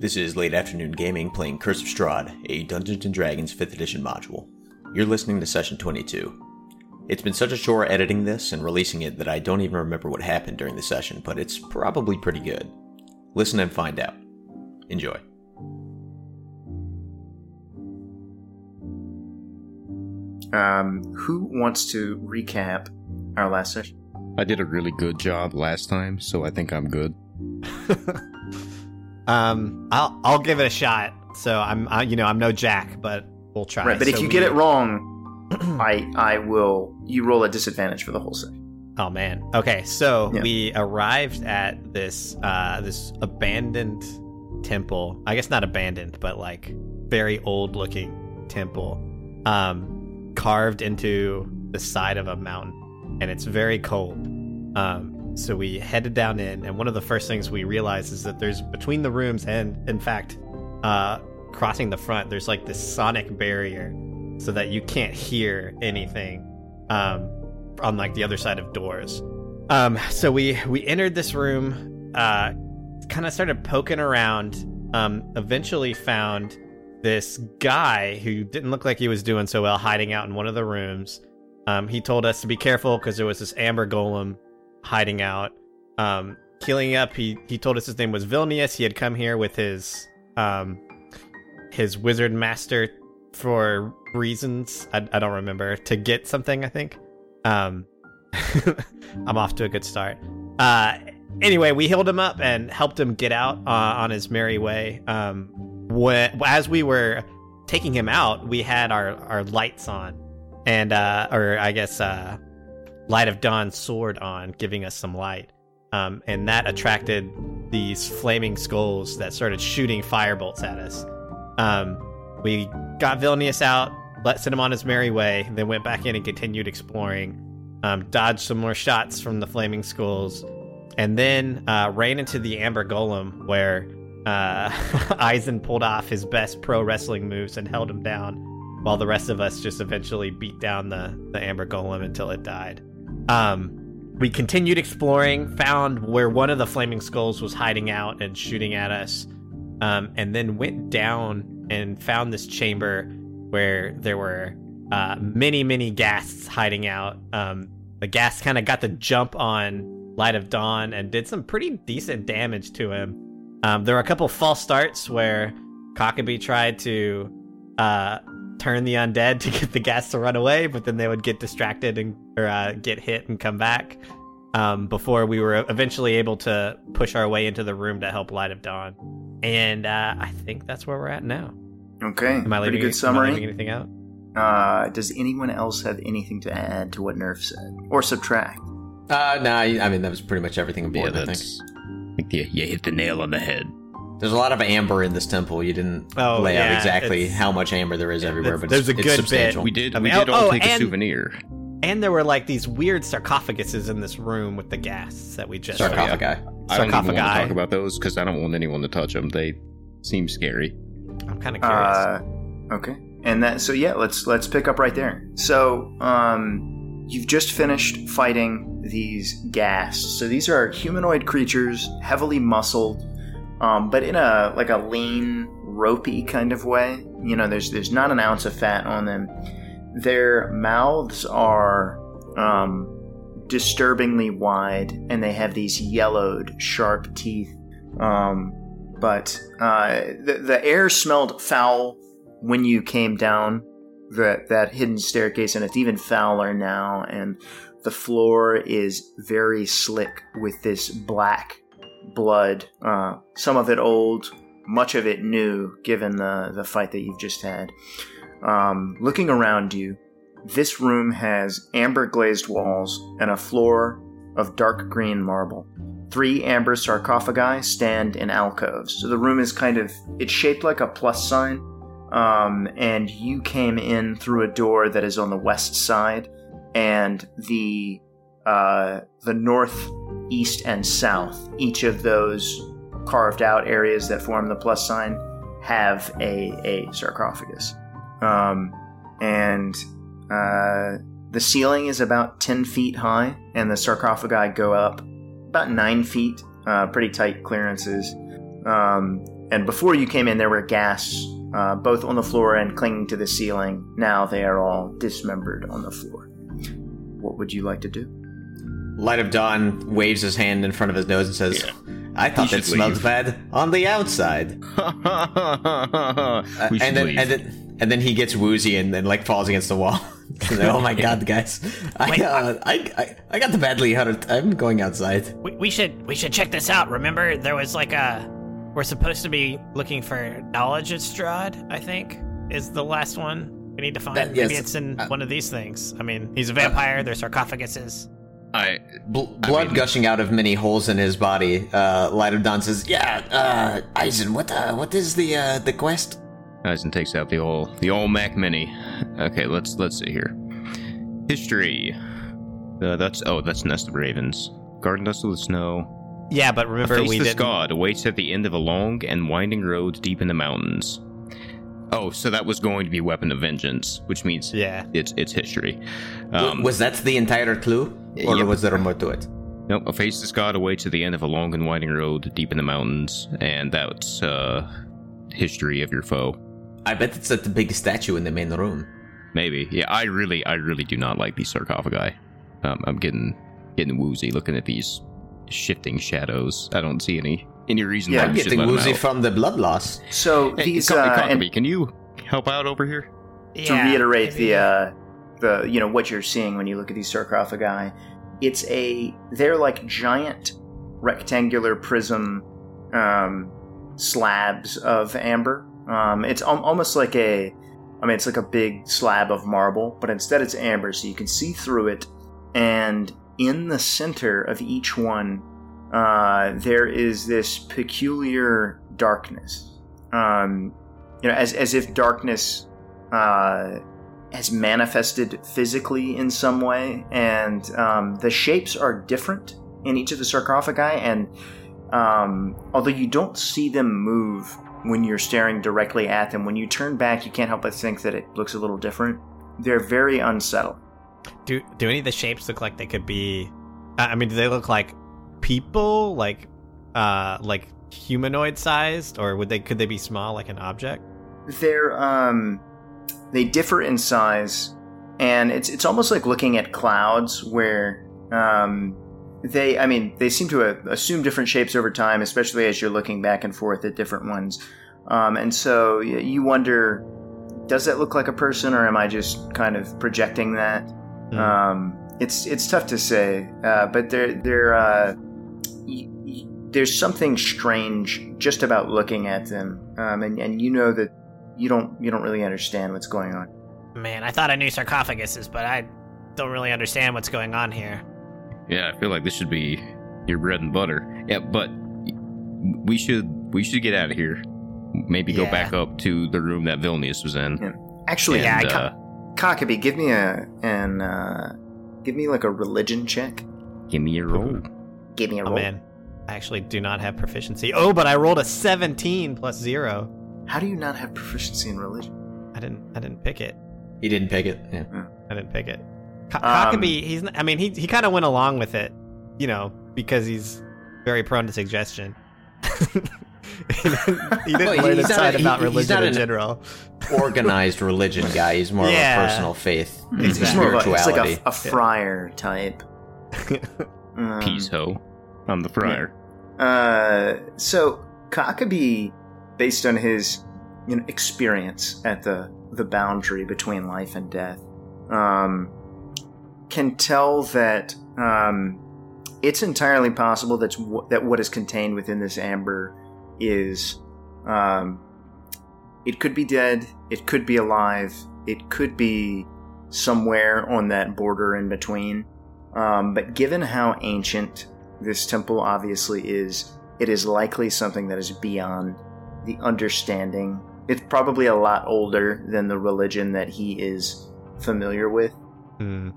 This is Late Afternoon Gaming playing Curse of Strahd, a Dungeons & Dragons 5th edition module. You're listening to session 22. It's been such a chore editing this and releasing it that I don't even remember what happened during the session, but it's probably pretty good. Listen and find out. Enjoy. Um, who wants to recap our last session? I did a really good job last time, so I think I'm good. um, I'll I'll give it a shot. So I'm I, you know I'm no Jack, but we'll try. Right, but So if you get it wrong, I I will. You roll a disadvantage for the whole session. Oh man. Okay, so Yeah. we arrived at this uh this abandoned temple. I guess not abandoned, but like very old looking temple. Um carved into the side of a mountain and it's very cold. Um so we headed down in and one of the first things we realized is that there's between the rooms and in fact uh crossing the front there's like this sonic barrier so that you can't hear anything. Um on like the other side of doors. Um, so we we entered this room, uh, kind of started poking around. Um, eventually found this guy who didn't look like he was doing so well, hiding out in one of the rooms. Um, he told us to be careful because there was this amber golem hiding out. Um, healing up, he he told us his name was Vilnius. He had come here with his um his wizard master for reasons I, I don't remember to get something. I think. Um, I'm off to a good start. Uh, anyway, we healed him up and helped him get out uh, on his merry way. Um, when, as we were taking him out, we had our, our lights on, and uh, or I guess uh, light of dawn sword on, giving us some light. Um, and that attracted these flaming skulls that started shooting firebolts at us. Um, we got Vilnius out, let sent him on his merry way, then went back in and continued exploring. Um, dodged some more shots from the flaming skulls, and then uh, ran into the Amber Golem, where uh, Eisen pulled off his best pro wrestling moves and held him down, while the rest of us just eventually beat down the the Amber Golem until it died. Um, we continued exploring, found where one of the flaming skulls was hiding out and shooting at us, um, and then went down and found this chamber where there were uh, many, many ghasts hiding out. Um, the ghast kind of got the jump on Light of Dawn and did some pretty decent damage to him. Um, there were a couple false starts where Cockabee tried to uh, turn the undead to get the ghast to run away, but then they would get distracted and or uh, get hit and come back. Um, before we were eventually able to push our way into the room to help Light of Dawn, and uh, I think that's where we're at now. Okay, Am I pretty leaving, good Am I summary. leaving anything out? Uh, does anyone else have anything to add to what Nerf said or subtract? Uh, no, I I mean, that was pretty much everything Yeah, important, I think. I think you, you hit the nail on the head. There's a lot of amber in this temple. You didn't Oh, lay out exactly how much amber there is everywhere, There's- but there's it's, a it's good substantial. We did. I we mean, did oh, all oh, take a souvenir. And there were like these weird sarcophaguses in this room with the ghasts that we just sarcophagi. I don't even want to talk about those because I don't want anyone to touch them. They seem scary. I'm kind of curious. Uh, okay, and that so yeah, let's let's pick up right there. So, um, you've just finished fighting these ghasts. So these are humanoid creatures, heavily muscled, um, but in a like a lean, ropey kind of way. You know, there's there's not an ounce of fat on them. Their mouths are um, disturbingly wide, and they have these yellowed, sharp teeth. Um, but uh, the, the air smelled foul when you came down that that hidden staircase, and it's even fouler now. And the floor is very slick with this black blood. Uh, some of it old, much of it new, given the the fight that you've just had. Um, looking around you, this room has amber glazed walls and a floor of dark green marble. Three amber sarcophagi stand in alcoves. So the room is kind of it's shaped like a plus sign. Um, and you came in through a door that is on the west side, and the uh, the north, east, and south. Each of those carved out areas that form the plus sign have a a sarcophagus. Um, and uh, the ceiling is about 10 feet high, and the sarcophagi go up about 9 feet, uh, pretty tight clearances. Um, and before you came in, there were ghasts uh, both on the floor and clinging to the ceiling. Now they are all dismembered on the floor. What would you like to do? Light of Dawn waves his hand in front of his nose and says, Yeah. I thought it smelled leave." bad on the outside. Uh, and then and then and then he gets woozy and then like falls against the wall. oh my god, guys! I, uh, I I I got the badly hurt. I'm going outside. We, we should we should check this out. Remember, there was like a we're supposed to be looking for knowledge at Strahd. I think is the last one we need to find. That- yes, Maybe it's in uh, one of these things. I mean, he's a vampire. There's sarcophaguses. I Bl- blood mean- gushing out of many holes in his body. Uh, Light of Dawn says, "Yeah, uh, Eisen, what uh, what is the uh, the quest?" Eisen takes out the old the old Mac Mini. Okay, let's let's see here. History. Uh, that's oh, that's Nest of Ravens. Garden dust of the snow. Yeah, but A remember we faceless didn't. god awaits at the end of a long and winding road deep in the mountains. Oh, so that was going to be Weapon of Vengeance, which means Yeah. it's it's history. Um, was that the entire clue, or yep. was there more to it? Nope, a faceless god away to the end of a long and winding road deep in the mountains, and that's uh history of your foe. I bet it's at the big statue in the main room. Maybe. Yeah, I really I really do not like these sarcophagi. Um, I'm getting getting woozy looking at these shifting shadows. I don't see any any reason Yeah, why I'm getting woozy from the blood loss. So Hey, these, Co- uh, Cockabee, and can you help out over here? to Yeah, reiterate maybe- the uh, the you know what you're seeing when you look at these sarcophagi, it's a they're like giant rectangular prism um, slabs of amber. Um, it's al- almost like a, I mean, it's like a big slab of marble, but instead it's amber, so you can see through it. And in the center of each one, uh, there is this peculiar darkness. Um, you know, as as if darkness uh, has manifested physically in some way, and um, the shapes are different in each of the sarcophagi. And um, although you don't see them move when you're staring directly at them, when you turn back, you can't help but think that it looks a little different. They're very unsettling. Do do any of the shapes look like they could be? I mean, do they look like people, like uh, like humanoid sized, or would they could they be small, like an object? They're um, they differ in size, and it's it's almost like looking at clouds where um, they I mean they seem to uh, assume different shapes over time, especially as you're looking back and forth at different ones, um, and so you wonder, does that look like a person, or am I just kind of projecting that? Hmm. Um, it's it's tough to say, uh, but they're they're uh, y- y- there's something strange just about looking at them, um, and and you know that you don't you don't really understand what's going on. Man, I thought I knew sarcophaguses, but I don't really understand what's going on here. Yeah, I feel like this should be your bread and butter. Yeah, but we should we should get out of here. Maybe go back up to the room that Vilnius was in. Yeah. Actually, Yeah, I uh, Cockabee, give me a an uh, give me like a religion check. give me a roll. Give me a Oh roll. man, I actually do not have proficiency. Oh, but I rolled a seventeen plus zero. How do you not have proficiency in religion? I didn't. I didn't pick it. He didn't pick it. Yeah. I didn't pick it. Co- Um, Cockabee, he's. n- I mean, he he kind of went along with it, you know, because he's very prone to suggestion. he didn't, he didn't Well, learn he's his side a- he- about he's religion not in an- general. Organized religion guy. He's more Yeah. of a personal faith. He's Exactly. more of a, he's like a, a friar type. Um, Peace ho. I'm the friar. Uh, so Cockabee, based on his you know experience at the the boundary between life and death, um, can tell that um, it's entirely possible that's w- that what is contained within this amber is um, it could be dead, it could be alive, it could be somewhere on that border in between. Um, but given how ancient this temple obviously is, it is likely something that is beyond the understanding. It's probably a lot older than the religion that he is familiar with. Hmm.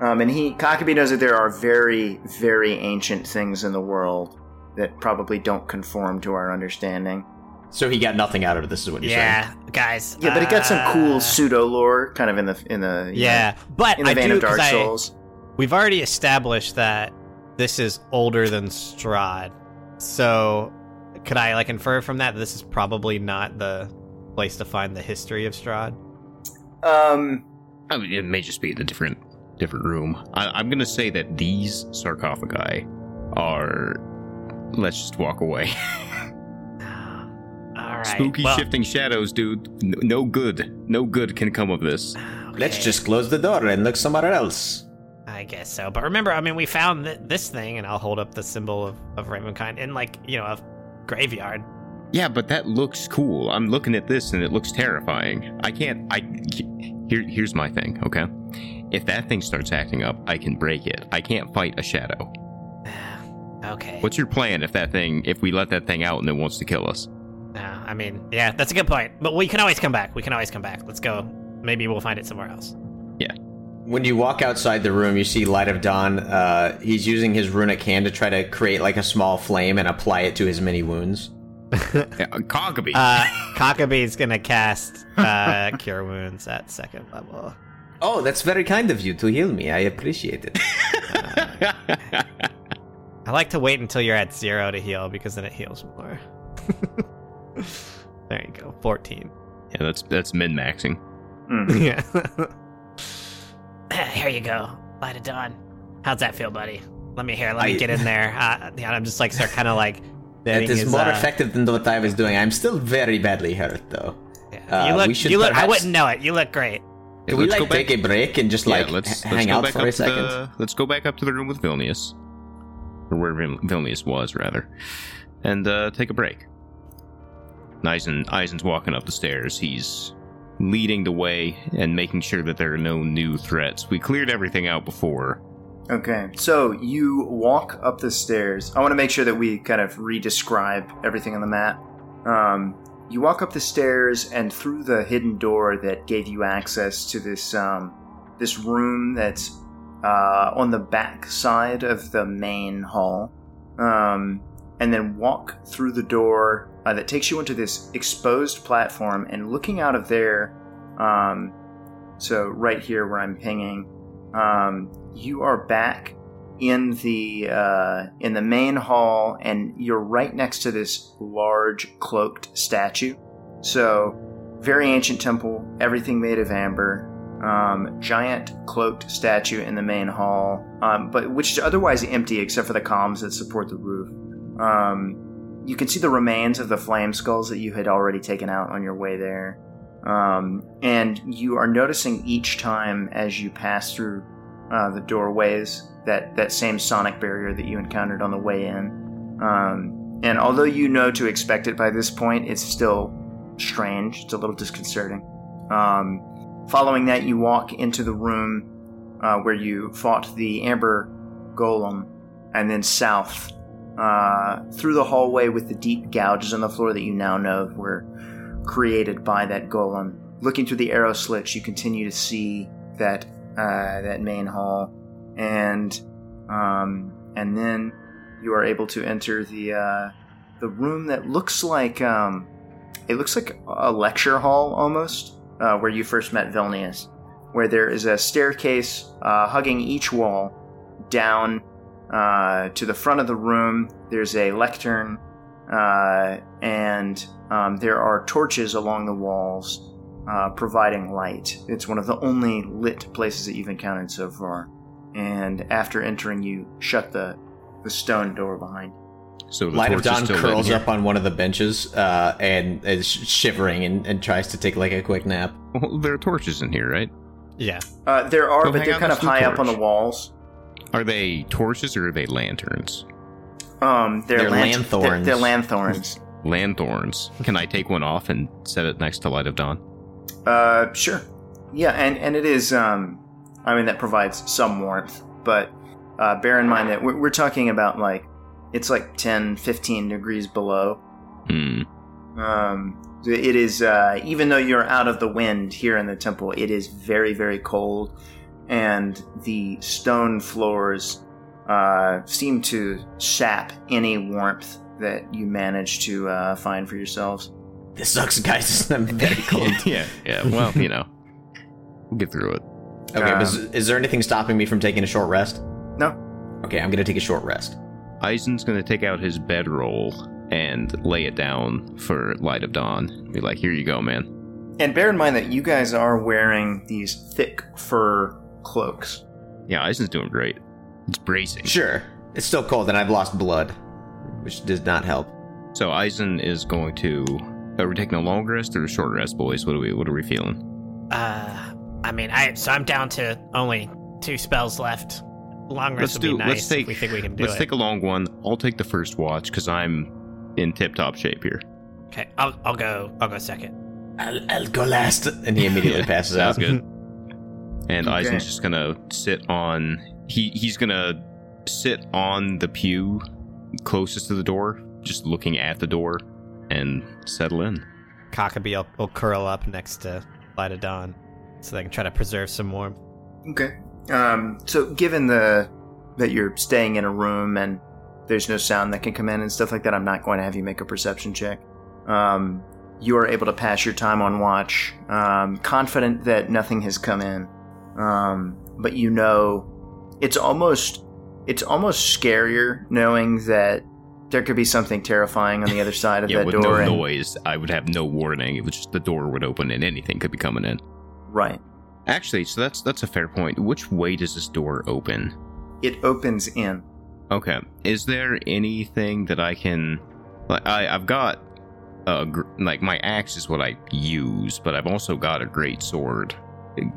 Um, and he, Cockabee knows that there are very, very ancient things in the world that probably don't conform to our understanding. So he got nothing out of it. This is what you're saying. Yeah, guys. Yeah, but it got some cool uh, pseudo lore, kind of in the in the you Yeah, but in the I vein do of Dark 'cause I- Souls. We've already established that this is older than Strahd. So could I like infer from that this is probably not the place to find the history of Strahd? Um, I mean, it may just be in a different different room. I, I'm gonna say that these sarcophagi are. Let's just walk away. All right. Spooky well, shifting shadows, dude. No good. No good can come of this. Let's just close the door and look somewhere else. I guess so. But remember, I mean, we found th- this thing, and I'll hold up the symbol of, of Ravenkind in, like, you know, a graveyard. Yeah, but that looks cool. I'm looking at this and it looks terrifying. I can't. I here. Here's my thing. Okay, if that thing starts acting up, I can break it. I can't fight a shadow. Okay. What's your plan if that thing? If we let that thing out and it wants to kill us? Uh, I mean, yeah, that's a good point. But we can always come back. We can always come back. Let's go. Maybe we'll find it somewhere else. When you walk outside the room, you see Light of Dawn. Uh, he's using his runic hand to try to create like a small flame and apply it to his many wounds. Yeah, Cockabee. Uh, Cockabee's gonna cast uh, Cure Wounds at second level. Oh, that's very kind of you to heal me. I appreciate it. I like to wait until you're at zero to heal because then it heals more. there you go, fourteen. yeah, that's that's min maxing. mm. yeah. Here you go. Light of dawn. How's that feel, buddy? Let me hear. Let me I- get in there. uh, yeah, I'm just like start kind of like. That setting is his, more uh, effective than what I was doing. I'm still very badly hurt, though. Yeah. Uh, you look. we should you look. I perhaps- wouldn't know it. You look great. Can we like go back- take a break and just Yeah, like let's, h- let's hang out for a second? the- let's go back up to the room with Vilnius, or where Vil- Vilnius was, rather, and uh, take a break. Eisen, Eisen's walking up the stairs. He's leading the way and making sure that there are no new threats. We cleared everything out before. Okay, so you walk up the stairs. I want to make sure that we kind of re-describe everything on the map. Um, you walk up the stairs and through the hidden door that gave you access to this um, this room that's uh, on the back side of the main hall, um, and then walk through the door uh, that takes you into this exposed platform. And looking out of there, um, so right here where I'm pinging, um, you are back in the uh, in the main hall, and you're right next to this large cloaked statue. So, very ancient temple, everything made of amber. Um, giant cloaked statue in the main hall, um, but which is otherwise empty except for the columns that support the roof. Um, you can see the remains of the flame skulls that you had already taken out on your way there. Um, and you are noticing each time as you pass through uh, the doorways that that same sonic barrier that you encountered on the way in. Um, and although you know to expect it by this point, it's still strange. It's a little disconcerting. Um, following that, you walk into the room uh, where you fought the amber golem, and then south uh, through the hallway with the deep gouges on the floor that you now know were created by that golem. Looking through the arrow slits, you continue to see that uh, that main hall, and um, and then you are able to enter the uh, the room that looks like um, it looks like a lecture hall almost, uh, where you first met Vilnius, where there is a staircase uh, hugging each wall down uh, to the front of the room. There's a lectern, uh, and um, there are torches along the walls uh, providing light. It's one of the only lit places that you've encountered so far. And after entering, you shut the, the stone door behind. you. So the Light of Dawn still lit in curls up on one of the benches uh, and is shivering and, and tries to take like a quick nap. Well, there are torches in here, right? Yeah. Uh, there are, Go but they're kind of next to the high up on the walls. Are they torches or are they lanterns? Um, they're, They're lant- lanthorns. They're, they're lanthorns. Lanthorns. Can I take one off and set it next to Light of Dawn? Uh, sure. Yeah, and and it is. Um, I mean, that provides some warmth, but uh, bear in mind that we're, we're talking about like it's like 10, 15 degrees below. Hmm. Um, it is uh, even though you're out of the wind here in the temple, it is very very cold, and the stone floors uh, seem to sap any warmth that you manage to uh, find for yourselves. This sucks, guys. I'm very cold. yeah, yeah. Well, you know, we'll get through it. Okay, Um, but is, is there anything stopping me from taking a short rest? No. Okay, I'm gonna take a short rest. Eisen's gonna take out his bedroll and lay it down for Light of Dawn. Be like, here you go, man. And bear in mind that you guys are wearing these thick fur cloaks. Yeah, Eisen's doing great. It's bracing. Sure. It's still cold and I've lost blood, which does not help. So Eisen is going to. Are we taking a long rest or a short rest, boys? What are we? What are we feeling? Uh, I mean, I so I'm down to only two spells left. Long rest Let's would do. be nice let's take. if we think we can do let's it. take a long one. I'll take the first watch because I'm in tip-top shape here. okay, I'll I'll go I'll go second. I'll, I'll go last. And he immediately passes out. Sounds good. And Okay. Eisen's just gonna sit on. He he's gonna sit on the pew closest to the door, just looking at the door, and settle in. Cockabee will, will curl up next to Light of Dawn so they can try to preserve some warmth. Okay. Um, so given the that you're staying in a room and there's no sound that can come in and stuff like that, I'm not going to have you make a perception check. Um, you are able to pass your time on watch, um, confident that nothing has come in. Um, but you know, it's almost it's almost scarier knowing that there could be something terrifying on the other side of Yeah, that with door. no noise, I would have no warning. It was just the door would open and anything could be coming in. right. Actually, so that's that's a fair point. Which way does this door open? It opens in. Okay. Is there anything that I can like I I've got uh gr- like my axe is what I use, but I've also got a great sword.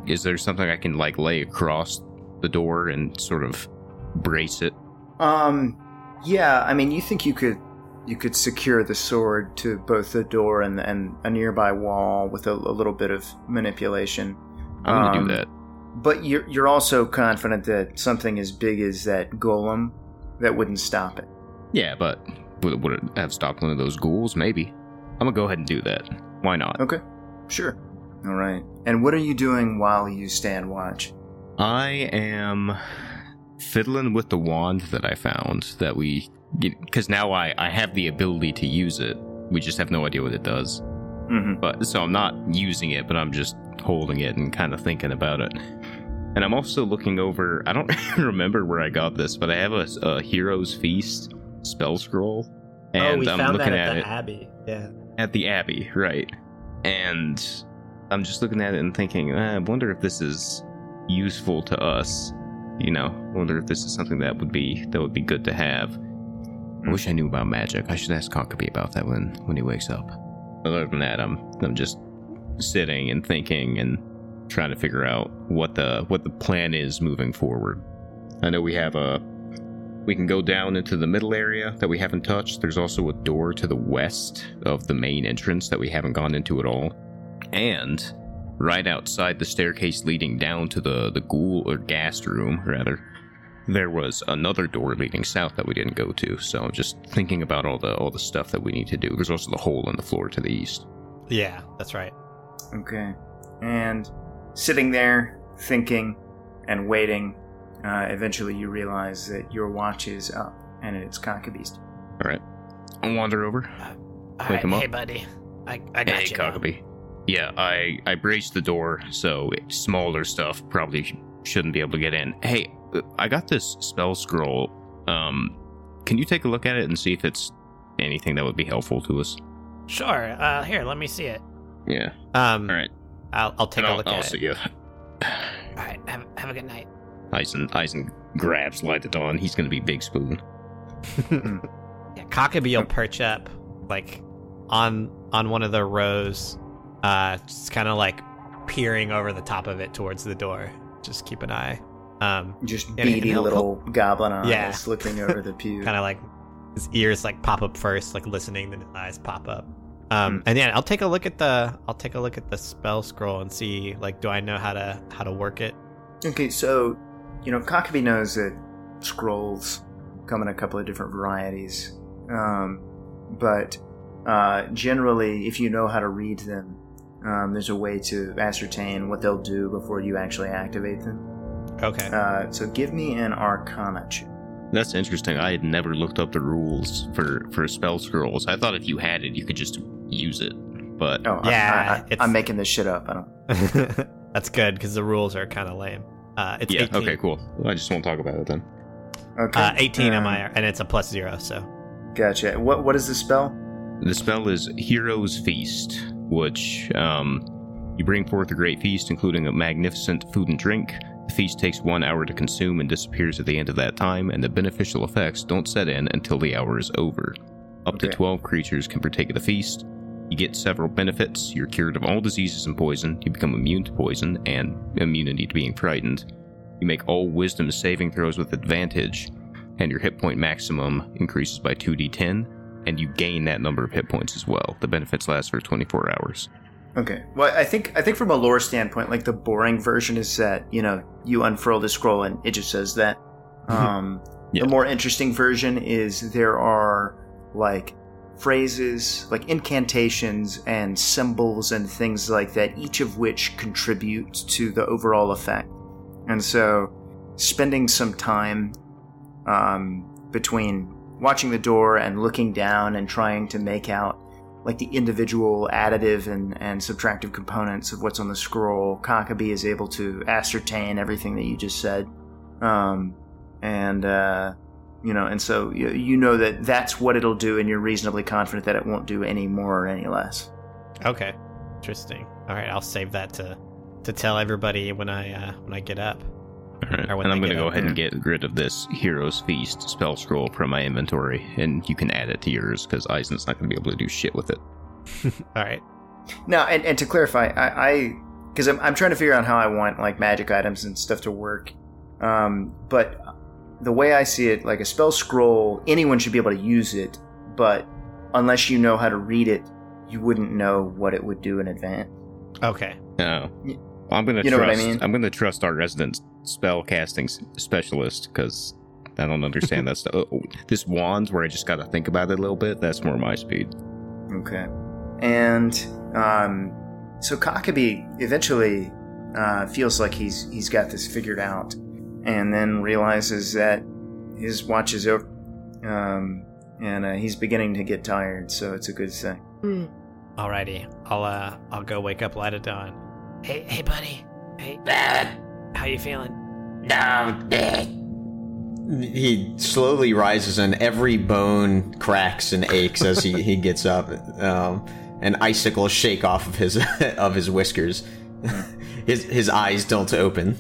Is there something I can like lay across the door and sort of brace it? Um, yeah. I mean, you think you could you could secure the sword to both the door and and a nearby wall with a, a little bit of manipulation. I'm gonna Um, do that. But you're you're also confident that something as big as that golem that wouldn't stop it. Yeah, but would, would it have stopped one of those ghouls? Maybe. I'm gonna go ahead and do that. Why not? Okay, sure. All right. And what are you doing while you stand watch? I am fiddling with the wand that I found that we because now I I have the ability to use it. We just have no idea what it does. Mm-hmm. But so I'm not using it, but I'm just holding it and kind of thinking about it. And I'm also looking over. I don't remember where I got this, but I have a, a Hero's Feast spell scroll, and oh, we I'm found looking that at at, the it Abbey. Yeah. at the Abbey, right? And I'm just looking at it and thinking, eh, I wonder if this is useful to us. You know, I wonder if this is something that would be that would be good to have. I wish I knew about magic. I should ask Cockabee about that when when he wakes up. Other than that, I'm I'm just sitting and thinking and trying to figure out what the what the plan is moving forward. I know we have a we can go down into the middle area that we haven't touched. There's also a door to the west of the main entrance that we haven't gone into at all. And right outside the staircase leading down to the the ghoul or ghast room, rather, there was another door leading south that we didn't go to. So I'm just thinking about all the all the stuff that we need to do. There's also the hole in the floor to the east. Yeah, that's right. Okay. And sitting there, thinking and waiting, uh, eventually you realize that your watch is up and it's Cockabee's. All right, I'll wander over. All Wake right, him up. hey buddy, I I got Hey, you. now. Cockabee. Yeah, I I braced the door so smaller stuff probably shouldn't be able to get in. Hey, uh, I got this spell scroll. Um, can you take a look at it and see if it's anything that would be helpful to us? Sure. Uh, here, let me see it. Yeah. Um, All right. I'll, I'll take And a I'll, look I'll at see it. you. All right, have have a good night. Eisen Eisen grabs Light the Dawn. He's gonna be Big Spoon. Yeah, Cockabee will perch up like on on one of the rows, uh, just kind of like peering over the top of it towards the door. Just keep an eye. Um, Just beady little goblin eyes Yeah. looking over the pew. kind of like his ears like pop up first, like listening, then his eyes pop up. Um, Hmm. and yeah, I'll take a look at the I'll take a look at the spell scroll and see like do I know how to how to work it? Okay, so you know, Cockabee knows that scrolls come in a couple of different varieties, um, but uh, generally, if you know how to read them, um, there's a way to ascertain what they'll do before you actually activate them. Okay. Uh, so, give me an Arcana check. That's interesting. I had never looked up the rules for for spell scrolls. I thought if you had it, you could just use it. But Oh, Yeah, I, I, it's- I'm making this shit up. I don't. That's good because the rules are kind of lame. Uh, it's yeah, 18. okay, cool. I just won't talk about it then. Okay. Uh, 18 um, am I, and it's a plus zero. So Gotcha. What what is the spell? The spell is Hero's Feast, which um, you bring forth a great feast, including a magnificent food and drink. The feast takes one hour to consume and disappears at the end of that time, and the beneficial effects don't set in until the hour is over. Up to 12 creatures can partake of the feast. You get several benefits. You're cured of all diseases and poison. You become immune to poison and immunity to being frightened. You make all wisdom saving throws with advantage, and your hit point maximum increases by 2d10, and you gain that number of hit points as well. The benefits last for 24 hours. Okay. Well, I think I think from a lore standpoint, like the boring version is that you know you unfurl the scroll and it just says that. Um, Yeah. The more interesting version is there are like phrases, like incantations and symbols and things like that, each of which contribute to the overall effect. And so, spending some time um, between watching the door and looking down and trying to make out like the individual additive and, and subtractive components of what's on the scroll, Cockabee is able to ascertain everything that you just said. Um, and, uh, you know, and so you, you know that that's what it'll do, and you're reasonably confident that it won't do any more or any less. Okay, interesting. All right, I'll save that to to tell everybody when I uh, when I get up. All right. Or when And I'm going to go up, ahead and get rid of this Hero's Feast spell scroll from my inventory, and you can add it to yours because Eisen's not going to be able to do shit with it. All right. Now, and, and to clarify, I because I'm, I'm trying to figure out how I want like magic items and stuff to work. Um, but the way I see it, like a spell scroll, anyone should be able to use it, but unless you know how to read it, you wouldn't know what it would do in advance. Okay. No. Y- I'm going to you know what I trust. mean? I'm going to trust our resident spell casting specialist because I don't understand that stuff. Oh, this wands where I just got to think about it a little bit. That's more my speed. Okay. And um, so Cockabee eventually uh, feels like he's he's got this figured out, and then realizes that his watch is over, um, and uh, he's beginning to get tired. So it's a good thing. Alrighty. I'll uh I'll go wake up Light of Dawn. Hey, hey, buddy. Hey, how you feeling? Now he slowly rises, and every bone cracks and aches as he, he gets up. Um, and icicles shake off of his of his whiskers. his his eyes don't open.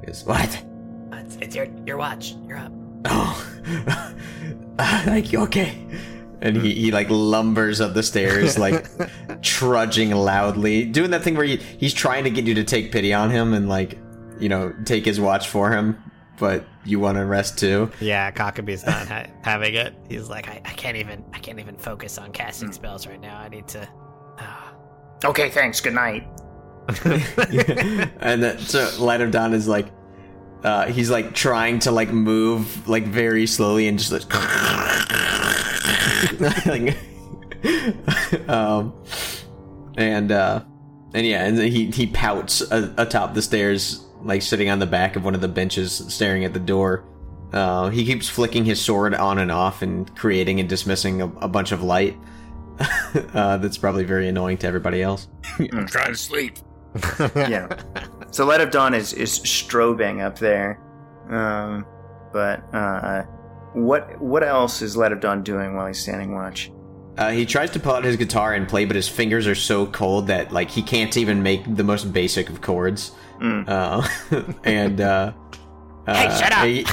He goes, what? It's, it's your your watch. You're up. Oh, thank you. Okay. And he, he like lumbers up the stairs, like trudging loudly, doing that thing where he, he's trying to get you to take pity on him and like, you know, take his watch for him, but you want to rest too. Yeah, Cockabee's not ha- having it. He's like, I, I can't even I can't even focus on casting spells right now. I need to. ah. Okay, thanks. Good night. and then so Light of Dawn is like, uh, he's like trying to like move like very slowly and just like, like um, and uh, and yeah, and he he pouts a- atop the stairs, like sitting on the back of one of the benches, staring at the door. Uh, he keeps flicking his sword on and off and creating and dismissing a, a bunch of light. uh, that's probably very annoying to everybody else. I'm trying to sleep. yeah. So Light of Dawn is is strobing up there, um, but uh, what what else is Light of Dawn doing while he's standing watch? Uh, he tries to pull out his guitar and play, but his fingers are so cold that like he can't even make the most basic of chords. Mm. Uh, and uh, Hey, uh, shut up! he-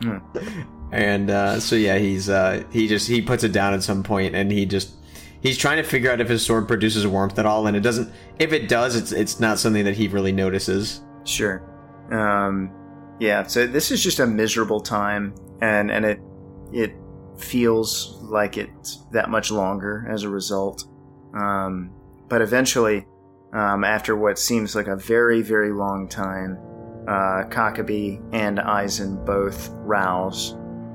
and uh, so yeah, he's uh, he just he puts it down at some point, and he just he's trying to figure out if his sword produces warmth at all, and it doesn't. If it does, it's it's not something that he really notices. Sure. Um, yeah. So this is just a miserable time, and and it it feels like it's that much longer as a result. Um, but eventually, um, after what seems like a very very long time, uh, and Eisen both rouse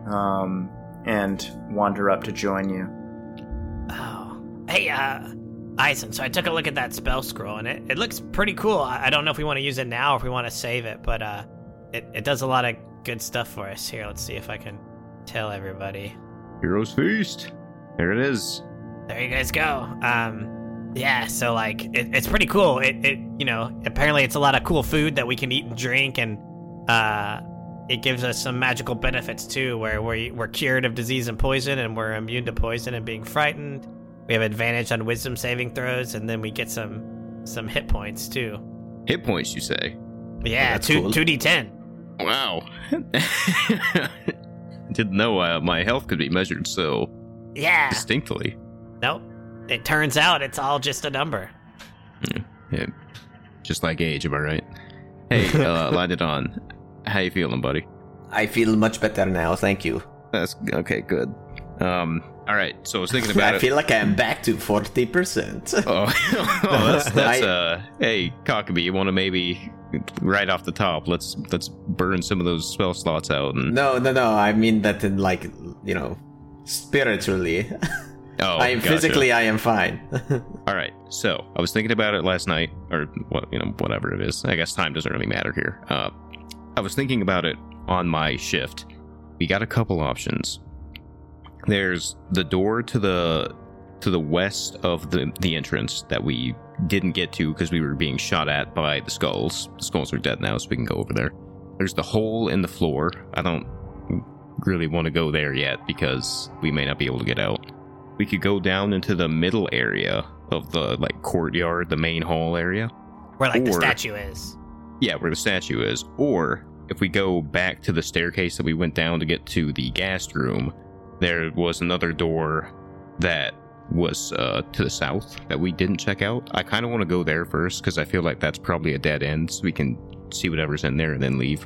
um, and wander up to join you. Oh, hey, uh, Eisen. So I took a look at that spell scroll, and it, it looks pretty cool. I, I don't know if we want to use it now or if we want to save it, but uh, it it does a lot of good stuff for us. Here, let's see if I can tell everybody. Heroes Feast. There it is. There you guys go. Um, yeah. So like, it, it's pretty cool. It it you know apparently it's a lot of cool food that we can eat and drink, and uh, it gives us some magical benefits too, where we, we're cured of disease and poison, and we're immune to poison and being frightened. We have advantage on wisdom saving throws, and then we get some some hit points too. Hit points, you say? Yeah, that's two two d ten. Wow. Didn't know uh, my health could be measured so Yeah. distinctly. Nope. It turns out it's all just a number. Yeah. Just like age, am I right? Hey, uh, Light of Dawn. How you feeling, buddy? I feel much better now, thank you. That's okay. Good. Um. All right. So I was thinking about it. I it. feel like I'm back to 40%. Oh, oh that's, that's I- uh. Hey, Cockabee, you want to maybe right off the top? Let's let's burn some of those spell slots out and. No, no, no, I mean that in like, you know, spiritually. Oh, I am gotcha. physically, I am fine. All right. So I was thinking about it last night, or what you know, whatever it is. I guess time doesn't really matter here. Uh, I was thinking about it on my shift. We got a couple options. There's the door to the to the west of the the entrance that we didn't get to because we were being shot at by the skulls. The skulls are dead now, so we can go over there. There's the hole in the floor. I don't really want to go there yet because we may not be able to get out we could go down into the middle area of the like courtyard, the main hall area. Where like the statue is. Yeah, where the statue is. Or if we go back to the staircase that we went down to get to the ghast room, there was another door that was uh, to the south that we didn't check out. I kind of want to go there first because I feel like that's probably a dead end, so we can see whatever's in there and then leave.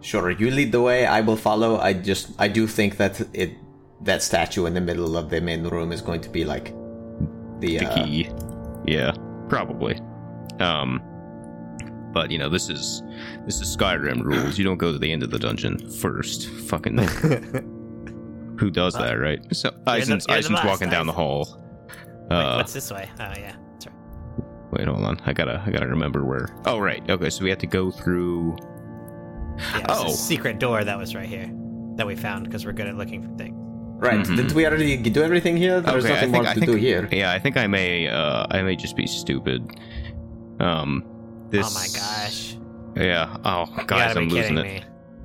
sure, you lead the way, I will follow. I just, I do think that it, that statue in the middle of the main room is going to be like the, the uh, key. Yeah, probably. Um, but you know, this is this is Skyrim rules. You don't go to the end of the dungeon first. Fucking who does that, right? So the- Eisen's, you're Eisen's walking down the Eisen. hall. Wait, Uh, what's this way? Oh yeah, that's right. wait, hold on. I gotta I gotta remember where. Oh right. Okay, so we have to go through. Yeah, Oh. a secret door that was right here that we found because we're good at looking for things. Right, Mhm. didn't we already do everything here? There's okay, nothing think, more to think, do here. Yeah, I think I may uh I may just be stupid. Um, this. Oh my gosh! Yeah. Oh, guys, I'm losing it. me.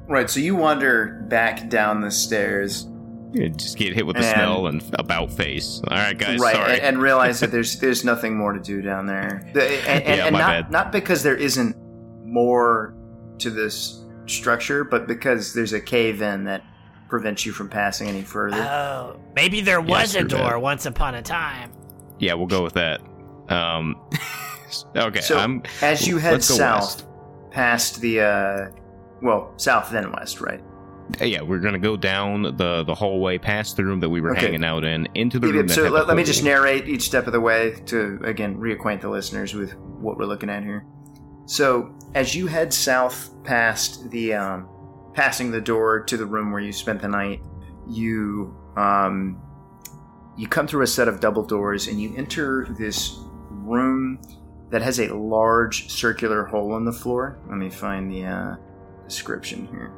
Right, so you wander back down the stairs, Yeah, Just get hit with the And- smell and about face. All right, guys. right, sorry. and, and realize that there's there's nothing more to do down there. The- and and- Yeah, and my not bad. not because there isn't more to this structure, but because there's a cave in that prevents you from passing any further. Oh, maybe there was a screw that. door once upon a time. yeah, we'll go with that. Um, okay, So- I'm. As you head let's go south, past the uh, well, south then west, right? Yeah, we're gonna go down the the hallway, past the room that we were Okay. hanging out in, into the Yep, room. so let, let me just narrate each step of the way to again reacquaint the listeners with what we're looking at here. So as you head south past the um, passing the door to the room where you spent the night, you um, you come through a set of double doors and you enter this room that has a large circular hole in the floor. Let me find the uh, description here.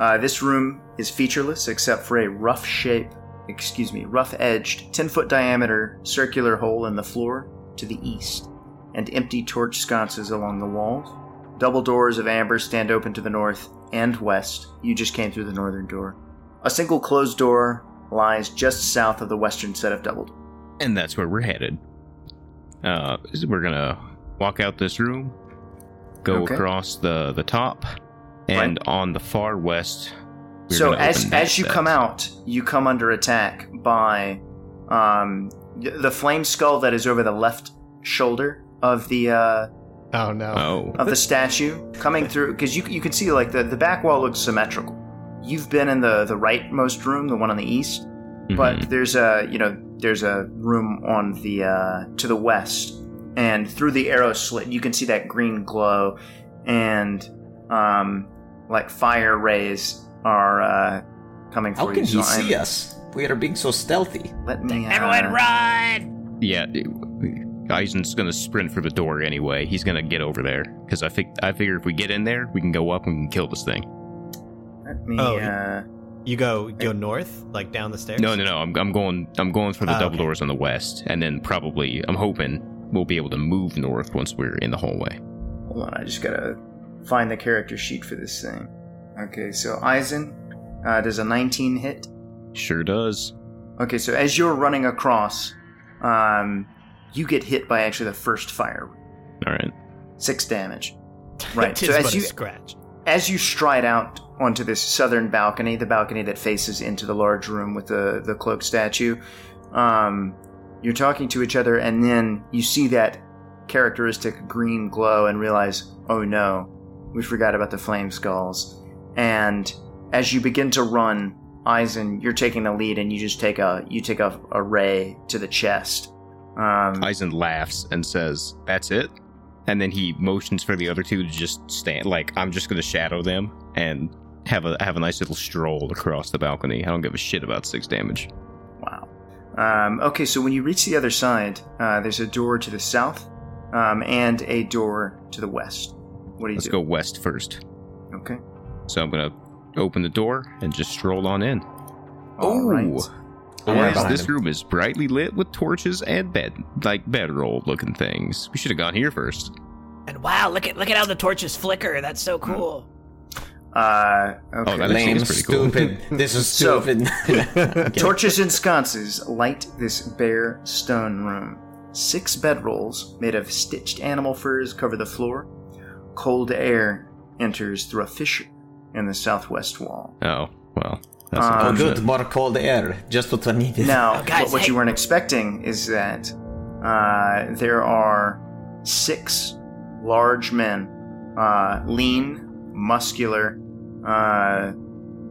Uh, this room is featureless except for a rough shape, excuse me, rough edged, 10 foot diameter circular hole in the floor to the east, and empty torch sconces along the walls. Double doors of amber stand open to the north and west. You just came through the northern door. A single closed door lies just south of the western set of double doors. and that's where we're headed. Uh, we're gonna walk out this room, go Okay. across the the top, and on the far west. we're so as as you set. come out, you come under attack by um, the flame skull that is over the left shoulder of the uh, Oh no. Oh, of the statue coming through because you you can see like the the back wall looks symmetrical. You've been in the the rightmost room, the one on the east, but mhm. there's a you know there's a room on the uh, to the west, and through the arrow slit you can see that green glow, and um, like fire rays are uh, coming for How you. can he so I'm- see us? We are being so stealthy. Let me. Uh, Everyone, run! yeah, Eisen's gonna sprint for the door anyway. He's gonna get over there because I think I figure if we get in there, we can go up and we can kill this thing. Let me. Oh, uh, You go go north, like down the stairs. No, no, no. I'm, I'm going. I'm going for the Oh, double okay. doors on the west, and then probably I'm hoping we'll be able to move north once we're in the hallway. hold on, I just gotta find the character sheet for this thing. Okay, so Eisen uh, does a 19 hit. Sure does. Okay, so as you're running across, um, you get hit by actually the first fire. All right. Six damage. Right. So as you scratch. as you stride out onto this southern balcony, the balcony that faces into the large room with the the cloak statue, um, you're talking to each other, and then you see that characteristic green glow and realize, oh no, we forgot about the flame skulls. And as you begin to run, Eisen, you're taking the lead, and you just take a you take a, a ray to the chest. Um, Eisen laughs and says, "That's it." And then he motions for the other two to just stand. Like I'm just gonna shadow them and have a have a nice little stroll across the balcony. I don't give a shit about six damage. Wow. Um, okay, so when you reach the other side, uh, there's a door to the south um, and a door to the west. What do you Let's do? go west first. Okay. So I'm gonna open the door and just stroll on in. All right. Don't worry Yes, this him. room is brightly lit with torches and bed, like bedroll looking things. We should have gone here first. And wow, look at look at how the torches flicker. That's so cool. Uh, okay. Oh, that actually Lame, is pretty cool. stupid. This is So- stupid. Torches and sconces light this bare stone room. Six bedrolls made of stitched animal furs cover the floor. Cold air enters through a fissure in the southwest wall. Oh well, that's Um, oh, good. More cold air. Just what I needed. Now, Oh, guys, what, what hey. you weren't expecting is that uh, there are six large men, uh, lean, muscular, uh,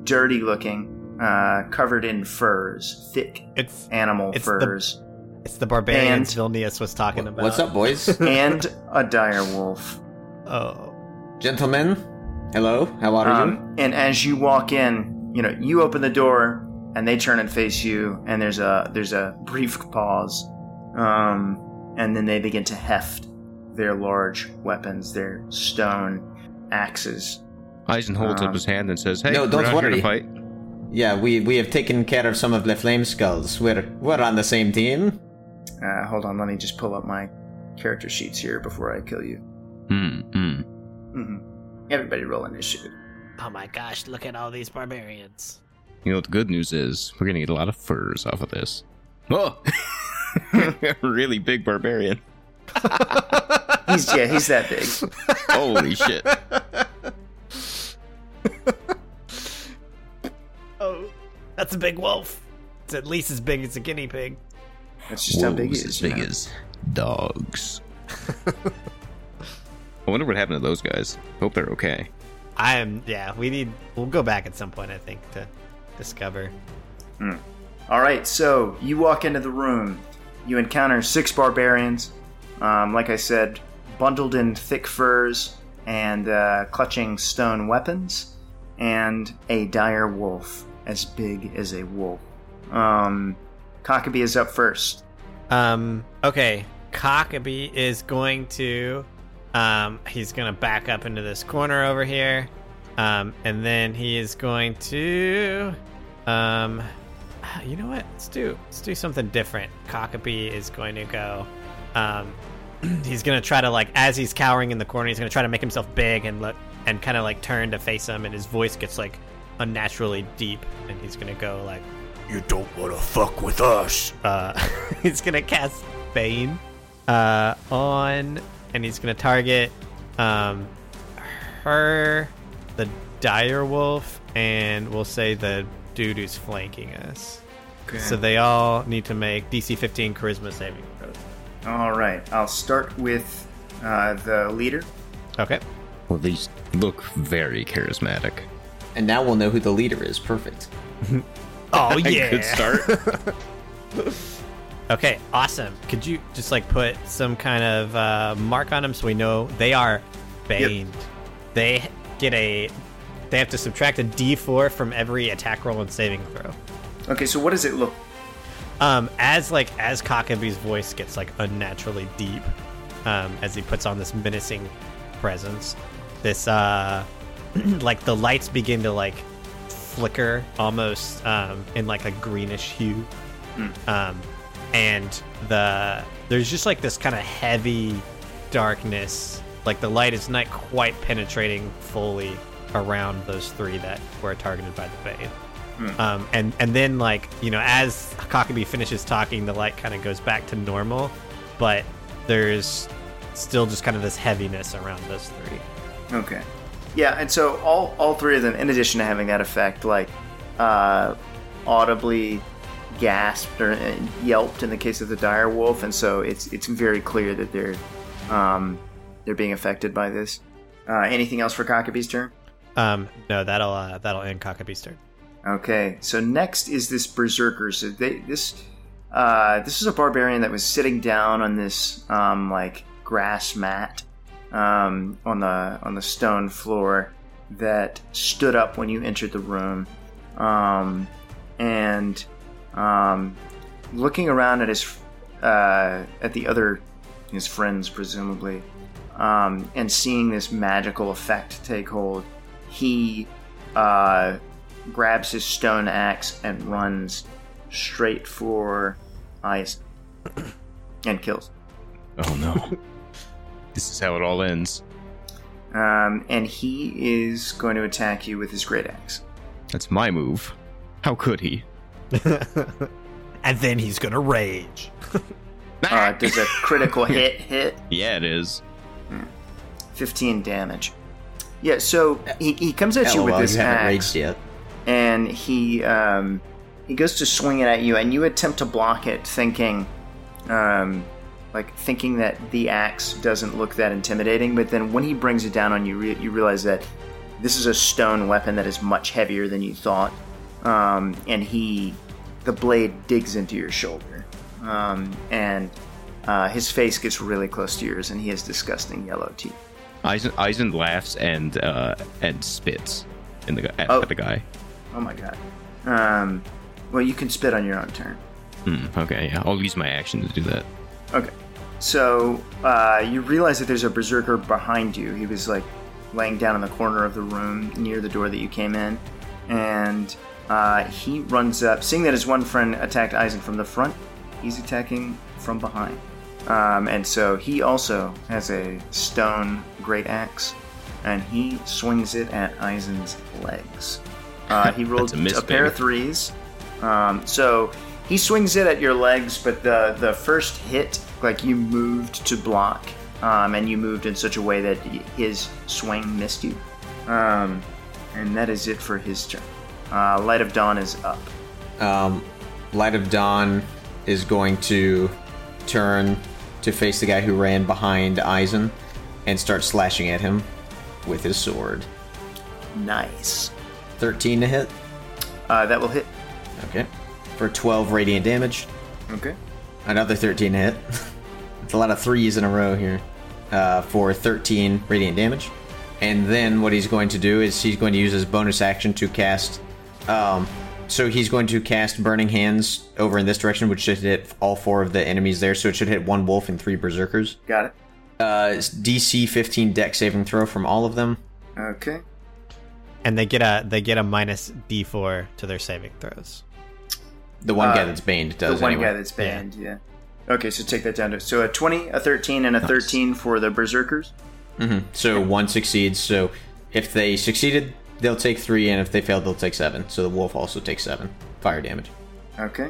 dirty looking, uh, covered in furs, thick It's animal It's the- furs, it's the barbarians And- Vilnius was talking about. What's up, boys? and a dire wolf. Oh, Gentlemen, hello. How are you? Um, and as you walk in, you know, you open the door and they turn and face you, and there's a there's a brief pause, um, and then they begin to heft their large weapons, their stone axes. Eisen holds um, up his hand and says, "Hey, no, we're don't not here to worry. fight." Yeah, we we have taken care of some of the flame skulls. We're we're on the same team. Uh, hold on, let me just pull up my character sheets here before I kill you. Hmm. hmm. hmm Everybody roll initiative. Oh my gosh, look at all these barbarians. You know what the good news is? We're gonna get a lot of furs off of this. Oh, really big barbarian. He's yeah, he's that big. Holy shit! Oh, that's a big wolf. it's at least as big as a guinea pig. That's just how big he Wolves is. as you big know? as dogs. I wonder what happened to those guys. Hope they're okay. I am. Yeah, we need. We'll go back at some point. I think to discover. All right, so you walk into the room. You encounter six barbarians. Um, like I said, bundled in thick furs and uh, clutching stone weapons, and a dire wolf as big as a wolf. Um, Cockabee is up first. Um. Okay. Cockabee is going to. Um. He's gonna back up into this corner over here. Um. And then he is going to. Um. You know what? Let's do. Let's do something different. Cockabee is going to go. Um. He's gonna try to like as he's cowering in the corner. He's gonna try to make himself big and look and kind of like turn to face him. And his voice gets like unnaturally deep. And he's gonna go like. You don't want to fuck with us. Uh, he's gonna cast Bane uh, on, and he's gonna target um, her, the dire wolf, and we'll say the dude who's flanking us. So they all need to make DC 15 Charisma saving throws. All right, I'll start with uh, the leader. Okay. Well, these look very charismatic. And now we'll know who the leader is. Perfect. Oh yeah. Good start. Okay, awesome. Could you just like put some kind of uh, mark on them so we know they are baned? They get a. They have to subtract a D4 from every attack roll and saving throw. Okay, so what does it look? Um, as like as Cockabee's voice gets like unnaturally deep, um, as he puts on this menacing presence, this uh, like the lights begin to like flicker almost um, in like a greenish hue, um, and the there's just like this kind of heavy darkness. Like the light is not quite penetrating fully around those three that were targeted by the bane. Um, and and then like you know, as Cockabee finishes talking, the light kind of goes back to normal, but there's still just kind of this heaviness around those three. Okay. Yeah, and so all all three of them, in addition to having that effect, like uh, audibly gasped or uh, yelped in the case of the dire wolf, and so it's it's very clear that they're um, they're being affected by this. Uh, anything else for Cockabee's turn? Um, no, that'll uh, that'll end Cockabee's turn. Okay, so next is this berserker. So they, this uh, this is a barbarian that was sitting down on this um, like grass mat um, on the on the stone floor that stood up when you entered the room, um, and um, looking around at his uh, at the other his friends presumably, um, and seeing this magical effect take hold, he uh, grabs his stone axe and runs straight for Ice and kills. Oh no. this is how it all ends. Um, and he is going to attack you with his great axe. That's my move. How could he? And then he's gonna rage. Uh, does a critical hit hit? Yeah, it is. 15 damage. Yeah, so he, he comes at you with LOL, this you haven't axe, raged yet. and he um, he goes to swing it at you, and you attempt to block it, thinking, um, like thinking that the axe doesn't look that intimidating. But then when he brings it down on you, re- you realize that this is a stone weapon that is much heavier than you thought, um, and he the blade digs into your shoulder, um, and uh, his face gets really close to yours, and he has disgusting yellow teeth. Eisen, Eisen laughs and uh, and spits in the at, Oh. at the guy. Oh my god. Um, well, you can spit on your own turn. Hmm, okay, yeah, I'll use my action to do that. Okay. So uh, you realize that there's a berserker behind you. He was like laying down in the corner of the room near the door that you came in, and uh, he runs up. Seeing that his one friend attacked Eisen from the front, he's attacking from behind. Um, and so he also has a stone great axe, and he swings it at Eisen's legs. Uh, he rolled a miss, pair of threes. Um, so he swings it at your legs, but the the first hit, like you moved to block, um, and you moved in such a way that his swing missed you. Um, and that is it for his turn. Uh, Light of Dawn is up. Um, Light of Dawn is going to turn to face the guy who ran behind Eisen and start slashing at him with his sword. Nice. 13 to hit. Uh, that will hit. Okay. For 12 radiant damage. Okay. Another 13 to hit. it's a lot of threes in a row here. Uh, for 13 radiant damage. And then what he's going to do is he's going to use his bonus action to cast. Um, so he's going to cast Burning Hands over in this direction, which should hit all four of the enemies there. So it should hit one wolf and three berserkers. Got it. Uh, it's DC 15 Dex saving throw from all of them. Okay. And they get a they get a minus D four to their saving throws. The one Uh, guy that's banned does. The one anyway. guy that's banned, yeah. Okay, so take that down to so a twenty, a thirteen, and a thirteen for the berserkers. Mhm. So one succeeds. So if they succeeded, they'll take three, and if they fail, they'll take seven. So the wolf also takes seven fire damage. Okay.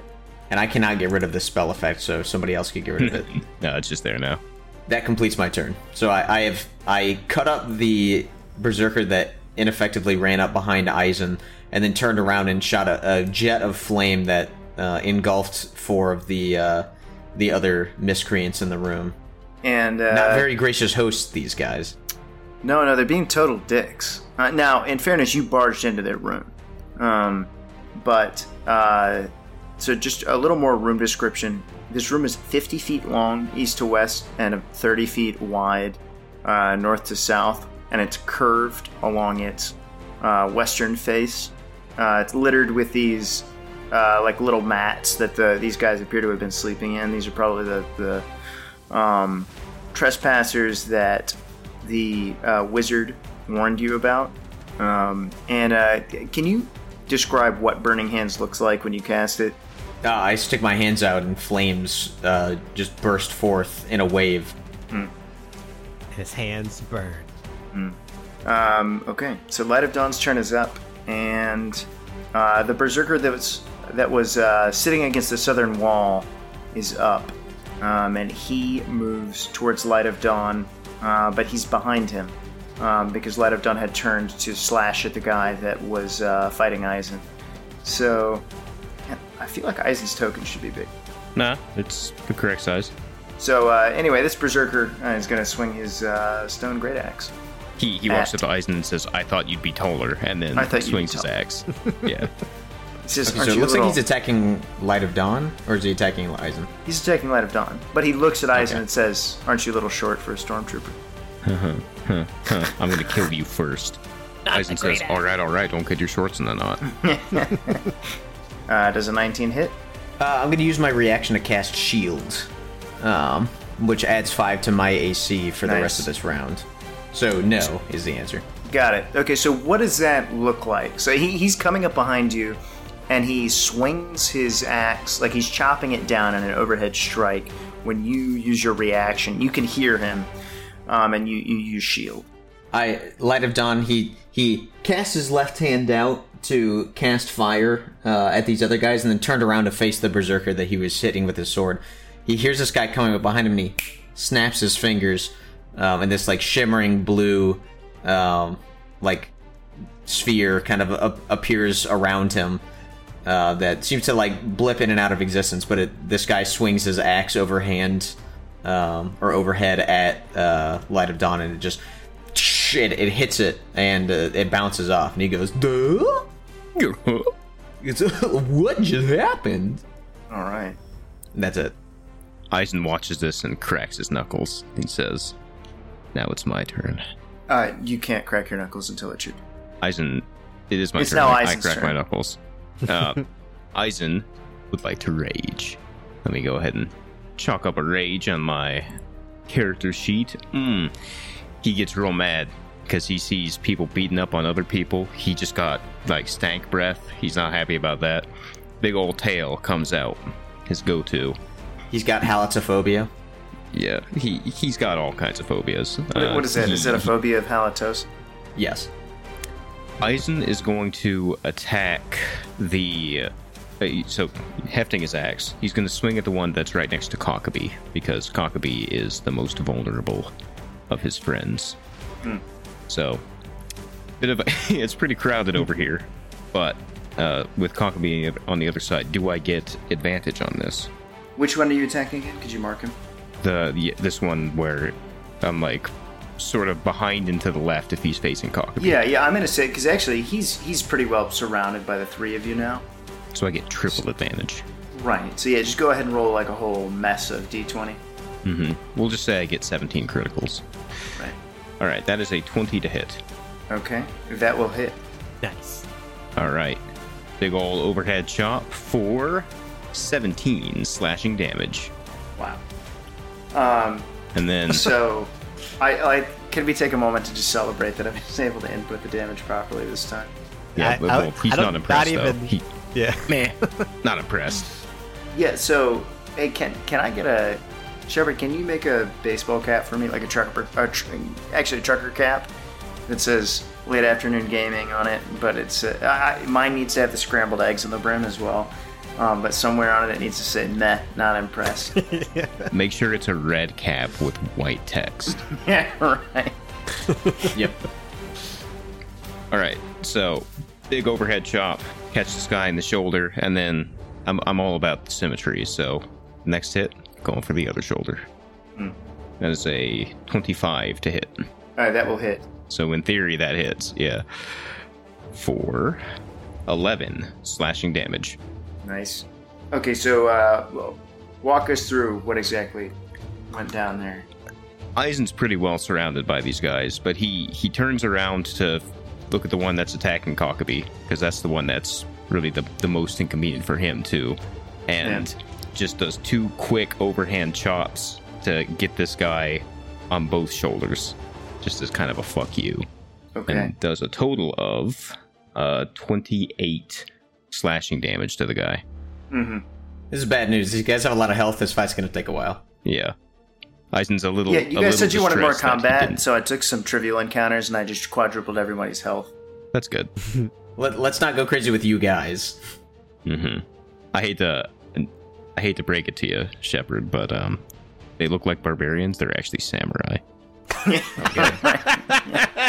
And I cannot get rid of the spell effect, so somebody else could get rid of it. No, it's just there now. that completes my turn. So I, I have I cut up the berserker that ineffectively ran up behind Eisen, and then turned around and shot a, a jet of flame that uh, engulfed four of the uh, the other miscreants in the room. And uh, Not very gracious hosts, these guys. No, no, they're being total dicks. Uh, now, in fairness, you barged into their room. Um, but, uh, so just a little more room description. This room is 50 feet long, east to west, and 30 feet wide, uh, north to south, and it's curved along its uh, western face. Uh, it's littered with these, uh, like little mats that the, these guys appear to have been sleeping in. These are probably the, the um, trespassers that the uh, wizard warned you about. Um, and uh, can you describe what Burning Hands looks like when you cast it? Uh, I stick my hands out, and flames uh, just burst forth in a wave. His hands burn. Um, okay, so Light of Dawn's turn is up, and uh, the Berserker that was that was uh, sitting against the southern wall is up, um, and he moves towards Light of Dawn, uh, but he's behind him um, because Light of Dawn had turned to slash at the guy that was uh, fighting Eisen. So yeah, I feel like Eisen's token should be big. Nah, it's the correct size. So uh, anyway, this Berserker uh, is going to swing his uh, stone great axe. He he walks up to Eisen and says, "I thought you'd be taller," and then I thought you'd be swings his axe. yeah, He says, Okay, "Aren't so it you looks little-" like he's attacking Light of Dawn, or is he attacking Eisen? He's attacking Light of Dawn, but he looks at Eisen Okay. and says, "Aren't you a little short for a stormtrooper?" huh, huh. I'm gonna kill you first. Not Eisen says, "All right, all right, don't get your shorts in the knot." Uh, does a 19 hit? Uh, I'm going to use my reaction to cast Shield, um, which adds five to my AC for the rest of this round. So no is the answer. Got it. Okay, so what does that look like? So he, he's coming up behind you, and he swings his axe like he's chopping it down in an overhead strike. When you use your reaction, you can hear him, um, and you, you use shield. I Light of Dawn. He he cast his left hand out to cast fire uh, at these other guys, and then turned around to face the berserker that he was hitting with his sword. He hears this guy coming up behind him, and he snaps his fingers, um, and this like shimmering blue, um, like sphere kind of a- appears around him. Uh, that seems to like blip in and out of existence, but it, this guy swings his axe overhand um, or overhead at uh, Light of Dawn, and it just it, it hits it and uh, it bounces off, and he goes, "Duh." It's, what just happened? All right. And that's it. Eisen watches this and cracks his knuckles. He says, "Now it's my turn." Uh, you can't crack your knuckles until it's your. Eisen, it is my turn. It's turn. now I- I Eisen's crack my turn. knuckles. Uh, Eisen would like to rage. Let me go ahead and chalk up a rage on my character sheet. Mm. He gets real mad because he sees people beating up on other people. He just got like stank breath. He's not happy about that. Big old tail comes out. His go-to. He's got halitophobia. Yeah, he he's got all kinds of phobias. What, Uh, what is that? Is he- that a phobia of halitosis? Yes. Eisen is going to attack the. Uh, so, hefting his axe, he's going to swing at the one that's right next to Cockabee, because Cockabee is the most vulnerable of his friends. So, bit of a, it's pretty crowded over here, but uh, with Cockabee on the other side, do I get advantage on this? Which one are you attacking again? Could you mark him? The, the this one where I'm like sort of behind and to the left if he's facing Cockabee. Yeah, yeah. I'm gonna say because actually he's he's pretty well surrounded by the three of you now. So I get triple advantage. Right. So yeah, just go ahead and roll like a whole mess of d20. Mm-hmm. We'll just say I get 17 criticals. Right. All right, that is a 20 to hit. Okay. That will hit. Nice. All right, big ol' overhead chop for 17 slashing damage, Wow. Um. and then So, I, I can we take a moment to just celebrate that I was able to input the damage properly this time? yeah, I- but, I- he's I don't- impressed not though. He, Yeah. meh, not impressed. Yeah. So, hey, can can I get a Shepard? Can you make a baseball cap for me, like a trucker, a tr- actually a trucker cap that says "Late Afternoon Gaming" on it, but it's uh, I, mine needs to have the scrambled eggs on the brim as well. Um, but somewhere on it, it needs to say "Meh, not impressed." Make sure it's a red cap with white text. yeah, right. Yep. All right, so big overhead chop, catch this guy in the shoulder, and then I'm I'm all about the symmetry. So next hit, going for the other shoulder. That is a 25 to hit. All right, that will hit. So in theory, that hits. Yeah. For 11 slashing damage. Nice. Okay, so uh, well, walk us through what exactly went down there. Eisen's pretty well surrounded by these guys, but he he turns around to look at the one that's attacking Cockabee because that's the one that's really the the most inconvenient for him too, and just does two quick overhand chops to get this guy on both shoulders, just as kind of a fuck you, Okay. and does a total of uh 28 slashing damage to the guy. Mm-hmm. This is bad news. These guys have a lot of health. This fight's gonna take a while. Yeah. Eisen's a little. Yeah, you guys said you wanted more distressed that he combat, so I took some trivial encounters and I just quadrupled everybody's health. That's good. Let, let's not go crazy with you guys. hmm I hate to, I hate to break it to you, Shepard, but um, they look like barbarians. They're actually samurai. All right.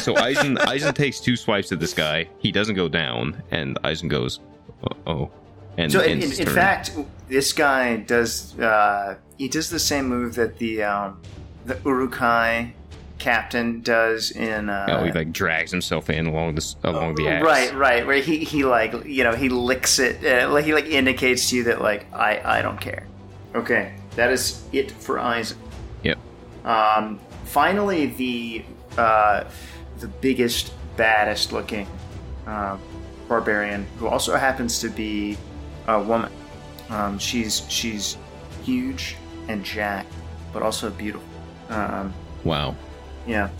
So Eisen Eisen takes two swipes at this guy. He doesn't go down, and Eisen goes, "Uh oh." And So in, in, in fact, this guy does uh, he does the same move that the um, the Uruk-hai captain does in uh, oh, he like drags himself in along this along the axe. right right where he he like you know he licks it uh, like he like indicates to you that like I I don't care. Okay, that is it for Eisen. Yep. Um, finally, the uh, the biggest, baddest looking uh, barbarian, who also happens to be a woman. Um, she's she's huge and jacked, but also beautiful. Um, Wow. yeah.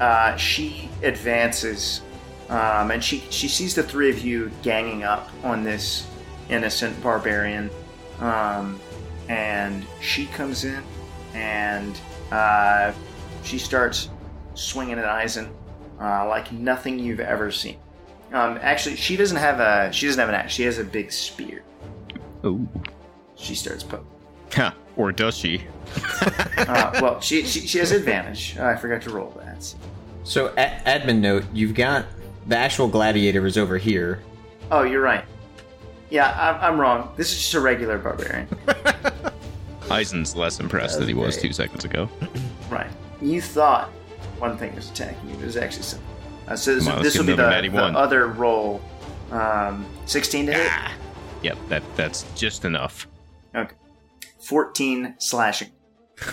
Uh, she advances, um, and she she sees the three of you ganging up on this innocent barbarian, um, and she comes in, and uh, she starts swinging at Eisen uh, like nothing you've ever seen. Um, actually, she doesn't have a she doesn't have an axe. She has a big spear. Oh. She starts poking. Ha. Or does she? Uh, well, she, she she has advantage. I forgot to roll that. So, a- admin note: you've got the actual gladiator is over here. Oh, you're right. Yeah, I'm, I'm wrong. This is just a regular barbarian. Eisen's less impressed than he was great. two seconds ago. right. You thought one thing was attacking you, it was actually something. Uh, so this, on, this will be the, the other roll. Um, 16 to hit? Ah. Yep. That that's just enough. Okay. 14 slashing.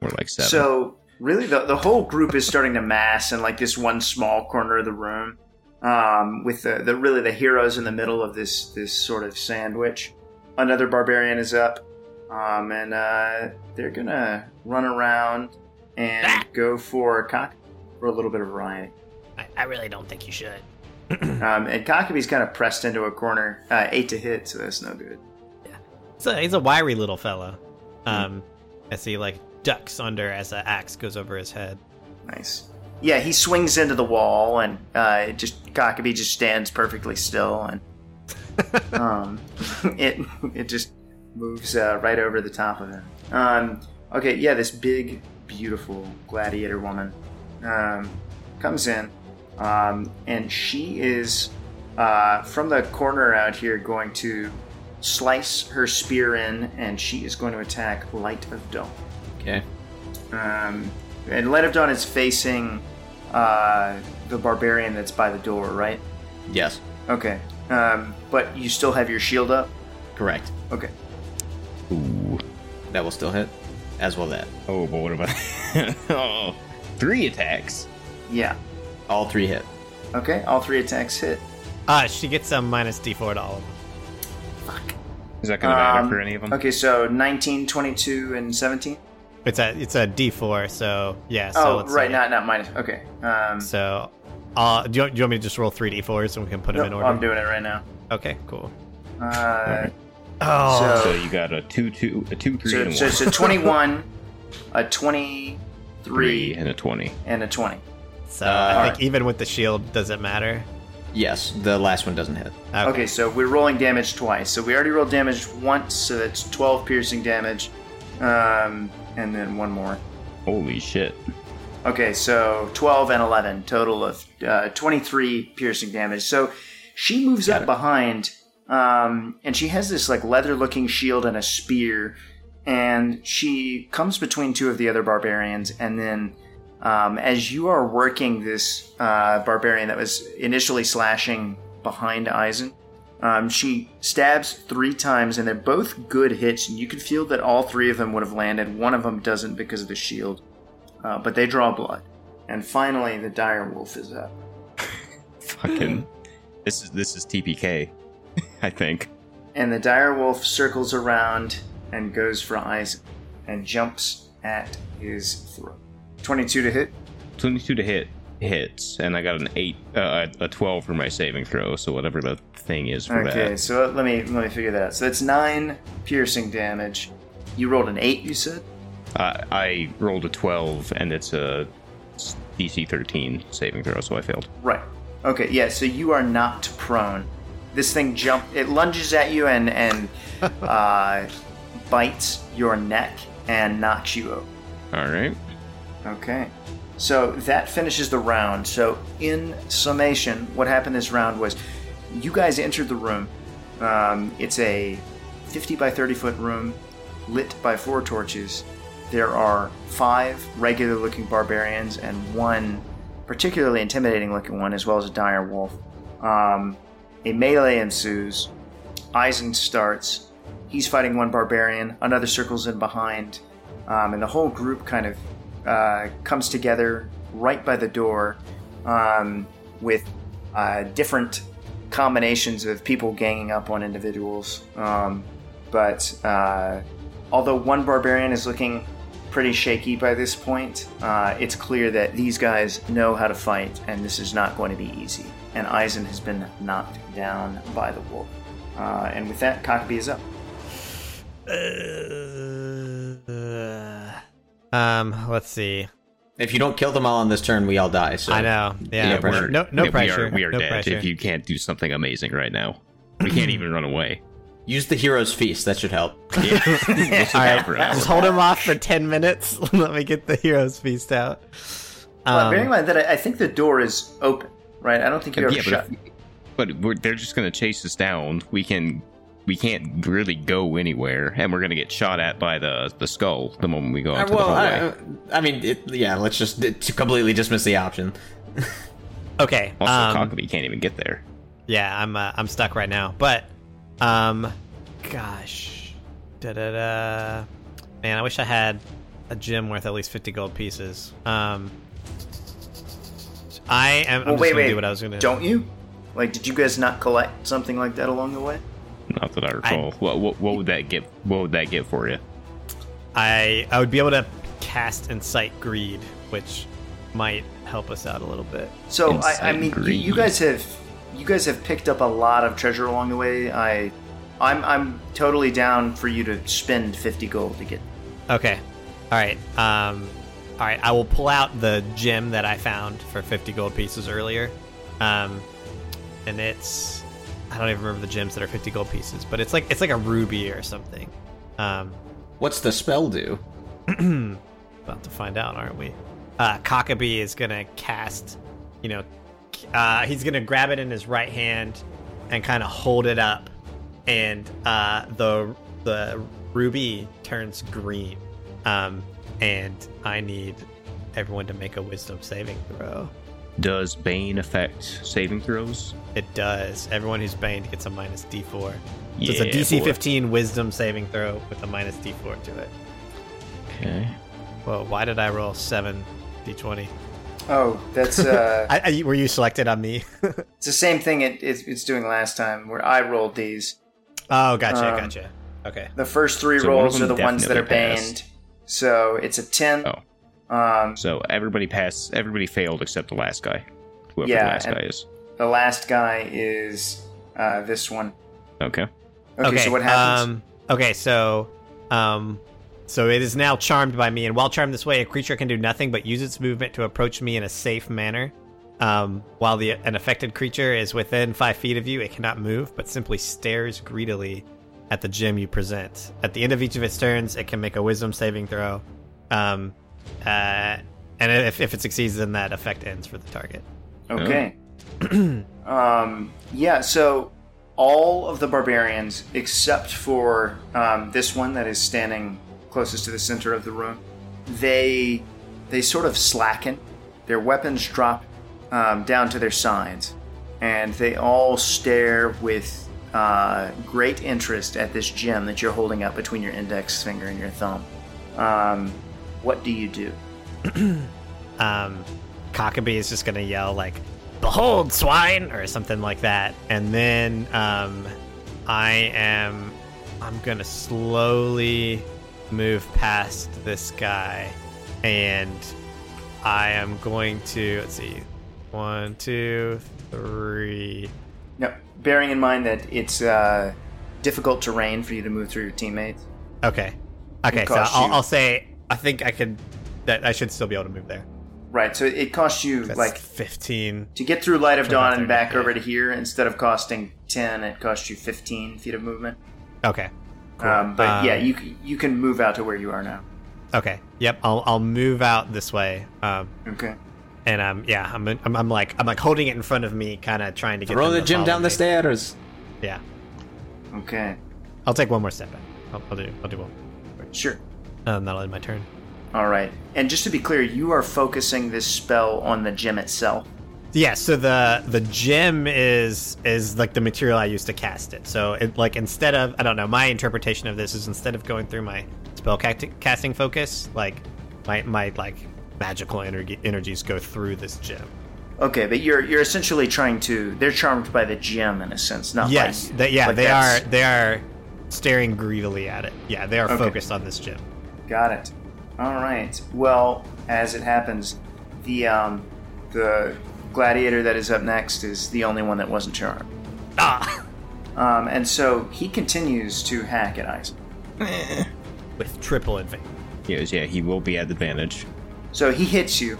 Or like seven. So really, the the whole group is starting to mass in like this one small corner of the room, um, with the, the really the heroes in the middle of this this sort of sandwich. Another barbarian is up, um, and uh, they're gonna run around and Ah! go for a cock for a little bit of variety. I, I really don't think you should. Um, and Cockabee's kind of pressed into a corner, uh, eight to hit, so that's no good. Yeah, so he's a wiry little fella. Um, as he like ducks under as an axe goes over his head. Nice. Yeah, he swings into the wall, and uh, it just Cockabee just stands perfectly still, and um, it it just moves uh, right over the top of him. Um, okay, yeah, this big, beautiful gladiator woman um, comes in, um, and she is uh, from the corner out here going to slice her spear in, and she is going to attack Light of Dawn. Okay. Um, and Light of Dawn is facing uh, the barbarian that's by the door, right? Yes. Okay. Um, but you still have your shield up? Correct. Okay. Ooh. That will still hit, as well that. Oh, but what about oh, three attacks? Yeah. All three hit. Okay, all three attacks hit. Uh, she gets a minus d4 to all of them. Fuck. Is that going to matter Um, for any of them? Okay, so 19, 22, and 17? It's a it's a d4, so yeah. So oh, let's right, say- not not minus. Okay. Um, So, uh, do you, do you want me to just roll three d4s so we can put them in order? I'm doing it right now. okay, cool. Uh, Oh, So you got a two, two, a two, three, so, and so one. it's a 21, a 23, three and a twenty. and a 20. so uh, I think alright. even with the shield, does it matter? Yes, the last one doesn't hit. Okay, so we're rolling damage twice. So we already rolled damage once, so that's 12 piercing damage. Um, and then one more. Holy shit! Okay, so 12 and 11, total of uh, 23 piercing damage. So she moves up behind, um, and she has this like leather looking shield and a spear, and she comes between two of the other barbarians, and then. Um, as you are working this uh, barbarian that was initially slashing behind Eisen, um, she stabs three times, and they're both good hits. And you can feel that all three of them would have landed. One of them doesn't because of the shield uh, but they draw blood. And finally, the dire wolf is up. Fucking, this is this is TPK, I think. And the dire wolf circles around and goes for Eisen and jumps at his throat. 22 to hit. Twenty-two to hit hits, and I got an eight, uh, a twelve for my saving throw. So whatever the thing is for Okay, that. so let me let me figure that out. So that's nine piercing damage, You rolled an eight. You said. Uh, I rolled a 12, and it's a DC 13 saving throw, so I failed. Right. Okay. Yeah. So you are knocked prone. This thing jump. It lunges at you and and uh, bites your neck and knocks you over. All right. Okay. So that finishes the round. So, in summation, what happened this round was you guys entered the room. Um, it's a 50 by 30 foot room lit by four torches. There are five regular looking barbarians and one particularly intimidating looking one, as well as a dire wolf. Um, a melee ensues. Eisen starts. He's fighting one barbarian. Another circles in behind. Um, and the whole group kind of uh, comes together right by the door um, with uh, different combinations of people ganging up on individuals. Um, but uh, although one barbarian is looking pretty shaky by this point, uh, it's clear that these guys know how to fight, and this is not going to be easy. And Eisen has been knocked down by the wolf. Uh, and with that, Cockabee is up. Uh, um, let's see. If you don't kill them all on this turn, we all die. So I know. Yeah, Yeah, we're- pressure. no, no Yeah, pressure. We are, we are no dead pressure. if you can't do something amazing right now. We can't even run away. use the hero's feast. That should help. Yeah. We'll survive for an hour. Just hold him off for ten minutes. Let me get the hero's feast out. Well, Um, bearing in mind that I, I think the door is open, right? I don't think you ever Yeah, shut. but, if- but we're, they're just going to chase us down. We can, we can't really go anywhere, and we're going to get shot at by the the skull the moment we go Uh, well, the I, hallway. I mean, it, yeah. Let's just to completely dismiss the option. okay. also, um, Cockabee can't even get there. Yeah, I'm uh, I'm stuck right now. But um gosh. Da da da. Man, I wish I had a gem worth at least 50 gold pieces. Um I am I'm Well, just wait, gonna wait. do what I was gonna Don't you? Like, did you guys not collect something like that along the way? Not that I recall. what, what what would that get? What would that get for you? I I would be able to cast Incite Greed, which might help us out a little bit. So I, I mean, you, you guys have you guys have picked up a lot of treasure along the way. I, I'm I'm totally down for you to spend fifty gold to get. Okay. All right. Um all right, I will pull out the gem that I found for 50 gold pieces earlier. Um and it's I don't even remember the gems that are 50 gold pieces, but it's like it's like a ruby or something. Um What's the spell do? about to find out, aren't we? Uh Cockabee is going to cast, you know, uh he's going to grab it in his right hand and kind of hold it up and uh the the ruby turns green. Um and I need everyone to make a wisdom saving throw. Does Bane affect saving throws? It does. Everyone who's baned gets a minus D4. So it's Yeah, a DC boy. 15 wisdom saving throw with a minus D4 to it. Okay. Well, why did I roll 7 D20? Oh, that's uh, I, I, were you selected on me? it's the same thing it, it's, it's doing last time where I rolled these. oh, gotcha, Um, gotcha. Okay. The first three So rolls are the ones that are definitely banned. Passed. So it's a ten. Oh. Um, So everybody passed. Everybody failed except the last guy. Whoever Yeah, the last guy is. the last guy is uh, this one. Okay. Okay, so what happens? Um, okay, so um, so it is now charmed by me, and while charmed this way, a creature can do nothing but use its movement to approach me in a safe manner. Um, while the an affected creature is within five feet of you, it cannot move, but simply stares greedily at the gym you present. At the end of each of its turns, it can make a Wisdom saving throw. Um, uh, and if, if it succeeds, then that effect ends for the target. Okay. um, yeah, so all of the barbarians, except for um, this one that is standing closest to the center of the room, they they sort of slacken. Their weapons drop um, down to their sides, and they all stare with uh, great interest at this gem that you're holding up between your index finger and your thumb. Um, what do you do? um, Cockabee is just gonna yell like, "Behold, swine!" or something like that, and then um, I am, I'm gonna slowly move past this guy, and I am going to let's see, one, two, three. Now, bearing in mind that it's uh, difficult terrain for you to move through your teammates. Okay, Okay, so I'll, I'll say I think I could. That I should still be able to move there. Right. So it costs you That's like fifteen. to get through Light of Dawn and back over to here. Instead of costing ten, it costs you fifteen feet of movement. Okay. Cool. Um, but Um, yeah, you you can move out to where you are now. Okay. Yep. I'll I'll move out this way. Um, Okay. And um, yeah, I'm, I'm I'm like I'm like holding it in front of me, kind of trying to get Throw them the to gym follow down the stairs. Yeah. Okay. I'll take one more step back. I'll, I'll do I'll do one. Sure. Um, that'll end my turn. All right. And just to be clear, you are focusing this spell on the gem itself. Yeah, so the the gem is is like the material I used to cast it. So it like instead of I don't know, my interpretation of this is instead of going through my spell cast- casting focus, like my my like magical energy energies go through this gem. Okay, but you're you're essentially trying to. They're charmed by the gem in a sense, not Yes, by you. they, yeah, Like they that's- are they are staring greedily at it. Yeah, they are Okay. focused on this gem. Got it. All right. Well, as it happens, the um, the gladiator that is up next is the only one that wasn't charmed. Ah, Um, and so he continues to hack at Isaac. with triple advantage. Yes, yeah, he will be at advantage. So he hits you,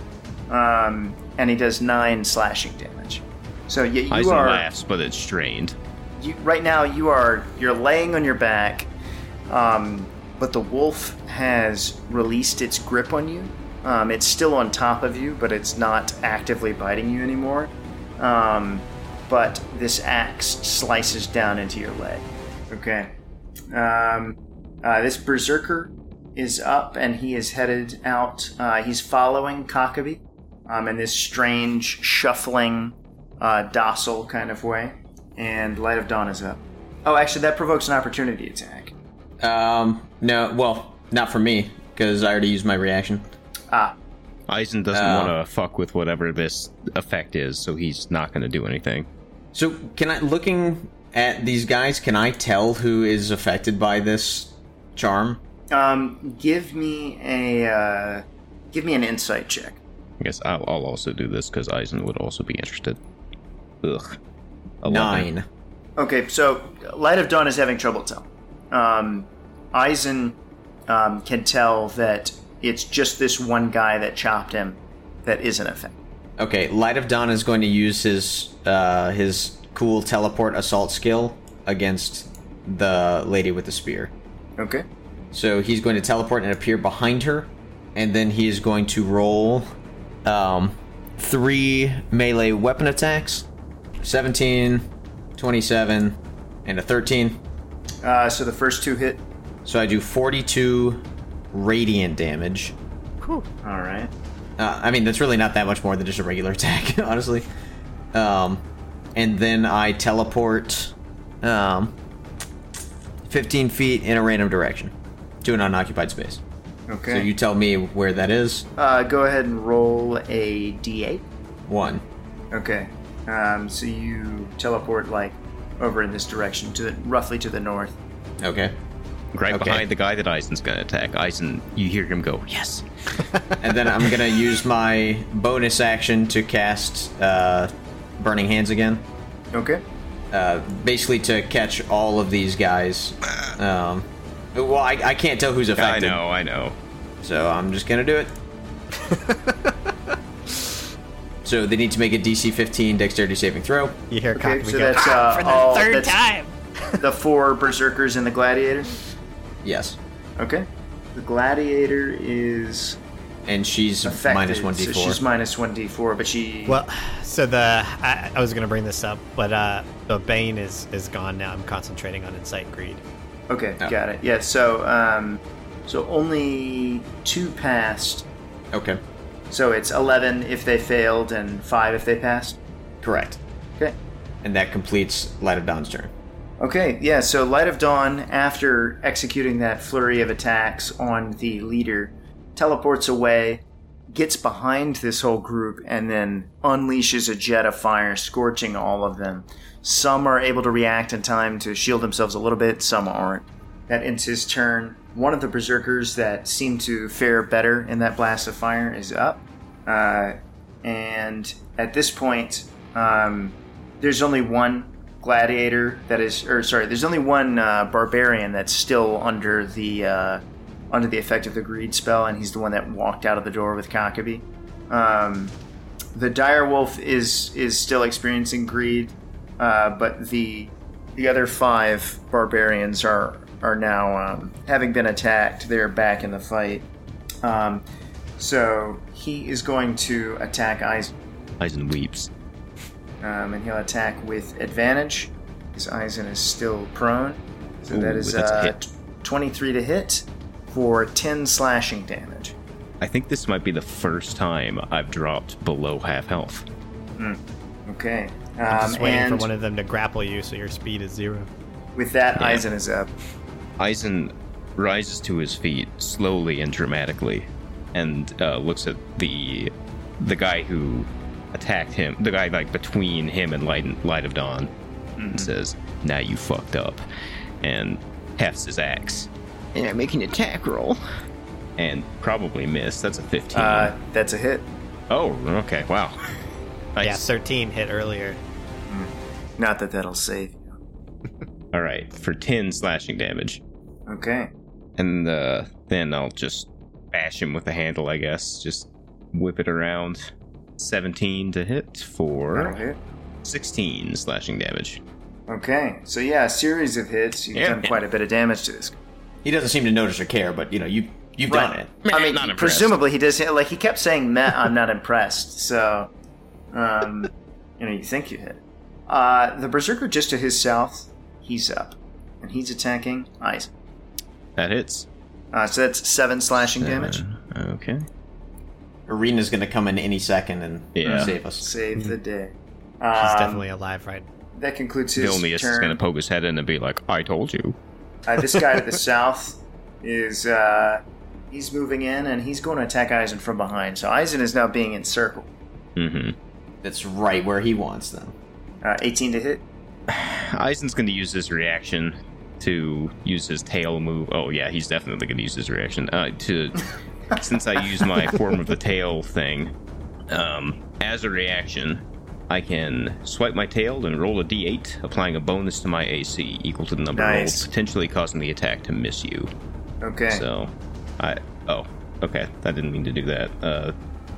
um, and he does nine slashing damage. So you, you Eisen are laughs, but it's strained. you, right now you are you're laying on your back, um, but the wolf has released its grip on you. Um, it's still on top of you, but it's not actively biting you anymore. Um, but this axe slices down into your leg. Okay. Um, uh, this berserker is up and he is headed out. Uh, he's following Cockabee um, in this strange, shuffling, uh, docile kind of way. And Light of Dawn is up. Oh, actually, that provokes an opportunity attack. Um, no, well, not for me because I already used my reaction. Ah, Eisen doesn't Oh. want to fuck with whatever this effect is, so he's not going to do anything. So, can I, looking at these guys, can I tell who is affected by this charm? Um, give me a uh, give me an insight check. I guess I'll, I'll also do this because Eisen would also be interested. Ugh. 11. Nine. Okay, so Light of Dawn is having trouble telling. Um, Eisen um, can tell that it's just this one guy that chopped him that isn't affected. Okay, Light of Dawn is going to use his uh, his cool teleport assault skill against the lady with the spear. Okay. So he's going to teleport and appear behind her, and then he is going to roll um, three melee weapon attacks 17, 27, and a 13. Uh, so the first two hit. So I do 42 radiant damage. Cool. All right. Uh, I mean, that's really not that much more than just a regular attack, honestly. Um, and then I teleport um, 15 feet in a random direction to an unoccupied space. Okay. So you tell me where that is. uh, go ahead and roll a d8. One. Okay. Um, so you teleport like over in this direction to the, roughly to the north. Okay. Right Okay. behind the guy that Eisen's going to attack. Eisen, you hear him go, yes. And then I'm gonna use my bonus action to cast uh, Burning Hands again. Okay. Uh, basically to catch all of these guys. Um, well, I, I can't tell who's affected. I affected. know, I know. So I'm just gonna do it. so they need to make a DC 15 Dexterity saving throw. You hear Okay. Cockney So go, that's uh, for the all. third that's time. the four berserkers and the gladiator. Yes, Okay. The gladiator is and she's affected. minus one So d4. she's minus one d4, but she. Well, so the I, I was gonna bring this up, but uh, the bane is is gone now. I'm concentrating on Incite Greed. Okay, Oh. got it. Yeah. So um, so only two passed. okay, So it's eleven if they failed and five if they passed. correct. Okay. And that completes Light of Dawn's turn. Okay, yeah, so Light of Dawn, after executing that flurry of attacks on the leader, teleports away, gets behind this whole group, and then unleashes a jet of fire, scorching all of them. Some are able to react in time to shield themselves a little bit, some aren't. That ends his turn. One of the berserkers that seemed to fare better in that blast of fire is up. Uh, and at this point, um, there's only one gladiator that is, or sorry, there's only one uh, barbarian that's still under the uh, under the effect of the greed spell, and he's the one that walked out of the door with Cockabee. Um, the dire wolf is is still experiencing greed, uh, but the the other five barbarians are are now um, having been attacked. They're back in the fight. Um, so he is going to attack Eisen, Eisen weeps. um, and he'll attack with advantage. Because Eisen is still prone. So Ooh, is that's a uh. 23 to hit for 10 slashing damage. I think this might be the first time I've dropped below half health. Okay. Um, I'm just waiting and for one of them to grapple you so your speed is zero. with that, Yeah. Eisen is up. Eisen rises to his feet slowly and dramatically, and uh, looks at the the guy who attacked him, the guy like between him and Light, Light of Dawn, and says, "Now you fucked up," and hefts his axe. And I make an attack roll, and probably miss. That's a fifteen. Uh, that's a hit. oh, okay, wow. Nice. Yeah, 13 hit earlier. Not that that'll save you. All right, for ten slashing damage. Okay. And uh, then I'll just bash him with the handle, I guess. Just whip it around. 17 to hit for hit. 16 slashing damage. Okay. So yeah, a series of hits. You've Yeah. done quite a bit of damage to this. He doesn't seem to notice or care, but you know, you you've done it. I mean, not impressed. presumably he does. Like he kept saying, "Matt, I'm not impressed." So, um, you know, you think you hit. Uh, the berserker just to his south, he's up, and he's attacking Eisen. That hits. Uh, so that's seven slashing damage. Uh, okay. Arena's going to come in any second and Yeah. save us. Save the day. He's Um, definitely alive, right? That concludes his Vilnius is going to poke his head in and be like, I told you. Uh, this guy to the south is uh, he's moving in, and he's going to attack Eisen from behind. So Eisen is now being encircled. hmm That's right where he wants them. Uh, 18 to hit. Eisen's going to use his reaction to use his tail move. Oh, yeah, he's definitely going to use his reaction. Uh, to Since I use my form of the tail thing, um, as a reaction, I can swipe my tail and roll a d8, applying a bonus to my AC equal to the number Nice. rolled, potentially causing the attack to miss you. Okay. So, I. Oh, okay. I didn't mean to do that. Uh,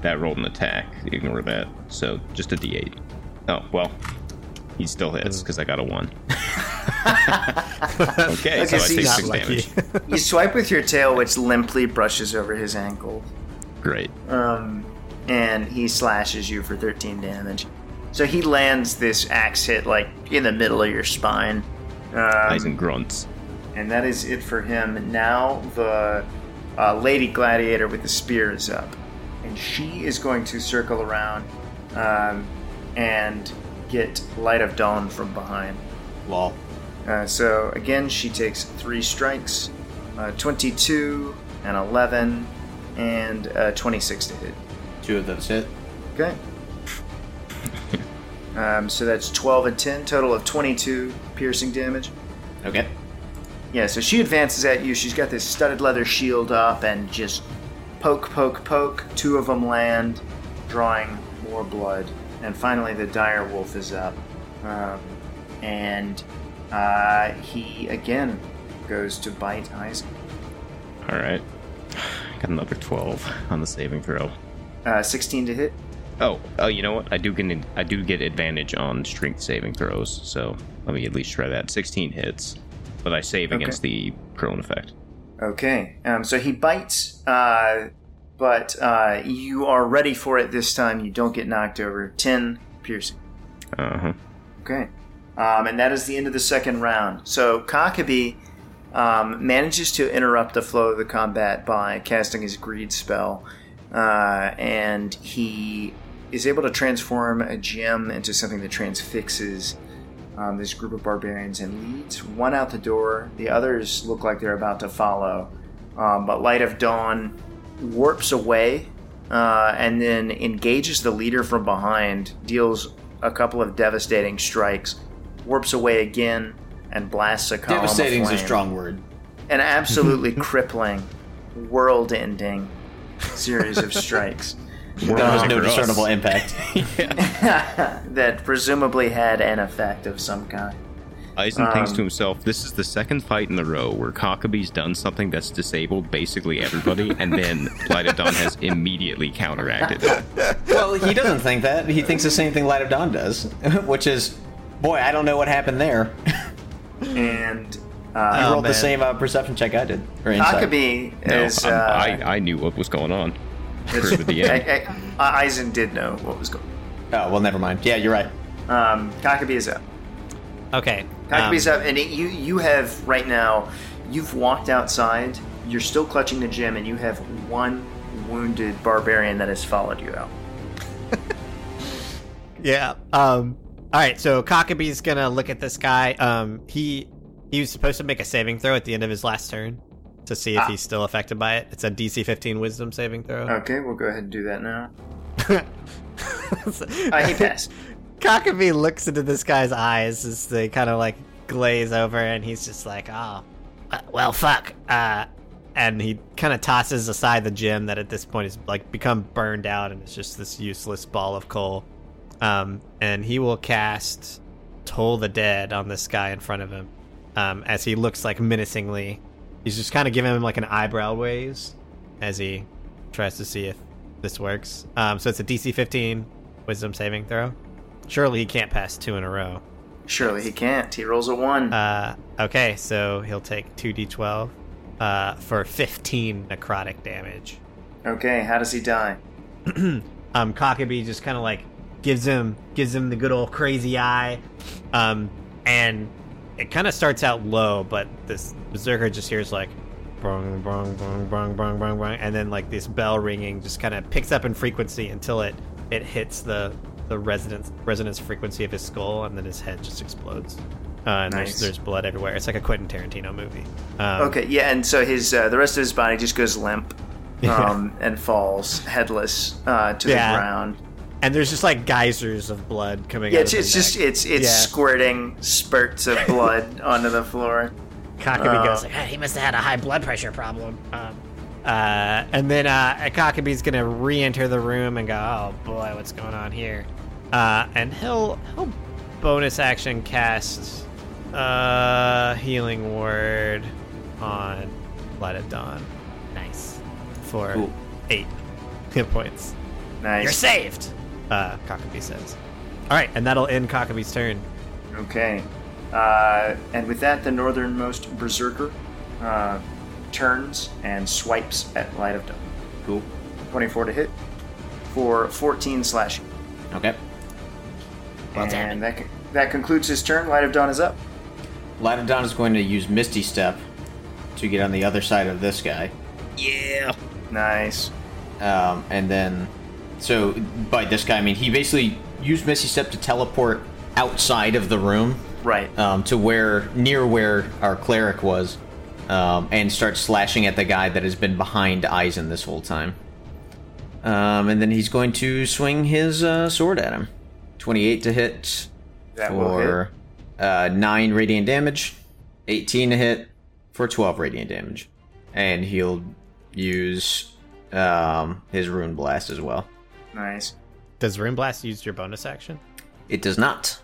that rolled an attack. Ignore that. So, just a d8. Oh, well. He still hits because I got a 1. okay, Okay, so I take he's 6 lucky. damage. You swipe with your tail, which limply brushes over his ankle, Great. um, and he slashes you for 13 damage. So he lands this axe hit like in the middle of your spine. Um, Eisen grunts. and that is it for him. Now the uh, lady gladiator with the spear is up, and she is going to circle around um, and get light of dawn from behind. Lol. Uh, so again, she takes three strikes, uh, 22, and 11, and uh, 26 to hit. Two of those hit. Okay. Um, so that's 12 and 10, total of 22 piercing damage. Okay. Yeah, so she advances at you. She's got this studded leather shield up and just poke, poke, poke. Two of them land, drawing more blood. And finally, the dire wolf is up. Um, and uh, he again goes to bite Isaac. Alright. Got another 12 on the saving throw. Uh, 16 to hit. Oh, oh, you know what? I do get I do get advantage on strength saving throws, so let me at least try that. 16 hits, but I save Okay. against the prone effect. Okay, um, so he bites, uh, but uh, you are ready for it this time. You don't get knocked over. 10 piercing. Uh huh. Okay. Um, and that is the end of the second round. So Cockabee um, manages to interrupt the flow of the combat by casting his greed spell. Uh, and he is able to transform a gem into something that transfixes um, this group of barbarians and leads one out the door. The others look like they're about to follow. Um, but Light of Dawn warps away uh, and then engages the leader from behind, deals a couple of devastating strikes, warps away again, and blasts a column Devastating is a strong word. An absolutely crippling, world-ending series of strikes There was no for us. discernible impact. that presumably had an effect of some kind. Eisen thinks Um, to himself, "This is the second fight in a row where Cockabee's done something that's disabled basically everybody, and then Light of Dawn has immediately counteracted it." Well, he doesn't think that. He thinks the same thing Light of Dawn does, which is, boy, I don't know what happened there. And I uh, rolled the same uh, perception check I did. Or insight. No, is. Uh, I I knew what was going on. For the DM. I- I- Eisen did know what was going. on. Oh well, never mind. Yeah, you're right. Um, Cockabee is up. Okay. Cockabee's um, up, and it, you you have right now. You've walked outside. You're still clutching the gem, and you have one wounded barbarian that has followed you out. Yeah. Um. All right. So Cockabee's gonna look at this guy. Um. He he was supposed to make a saving throw at the end of his last turn to see if Ah. he's still affected by it. It's a DC 15 Wisdom saving throw. Okay, we'll go ahead and do that now. Uh, he passed. Cockabee looks into this guy's eyes as they kind of like glaze over, and he's just like, "Oh, well, fuck." Uh, and he kind of tosses aside the gem that at this point has like become burned out, and it's just this useless ball of coal. Um, and he will cast Toll the Dead on this guy in front of him, um, as he looks like menacingly. He's just kind of giving him like an eyebrow raise as he tries to see if this works. Um, so it's a DC 15 Wisdom saving throw. Surely he can't pass two in a row. Surely he can't. He rolls a one. Uh, okay, so he'll take 2d12 uh, for 15 necrotic damage. okay, how does he die? um Cockabee just kind of like gives him gives him the good old crazy eye um and it kind of starts out low but this berserker just hears like brung brung brung brung brung brung brung and then like this bell ringing just kind of picks up in frequency until it it hits the the resonance resonance frequency of his skull and then his head just explodes uh, and Nice. there's there's blood everywhere it's like a Quentin Tarantino movie um, Okay, yeah, and so his uh, the rest of his body just goes limp, um, and falls headless uh, to Yeah. the ground. And there's just like geysers of blood coming Yeah, out it's, of it's just it's it's Yeah. squirting spurts of blood onto the floor. Cockabee uh, goes like, "Ah, he must have had a high blood pressure problem. Um, Uh, and then uh, Cockabee's gonna re-enter the room and go, "Oh boy, what's going on here?" Uh, and he'll he'll bonus action cast uh, healing word on Light of Dawn. Nice for Cool. eight hit points. Nice. you're saved. Uh, Cockabee says. All right, and that'll end Cockabee's turn. Okay. Uh, and with that, the northernmost berserker uh, turns and swipes at Light of Dawn. Cool. 24 to hit for 14 slashing. Okay. Well, and that, that concludes his turn. Light of Dawn is up. Light of Dawn is going to use Misty Step to get on the other side of this guy. Yeah. Nice. Um, and then, so by this guy, I mean he basically used Misty Step to teleport outside of the room Right. um, to where near where our cleric was, um, and start slashing at the guy that has been behind Eisen this whole time. Um, and then he's going to swing his uh, sword at him. Twenty-eight to hit That for uh, nine radiant damage. Eighteen to hit for twelve radiant damage, and he'll use um, his rune blast as well. Nice. Does Rune Blast use your bonus action? It does not.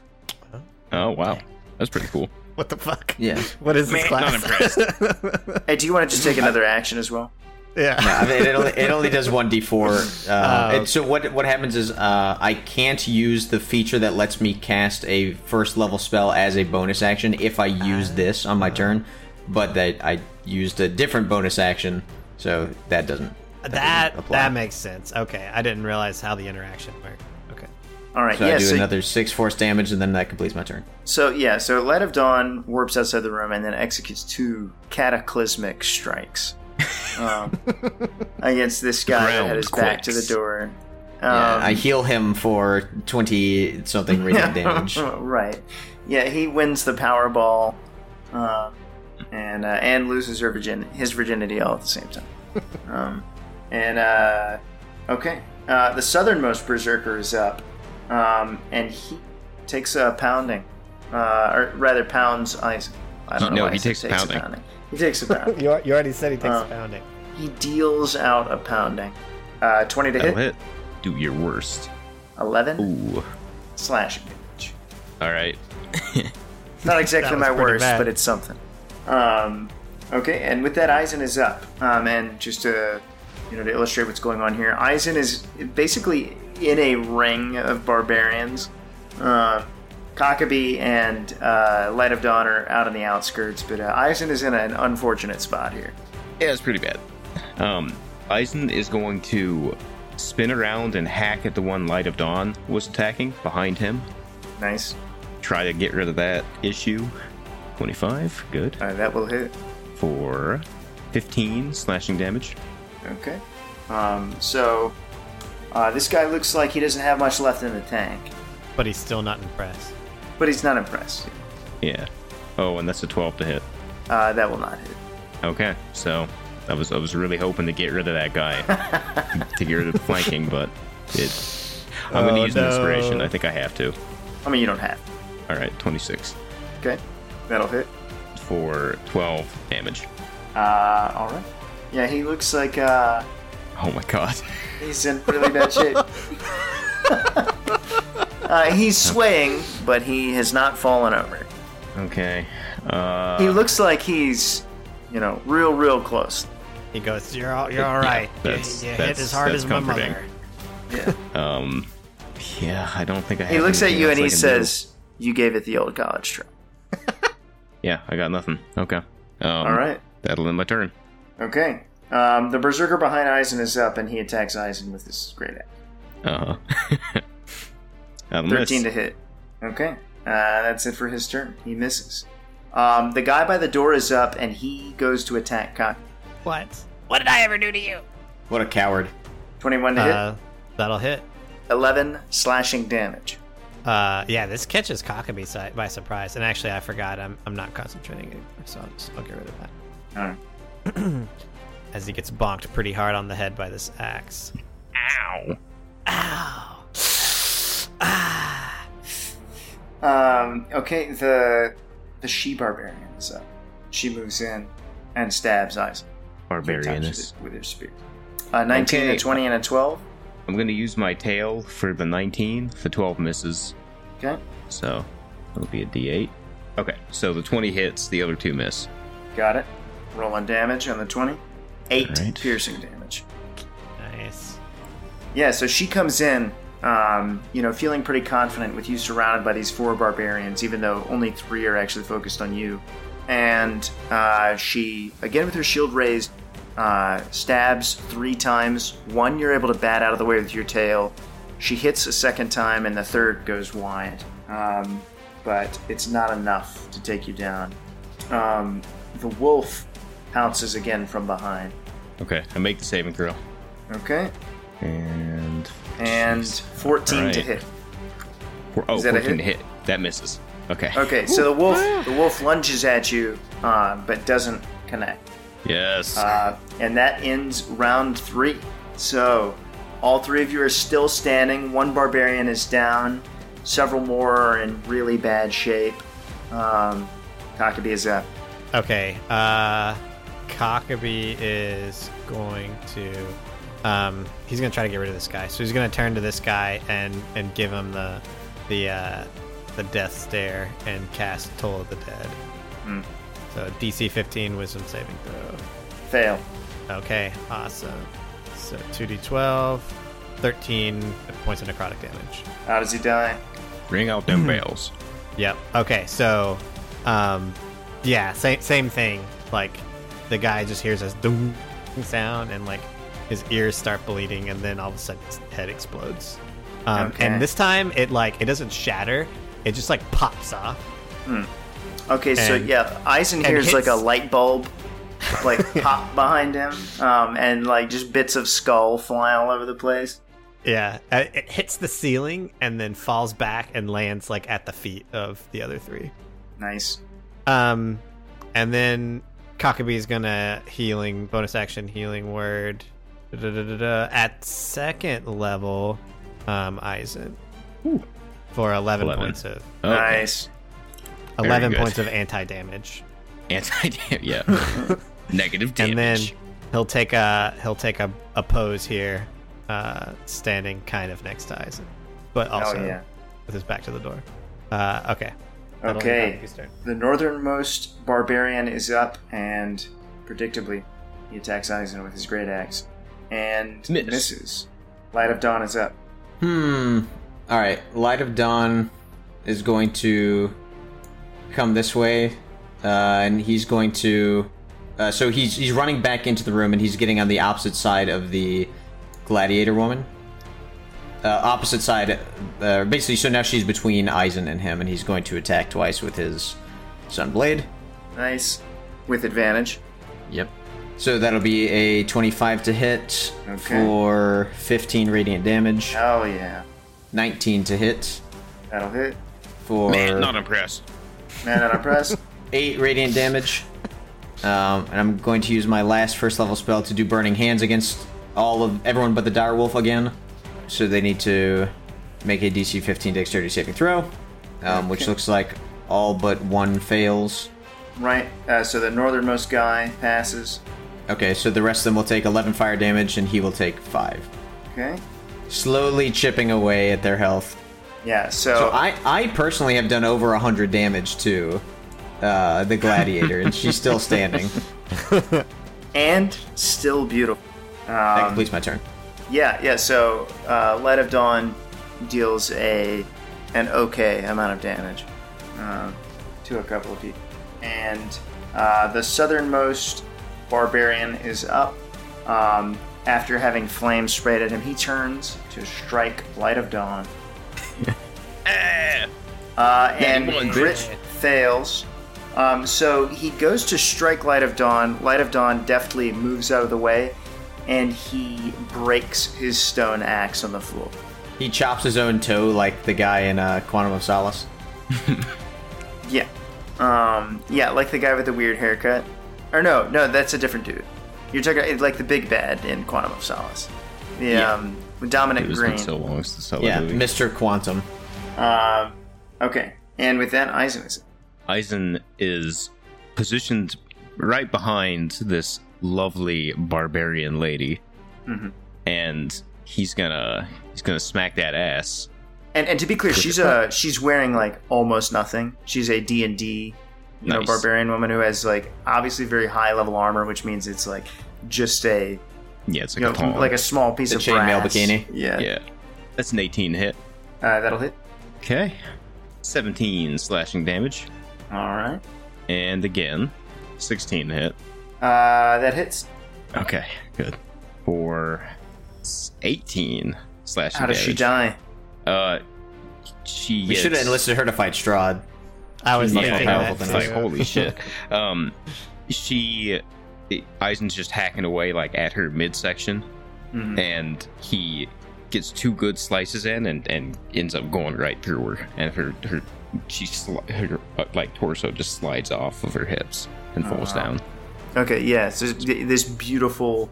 Oh wow, that's pretty cool. What the fuck? Yeah. What is this Man, class? not impressed. Hey, do you want to just take another action as well? yeah. I mean, it only it only does one d four. Uh, Oh. and so what what happens is uh, I can't use the feature that lets me cast a first level spell as a bonus action if I use this on my turn, but that I used a different bonus action, so that doesn't. That doesn't that makes sense. Okay, I didn't realize how the interaction worked. Okay. All right. So yeah. I do So, another six force damage, and then that completes my turn. so yeah. So Light of Dawn warps outside the room and then executes two cataclysmic strikes um, against this guy that had Ground his back to the door. Um, Yeah, I heal him for twenty something radiant damage. right. Yeah, he wins the Powerball, um, and uh, and loses her virgin his virginity all at the same time. um, and uh, okay, uh, the southernmost berserker is up, um, and he takes a pounding, uh, or rather pounds ice. I don't know. No, why I he said takes a pounding. He takes a pounding. You, you already said he takes Uh, a pounding. he deals out a pounding. Uh, Twenty to That'll hit, hit. Do your worst. eleven Ooh. slashing damage. All right. Not exactly my worst, bad. but it's something. Um, okay, and with that, Eisen is up. Um, and just to you know to illustrate what's going on here, Eisen is basically in a ring of barbarians. Uh, Cockabee and uh, Light of Dawn are out on the outskirts, but uh, Eisen is in an unfortunate spot here. Yeah, it's pretty bad. Um, Eisen is going to spin around and hack at the one Light of Dawn was attacking behind him. Nice, Try to get rid of that issue. 25, good. uh, that will hit. For 15 slashing damage. Okay, um, so uh, this guy looks like he doesn't have much left in the tank, But he's still not impressed. but he's not impressed. Yeah. Oh, and that's a 12 to hit. Uh, that will not hit. Okay, so I was I was really hoping to get rid of that guy to get rid of the flanking, but it. I'm Oh, gonna use an inspiration. I think I have to. I mean, you don't have. All right, 26 Okay, that'll hit. for 12 damage. Uh, all right. Yeah, he looks like uh, Oh my god. he's in really bad shape. uh, he's swaying, but he has not fallen over. Okay. Uh, He looks like he's, you know, real, real close. He goes, "You're all, you're all right. You- that's- you, hit that's- as hard that's as my comforting. mother." Yeah. um. Yeah, I don't think I. Have He looks at you and he can says, "You gave it the old college try." "Yeah, I got nothing." Okay. Um, All right. That'll end my turn. Okay. Um, the berserker behind Eisen is up, and he attacks Eisen with his great axe. Uh huh. That'll miss. Thirteen to hit. Okay. Uh, that's it for his turn. He misses. Um, the guy by the door is up, and he goes to attack Cock. What? What did I ever do to you? What a coward. Twenty-one to hit. Uh, that'll hit. 11 slashing damage. Uh, yeah, this catches Cockabee by surprise. And actually, I forgot. I'm, I'm not concentrating anymore, so I'll, just, I'll get rid of that. Alright. As he gets bonked pretty hard on the head by this axe. Ow. Ow. ah. Um, okay, the the she barbarian is up. She moves in and stabs Isaac. Barbarianus. with her spear. Uh, 19 Okay. a 20 and a 12. I'm gonna use my tail for the 19. The 12 misses, Okay, so it'll be a D8. Okay, so the 20 hits, the other two miss. got it. Roll on damage on the 20. 8 Alright. piercing damage. Nice. Yeah, so she comes in, um, you know, feeling pretty confident with you surrounded by these four barbarians, even though only three are actually focused on you. And uh, she, again with her shield raised, uh, stabs three times. One you're able to bat out of the way with your tail. She hits a second time, and the third goes wide. Um, but it's not enough to take you down. Um, the wolf pounces again from behind. Okay, I make the saving throw. Okay, And. and 14 to Alright. hit. Four, oh, Is that a 14 to hit? hit. That misses. Okay. Okay, so the wolf the wolf lunges at you, uh, but doesn't connect, Yes. uh, and that ends round three. So all three of you are still standing. One barbarian is down. Several more are in really bad shape. Um, Cockabee is up. Okay. Uh, Cockabee is going to. Um, he's gonna try to get rid of this guy. So he's gonna turn to this guy and and give him the the uh, the death stare and cast Toll of the Dead. Hmm. So DC 15 Wisdom saving throw. Fail. Okay, awesome. So 2d12, 13 points of necrotic damage. How does he die? Ring out them bells. Yep. Okay, so, um, yeah, same same thing. Like, the guy just hears this doom sound, and like his ears start bleeding, and then all of a sudden his head explodes. Um, Okay. And this time, it like it doesn't shatter; it just like pops off. Okay, so yeah, Eisen and hears like a light bulb like pop behind him, um, and like just bits of skull fly all over the place. Yeah, uh, it hits the ceiling and then falls back and lands like at the feet of the other three. Nice. Um, and then Cockabee's gonna healing bonus action healing word Da-da-da-da-da. at second level. Um, Eisen for eleven, 11. points of Okay. Nice. eleven good. points of anti damage, Anti damage, yeah. Negative damage. and then he'll take a he'll take a, a pose here, uh, standing kind of next to Eisen, but also oh yeah. with his back to the door. Uh, okay. That'll be Okay. The northernmost barbarian is up, and predictably, he attacks Eisen with his great axe. And Miss. misses. Light of Dawn is up. Hmm. All right. Light of Dawn is going to come this way, uh, and he's going to. Uh, so he's he's running back into the room, and he's getting on the opposite side of the gladiator woman. Uh, opposite side, uh, basically. So now she's between Eisen and him, and he's going to attack twice with his Sunblade. Nice. With advantage. Yep. So that'll be a 25 to hit Okay. for 15 radiant damage, Oh, yeah. 19 to hit That'll hit. for Man, not impressed. Man, not impressed. 8 radiant damage. Um, and I'm going to use my last first level spell to do Burning Hands against all of everyone but the Dire Wolf again. So they need to make a DC 15 Dexterity saving throw, um, which Okay. looks like all but one fails. right. Uh, so the northernmost guy passes. Okay, so the rest of them will take 11 fire damage, and he will take 5. Okay. Slowly chipping away at their health. Yeah, so, So I, I personally have done over 100 damage to uh, the gladiator, and she's still standing. and still beautiful. That Um, completes my turn. Yeah, yeah. So uh, Light of Dawn deals a an okay amount of damage um, to a couple of people, and uh, the southernmost barbarian is up. Um, after having flames sprayed at him, he turns to strike Light of Dawn. Uh, and bitch. fails. Um, so he goes to strike Light of Dawn. Light of Dawn deftly moves out of the way, and he breaks his stone axe on the floor. He chops his own toe like the guy in uh, Quantum of Solace. Yeah, um, yeah, like the guy with the weird haircut. Or no, no, that's a different dude. You're talking like the big bad in Quantum of Solace. The Yeah. um, with Dominic It was Greene. been so long since I Yeah, movie. Mr. Quantum. Um, okay, and with that, Eisen is. Eisen is positioned right behind this lovely barbarian lady, Mhm. and he's gonna he's gonna smack that ass. And, and to be clear, she's a she's wearing like almost nothing. She's a D and D, you know, barbarian woman who has like obviously very high level armor, which means it's like just a Yeah, it's like you a know like a small piece The of chainmail bikini. Yeah, yeah, that's an 18 hit. Uh, that'll hit. Okay, 17 slashing damage, All right, and again, 16 hit. Uh, that hits. Okay, good. For s- 18 slashing How does damage. she die? Uh, she We should have enlisted her to fight Strahd. I was She's much thinking more that powerful than Like, us. holy shit. Um, she, Eisen's just hacking away like at her midsection, Mhm. and he gets two good slices in, and and ends up going right through her, and her her she sli- her uh, like torso just slides off of her hips and falls Uh-huh. down. Okay, yeah. So this beautiful,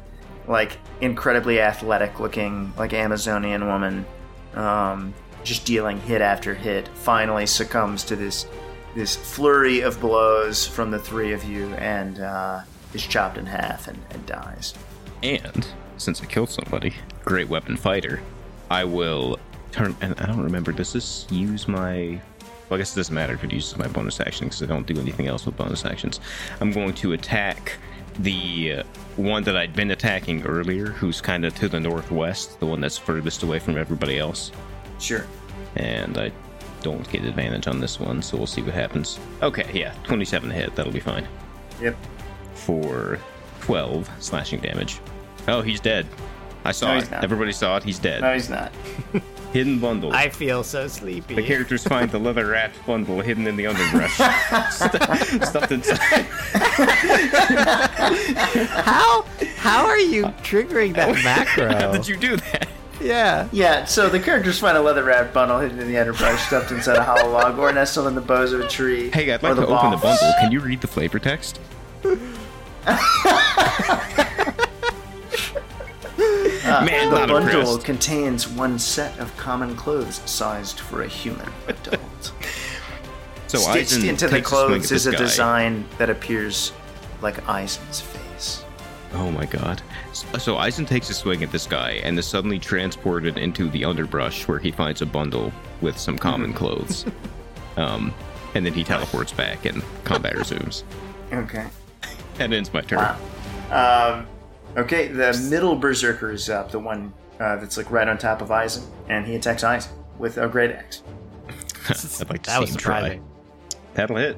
like incredibly athletic looking, like Amazonian woman, um, just dealing hit after hit, finally succumbs to this this flurry of blows from the three of you, and uh, is chopped in half and, and dies. And since I killed somebody, great weapon fighter, I will turn. And I don't remember. Does this use my? Well, I guess it doesn't matter if it uses my bonus action because I don't do anything else with bonus actions. I'm going to attack the uh, one that I'd been attacking earlier, who's kind of to the northwest, the one that's furthest away from everybody else. Sure. And I don't get advantage on this one, so we'll see what happens. Okay, yeah, 27 to hit. That'll be fine. Yep. For 12 slashing damage. Oh, he's dead. I saw No, it. Everybody saw it. He's dead. No, he's not. Hidden bundle. I feel so sleepy. the characters find the leather wrapped bundle hidden in the underbrush. Stu- Stuffed inside. how how are you triggering that macro? How did you do that? Yeah. Yeah, so the characters find a leather wrapped bundle hidden in the underbrush, stuffed inside a hollow log, or nestled in the boughs of a tree. Hey, I'd like to open the bundle. Can you read the flavor text? Man, The bundle impressed. contains one set of common clothes sized for a human adult. So Stitched Eisen into the takes a swing clothes is a guy. design that appears like Eisen's face. Oh my god. So Eisen takes a swing at this guy and is suddenly transported into the underbrush where he finds a bundle with some common clothes. um, And then he teleports back and combat resumes. Okay. That ends my turn. Wow. Um, okay, the middle berserker is up, the one uh, that's like right on top of Eisen, and he attacks Eisen with a great axe. I'd like to that see was him try. That'll hit.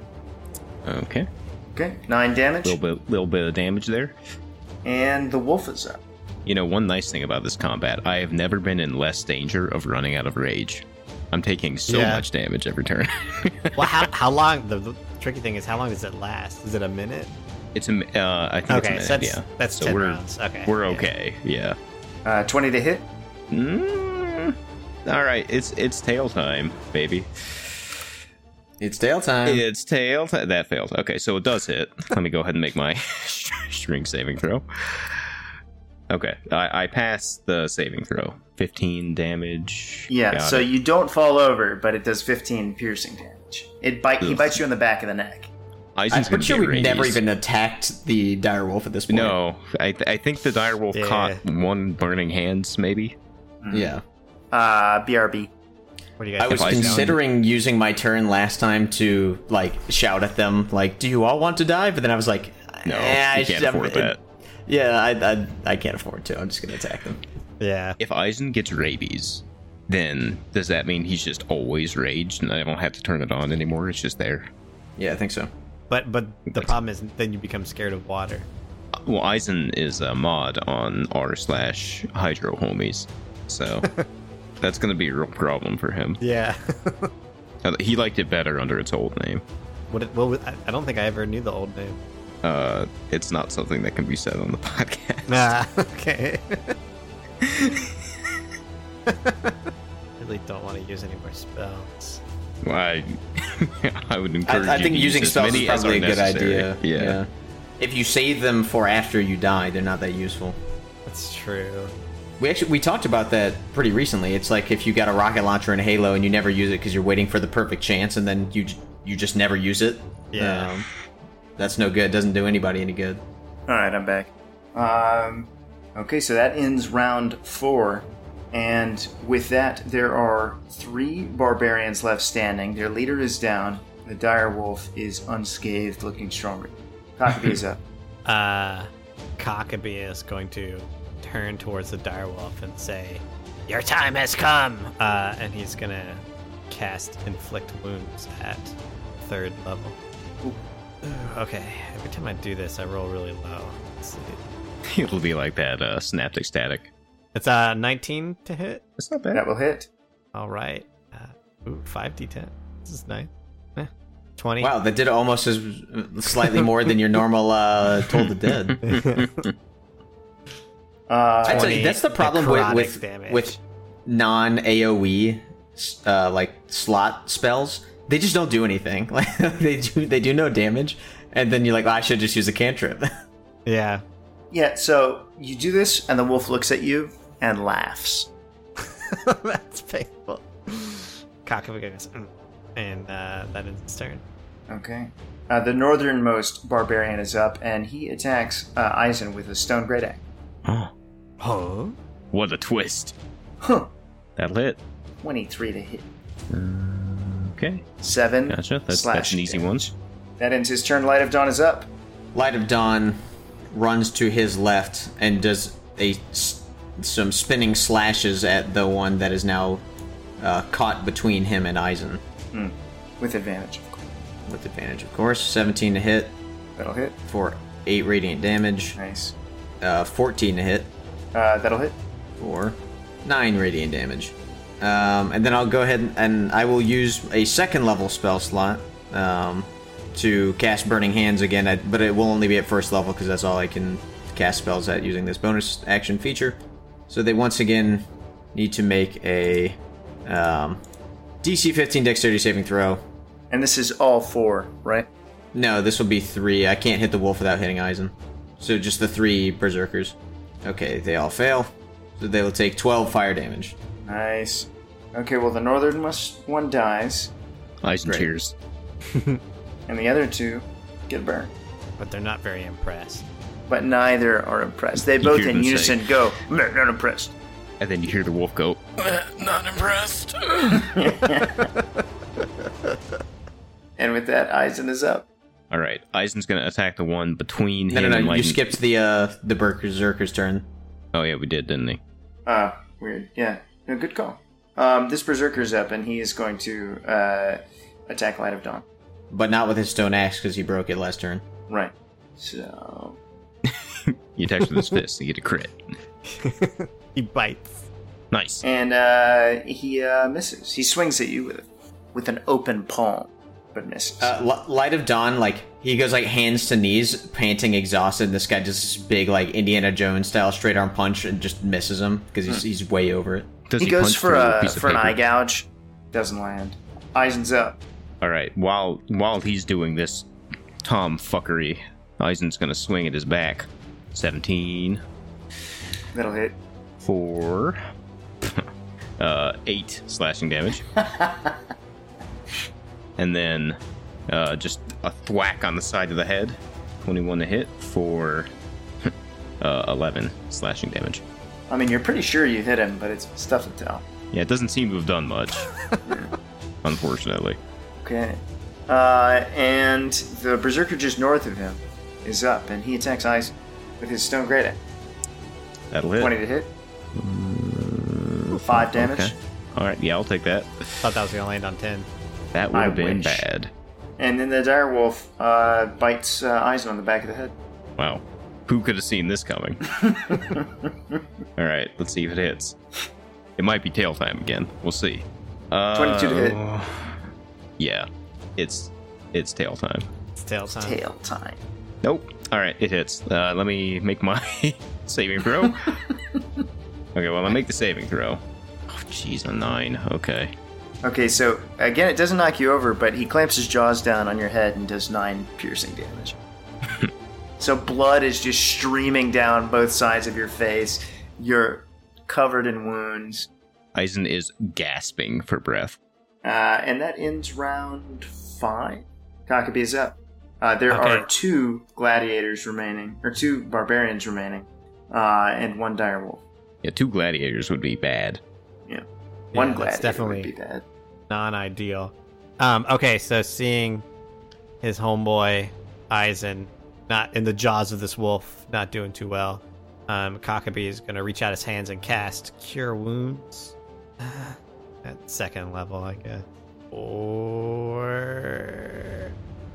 Okay. Okay, nine damage, little bit little bit of damage there. and the wolf is up. You know, one nice thing about this combat, I have never been in less danger of running out of rage. I'm taking so Yeah. much damage every turn. Well, how, how long? The, the tricky thing is, how long does it last? Is it a minute? It's a, mi- uh, I think Okay, it's a so that's yeah. that's So ten we're rounds. Okay, we're yeah. okay. Yeah. Uh, 20 to hit. Mm, all right, it's it's tail time, baby. It's tail time. It's tail time. That failed. Okay, so it does hit. Let me go ahead and make my string saving throw. Okay, I, I passed the saving throw. 15 damage. Yeah, Got so it. you don't fall over, but it does 15 piercing damage. It bite. He bites you in the back of the neck. I'm pretty sure we've never even attacked the dire wolf at this point. No, I, th- I think the dire wolf Yeah. caught one burning hands, maybe. Yeah. Uh, BRB. What do you guys? I was If I- considering using my turn last time to like shout at them, like, "Do you all want to die?" But then I was like, No, eh, I can't afford that. Yeah, I, I I can't afford to. I'm just gonna attack them. Yeah. If Eisen gets rabies, then does that mean he's just always raged and I don't have to turn it on anymore? It's just there. Yeah, I think so. But but the problem is then you become scared of water. Well, Eisen is a mod on r slash Hydro Homies, so that's going to be a real problem for him. Yeah. Uh, He liked it better under its old name. what? It, well, I- I don't think I ever knew the old name. Uh, it's not something that can be said on the podcast. Nah. Okay. really don't want to use any more spells. Well, I, I would encourage I, I think to using use as spells is many as probably a good idea. Yeah. If you save them for after you die, they're not that useful. That's true. We actually we talked about that pretty recently. It's like if you got a rocket launcher in Halo and you never use it because you're waiting for the perfect chance, and then you you just never use it. Yeah. Um, that's no good. Doesn't do anybody any good. All right, I'm back. Um, okay, so that ends round four, and with that, there are three barbarians left standing. Their leader is down. The dire wolf is unscathed, looking stronger. Cockabee is up. Uh, Cockabee is going to turn towards the direwolf and say, Your time has come. uh, and he's gonna cast inflict wounds at third level. Ooh, Okay, every time I do this, I roll really low. Let's see. It'll be like that uh, synaptic static. It's a 19 to hit. It's not bad. That will hit. All right. Uh, ooh, 5d10. This is nice. Eh, 20. Wow, that did almost as slightly more than your normal uh, Toll the Dead. Uh, I tell you, 20 that's the problem with with, damage. with non AOE uh, like slot spells. They just don't do anything. Like they do they do no damage, and then you're like, oh, I should just use a cantrip. Yeah. yeah, so you do this, and the wolf looks at you and laughs. That's painful. Cockabee goes, "Mm," and uh, that is his turn. Okay. Uh, the northernmost barbarian is up, and he attacks uh, Eisen with a stone great axe. Oh, Huh? what a twist. Huh. That'll hit. 23 to hit. Okay, 7 gotcha. That's, that's an easy one. That ends his turn. Light of Dawn is up. Light of Dawn runs to his left and does a s- some spinning slashes at the one that is now uh, caught between him and Eisen With advantage, of course. with advantage, of course. 17 to hit That'll hit. for eight radiant damage. Nice. Uh, 14 to hit Uh, that'll hit. for nine radiant damage. Um, and then I'll go ahead and I will use a second level spell slot um, to cast Burning Hands again, I- but it will only be at first level because that's all I can cast spells at using this bonus action feature. So they once again need to make a um, DC 15 Dexterity saving throw. And this is all four, right? No, this will be three. I can't hit the wolf without hitting Eisen. So just the three berserkers. Okay, they all fail. So they will take 12 fire damage. Nice. Okay, well, the northernmost one dies, Eisen Great. cheers. and the other two get burned. But they're not very impressed. But neither are impressed. They both in them unison go, "Meh, not impressed. And then you hear the wolf go, Not impressed. And with that, Eisen is up. All right, Eisen's gonna attack the one between No, him no, and no. You skipped the uh the Berserker's turn. Oh yeah, we did, didn't we? Ah, weird. Yeah, no, good call. Um, this berserker's up, and he is going to uh, attack Light of Dawn. But not with his stone axe because he broke it last turn. Right. So He attacks with his fist. You get a crit. he bites. Nice. and uh, he uh, misses. He swings at you with with an open palm, but misses. Uh, L- Light of Dawn, like he goes like hands to knees, panting, exhausted. And this guy does this big like Indiana Jones style straight arm punch and just misses him because he's, he's way over it. Does he, he, goes for a a for an eye gouge. Doesn't land. Eisen's up. All right. While while he's doing this Tom fuckery, Eisen's gonna swing at his back. Seventeen That'll hit. for uh, eight slashing damage, and then uh, just a thwack on the side of the head. Twenty-one to hit for uh, eleven slashing damage. I mean, you're pretty sure you hit him, but it's tough to tell. Yeah, it doesn't seem to have done much, unfortunately. Okay. Uh, and the berserker just north of him is up, and he attacks Eisen with his stone great. That'll hit. Twenty to hit. Five damage. Okay. All right. Yeah, I'll take that. Thought that was gonna land on ten. That would have been wish. bad. And then the dire wolf uh, bites uh, Eisen on the back of the head. Wow. Who could have seen this coming? All right, let's see if it hits. It might be tail time again. We'll see. Uh, 22 to hit. Yeah, it's it's tail time. It's tail time. Tail time. Nope. All right, it hits. Uh, let me make my saving throw. okay, well, I'll make the saving throw. Oh, jeez, a nine. Okay. Okay, so again, it doesn't knock you over, but he clamps his jaws down on your head and does nine piercing damage. so blood is just streaming down both sides of your face. You're covered in wounds. Eisen is gasping for breath. Uh, and that ends round five. Cockabee is up. Uh, there Okay. are two gladiators remaining, or two barbarians remaining, uh, and one direwolf. Yeah, two gladiators would be bad. Yeah, one Yeah, gladiator definitely would be bad. non-ideal. Um, okay, so seeing his homeboy Eisen not in the jaws of this wolf, not doing too well, um, Cockabee is gonna reach out his hands and cast Cure Wounds at second level, I guess, or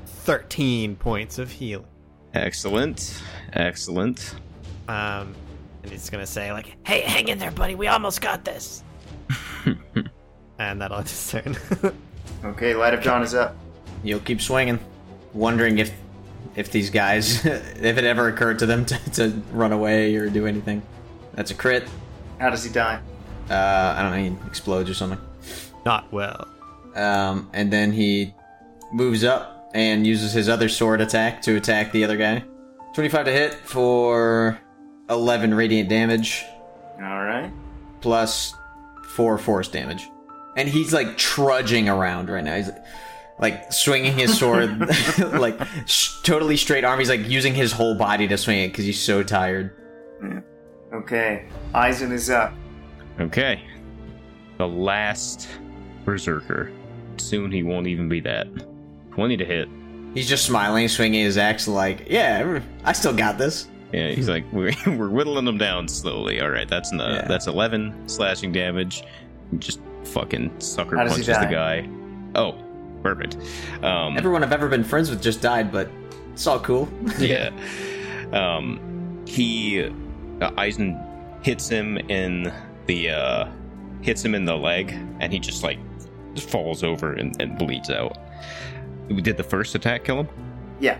thirteen points of healing. Excellent. Excellent. Um, and he's gonna say like, Hey, hang in there, buddy. We almost got this. and that'll end his turn. Okay, Light of Dawn is up. You'll keep swinging, wondering if if these guys, if it ever occurred to them to, to run away or do anything. That's a crit. How does he die? Uh, I don't know. He explodes or something. not well. Um, and then he moves up and uses his other sword attack to attack the other guy. 25 to hit for 11 radiant damage All right. plus 4 force damage. And he's like trudging around right now. He's like swinging his sword, like sh- totally straight arm. He's like using his whole body to swing it because he's so tired. Okay, Eisen is up. Okay. The last berserker. Soon he won't even be that. 20 to hit. He's just smiling, swinging his axe, like, yeah, I still got this. Yeah, he's like, we're, we're whittling him down slowly. All right, that's uh, Yeah. that's 11 slashing damage. Just fucking sucker punches the guy. Oh, perfect. Um, Everyone I've ever been friends with just died, but it's all cool. yeah. Um, he uh, Eisen hits him in the uh, hits him in the leg, and he just like falls over and, and bleeds out. Did the first attack kill him? Yeah.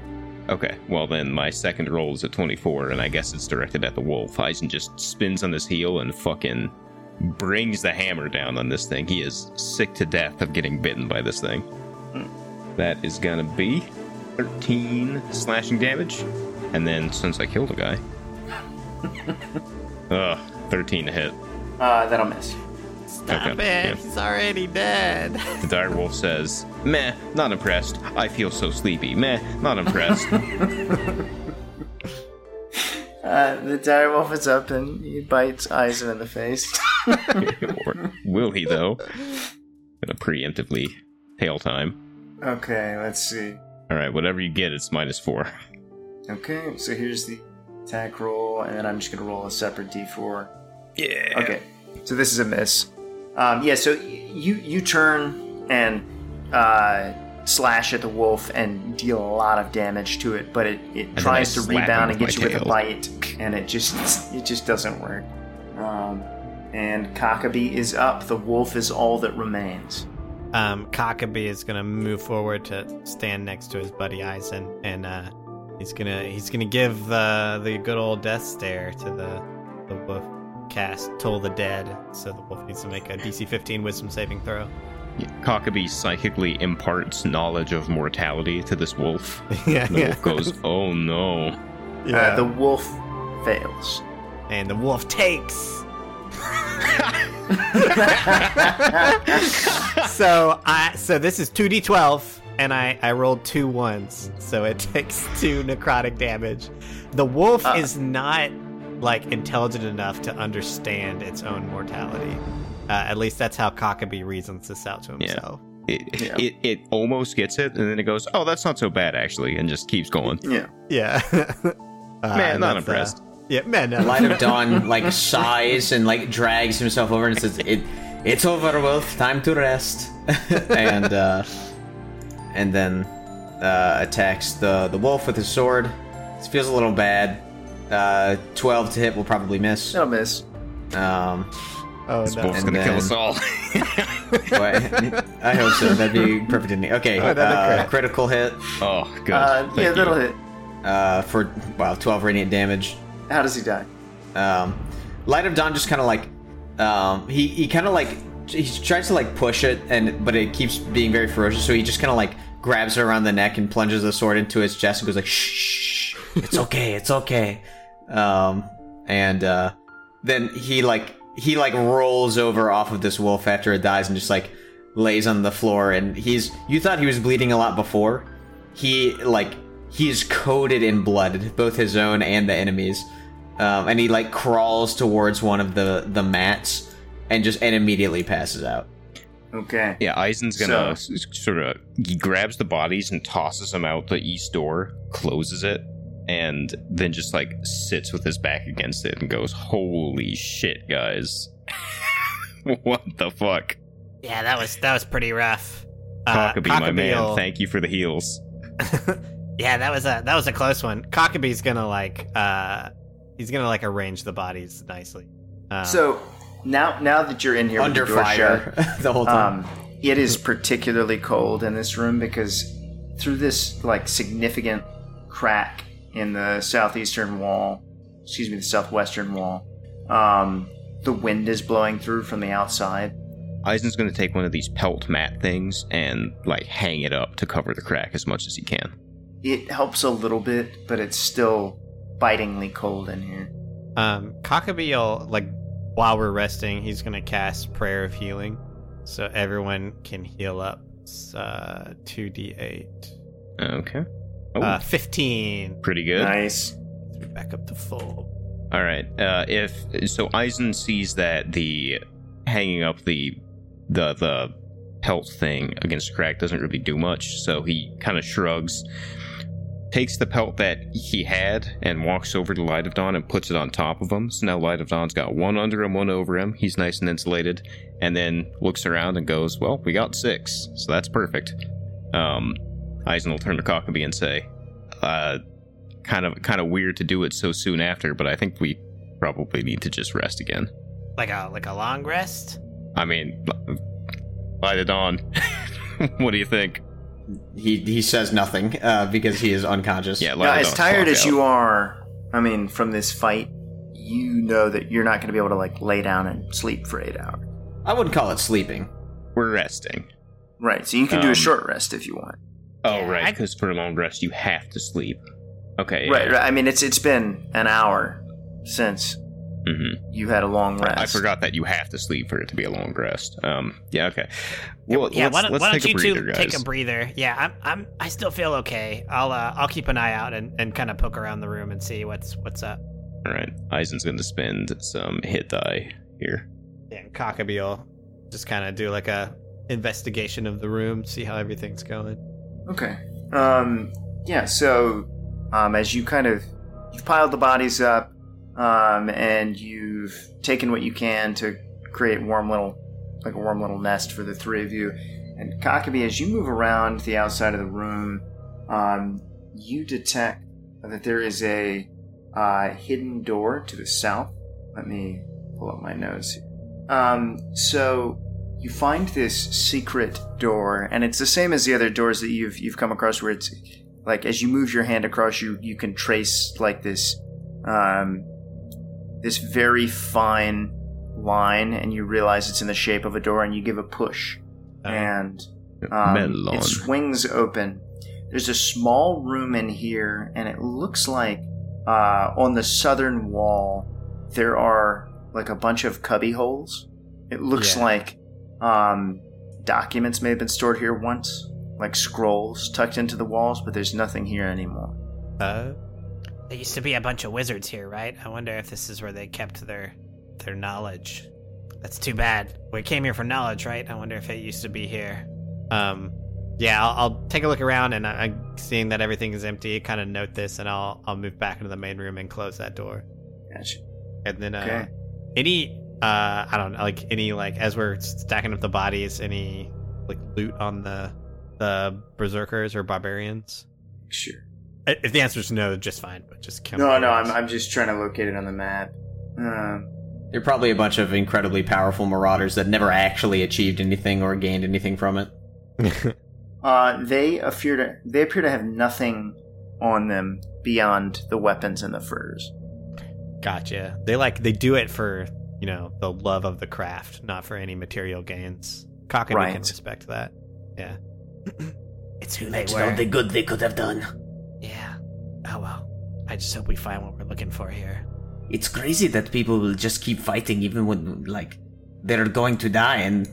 Okay, well then my second roll is a 24, and I guess it's directed at the wolf. Eisen just spins on his heel and fucking brings the hammer down on this thing. He is sick to death of getting bitten by this thing. That is gonna be 13 slashing damage, and then since I killed a guy, ugh, 13 to hit. Uh, that'll miss. Stop Okay, it! yeah. He's already dead. The dire wolf says, "Meh, not impressed. I feel so sleepy. Meh, not impressed." Uh, the direwolf is up and he bites Eisen in the face. Or will he though? Gonna preemptively tail time. Okay, let's see. All right, whatever you get, it's minus four. Okay, so here's the attack roll, and then I'm just gonna roll a separate d4. Yeah. Okay, so this is a miss. Um, yeah, so you you turn and uh, slash at the wolf and deal a lot of damage to it, but it, it tries to rebound and with get my you with a bite, and it just it just doesn't work. Um, and Cockabee is up. The wolf is all that remains. Um, Cockabee is gonna move forward to stand next to his buddy Eisen, and uh, he's gonna he's gonna give the the good old death stare to the the wolf. Cast Toll the Dead, so the wolf needs to make a DC 15 Wisdom saving throw. Cockabee psychically imparts knowledge of mortality to this wolf. yeah, The wolf goes, "Oh no!" Uh, the wolf fails. and the wolf takes. so I so this is two d12, and I I rolled two ones, so it takes two necrotic damage. The wolf Uh. is not like intelligent enough to understand its own mortality. Uh, at least that's how Cockabee reasons this out to Yeah. himself. It, Yeah. it it almost gets it, and then it goes, "Oh, that's not so bad actually," and just keeps going. Yeah. Yeah, Uh, Man, not that's, uh, impressed. yeah, man, no. Light of Dawn like sighs and like drags himself over and says, "It, it's over, Wolf. Time to rest." and uh, and then uh, attacks the the wolf with his sword. This feels a little bad. Uh, Twelve to hit will probably miss. That'll miss. Um, oh This no. wolf's And gonna kill us all. I hope so. That'd be perfect. in- Okay, Oh, uh, critical hit oh, good. Uh, yeah, you. that'll hit. uh, for wow, twelve radiant damage. How does he die? Um, Light of Dawn just kind of like um, he he kind of like he tries to like push it and but it keeps being very ferocious. So he just kind of like grabs her around the neck and plunges the sword into his chest and goes like shh, shh it's okay, it's okay. Um, and uh, then he like he like rolls over off of this wolf after it dies and just like lays on the floor. And he's you thought he was bleeding a lot before. He like he's coated in blood both his own and the enemies um, and he like crawls towards one of the the mats and just and immediately passes out. Okay. Yeah, Eisen's gonna So- sort of he grabs the bodies and tosses them out the east door, closes it, and then just like sits with his back against it and goes, "Holy shit, guys! what the fuck?" Yeah, that was that was pretty rough. Uh, Cockabee, my man, Cockabee-will- thank you for the heals. Yeah, that was a that was a close one. Cockabee's gonna like uh he's gonna like arrange the bodies nicely. Uh, So now, now that you're in here under the fire shut, the whole time um, it is particularly cold in this room because through this like significant crack in the southeastern wall, excuse me, the southwestern wall, um, the wind is blowing through from the outside. Eisen's gonna take one of these pelt mat things and like hang it up to cover the crack as much as he can. It helps a little bit, but it's still bitingly cold in here. um Cockabee like while we're resting, he's gonna cast Prayer of Healing. So everyone can heal up. It's uh two D eight. Okay. Uh fifteen. pretty good. Nice. Back up to full. All right. Uh, if so, Eisen sees that the hanging up the the the pelt thing against crack doesn't really do much, so he kind of shrugs, takes the pelt that he had, and walks over to Light of Dawn and puts it on top of him. So now Light of Dawn's got one under him, one over him. He's nice and insulated, and then looks around and goes, "Well, we got six, so that's perfect." Um, Eisen will turn to Cockabee and say, uh, kind of kind of weird to do it so soon after, but I think we probably need to just rest again. like a like a long rest. I mean, by the dawn. what do you think? he he says nothing uh, because he is unconscious Yeah, Now, as tired as you are, I mean, from this fight, you know that you're not going to be able to like lay down and sleep for eight hours. i wouldn't call it sleeping We're resting. Right. So you can do Um, a short rest if you want. Oh, Yeah, right, because for a long rest you have to sleep. Okay. Right. Right. I mean, it's it's been an hour since hmm you had a long rest. I forgot that you have to sleep for it to be a long rest. Um. Yeah. Okay. Well, Yeah, let's, why don't, let's why don't take you breather, two guys. take a breather? Yeah, I'm I'm I still feel okay. I'll uh, I'll keep an eye out and, and kind of poke around the room and see what's what's up. All right. Eisen's going to spend some hit die here. Yeah, and Cockabee will just kind of do like a investigation of the room, see how everything's going. Okay. Um. Yeah. So, um, as you kind of you've piled the bodies up, um, and you've taken what you can to create warm little, like a warm little nest for the three of you. And Cockabee, as you move around the outside of the room, um, you detect that there is a uh, hidden door to the south. Let me pull up my nose. Um, so you find this secret door, and it's the same as the other doors that you've you've come across, where it's like as you move your hand across, you you can trace like this, um, this very fine line, and you realize it's in the shape of a door, and you give a push, and um, it swings open. There's a small room in here, and it looks like uh, on the southern wall there are like a bunch of cubby holes. It looks Yeah. like um, documents may have been stored here once, like scrolls tucked into the walls, but there's nothing here anymore. Uh, There used to be a bunch of wizards here, right? I wonder if this is where they kept their their knowledge. That's too bad. We came here for knowledge, right? I wonder if it used to be here. um, yeah, I'll, I'll take a look around, and I, I'm seeing that everything is empty. Kind of note this, and I'll I'll move back into the main room and close that door. Gotcha. And then, uh, Okay. any uh, I don't know, like any like as we're stacking up the bodies, any like loot on the the berserkers or barbarians. Sure. If the answer is no, just fine. But just come No, no, I'm, I'm just trying to locate it on the map. Um, They're probably a bunch of incredibly powerful marauders that never actually achieved anything or gained anything from it. uh, they appear to they appear to have nothing on them beyond the weapons and the furs. Gotcha. They like they do it for you know the love of the craft, not for any material gains. Cockney Right. can respect that. Yeah. It's who That's they were. all the good they could have done. Yeah. Oh well. I just hope we find what we're looking for here. It's crazy that people will just keep fighting even when, like, they're going to die and,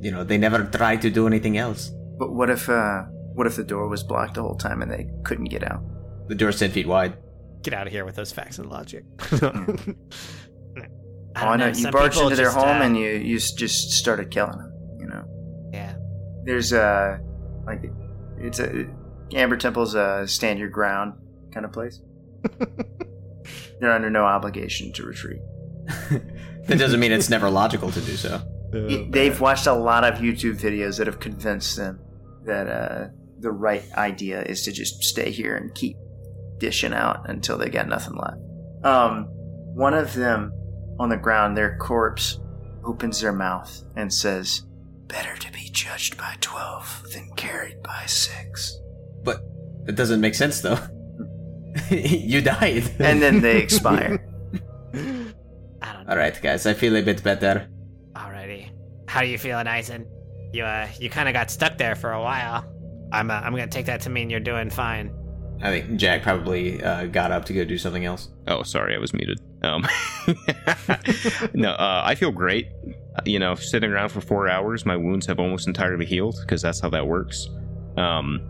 you know, they never try to do anything else. But what if uh, what if the door was blocked the whole time and they couldn't get out? The door's ten feet wide. Get out of here with those facts and logic. I oh, don't I know. know. You some barged into their just, home uh, and you you just started killing them. You know, yeah. there's a like it's a Amber Temple's a stand your ground kind of place. They're under no obligation to retreat. That doesn't mean it's never logical to do so. Y- They've watched a lot of YouTube videos that have convinced them that uh, the right idea is to just stay here and keep dishing out until they got nothing left. Um, one of them on the ground, their corpse, opens their mouth and says, "Better to be judged by twelve than carried by six. But it doesn't make sense though. you died. And then they expire. I don't know. All right, guys, I feel a bit better. Alrighty. How are you feeling, Eisen? You uh, you kind of got stuck there for a while. I'm uh, I'm gonna take that to mean you're doing fine. I think Jack probably uh, got up to go do something else. Oh, sorry, I was muted. Um, no, uh, I feel great. Uh, You know, sitting around for four hours, my wounds have almost entirely healed because that's how that works. Um,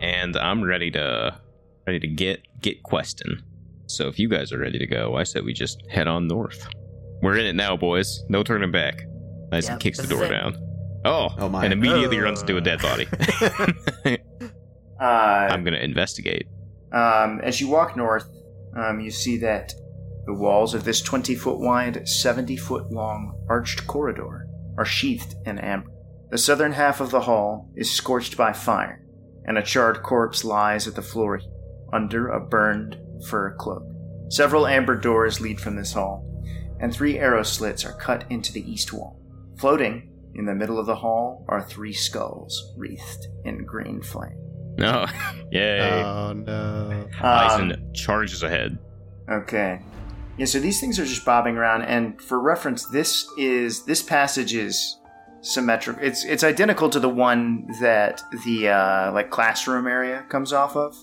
and I'm ready to ready to get get questing. So if you guys are ready to go, I said we just head on north. We're in it now, boys. No turning back. Tyson Yep, kicks the door down. Oh, Oh my. and immediately runs into a dead body. Uh, I'm gonna investigate. Um, as you walk north, um, you see that the walls of this 20 foot wide, 70 foot long arched corridor are sheathed in amber. The southern half of the hall is scorched by fire, and a charred corpse lies at the floor under a burned fur cloak. Several amber doors lead from this hall, and three arrow slits are cut into the east wall. Floating in the middle of the hall are three skulls wreathed in green flame. No, yay! Oh no. Um, Eisen charges ahead. Okay. Yeah, so these things are just bobbing around, and for reference, this is this passage is symmetric. It's it's identical to the one that the uh, like classroom area comes off of,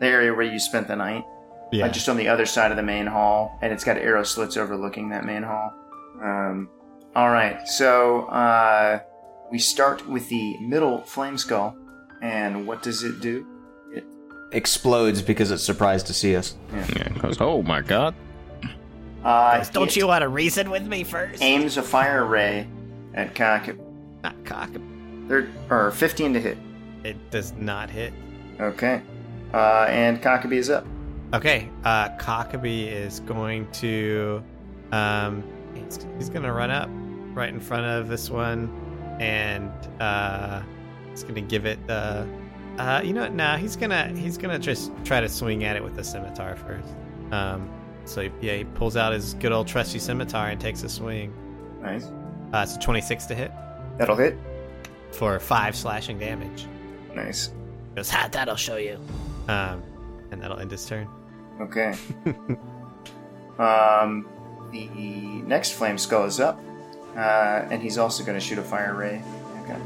the area where you spent the night, Yeah. uh, just on the other side of the main hall, and it's got arrow slits overlooking that main hall. Um, all right, so uh, we start with the middle flame skull, and what does it do? It Explodes because it's surprised to see us. Yeah, goes, oh my god. Uh, Don't you want to reason with me first? aims a fire ray at Kaka. Not cock. Thir- or 15 to hit. It does not hit. Okay. Uh, and Cockabee is up. Okay, uh, Cockabee is going to, um, he's, he's gonna run up right in front of this one, and uh, he's gonna give it the, uh, you know what? Nah, he's gonna he's gonna just try to swing at it with the scimitar first. Um, so yeah, he pulls out his good old trusty scimitar and takes a swing. Nice. Uh, it's a 26 to hit That'll hit. for five slashing damage. Nice. Goes, Ha, that'll show you. um, and that'll end his turn. Okay. um, the next flame skull is up, uh, and he's also going to shoot a fire ray. Okay.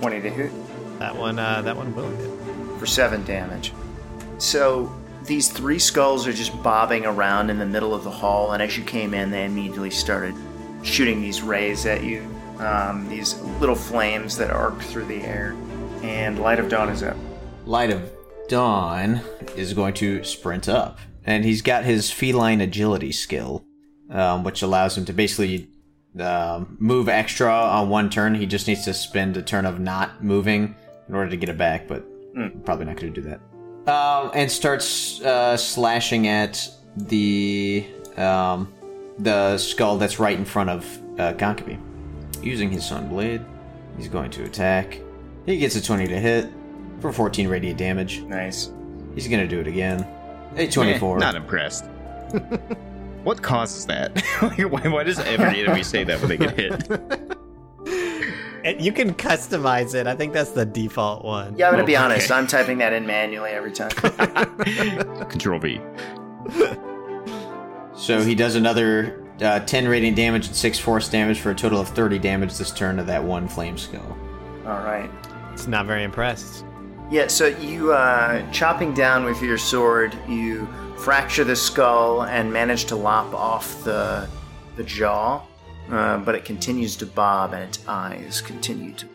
20 to hit That one, uh, that one will hit. for 7 damage. So these three skulls are just bobbing around in the middle of the hall, and as you came in, they immediately started shooting these rays at you. Um, these little flames that arc through the air. And Light of Dawn is up. Light of Dawn is going to sprint up, and he's got his feline agility skill, um, which allows him to basically um, move extra on one turn. He just needs to spend a turn of not moving in order to get it back, but probably not going to do that. Um, and starts uh, slashing at the um, the skull that's right in front of uh. Using his Sun Blade, he's going to attack. He gets a 20 to hit for 14 radiant damage. Nice. He's gonna do it again. A 24. Eh, not impressed. what causes that? Why, why does every enemy say that when they get hit? And you can customize it. I think that's the default one. Yeah, I'm going to be honest. I'm typing that in manually every time. Control V. So he does another uh, 10 radiant damage and 6 force damage for a total of 30 damage this turn to that one flame skull. All right. It's not very impressed. Yeah, so you uh, chopping down with your sword, you fracture the skull and manage to lop off the the jaw, uh, but it continues to bob and its eyes continue to.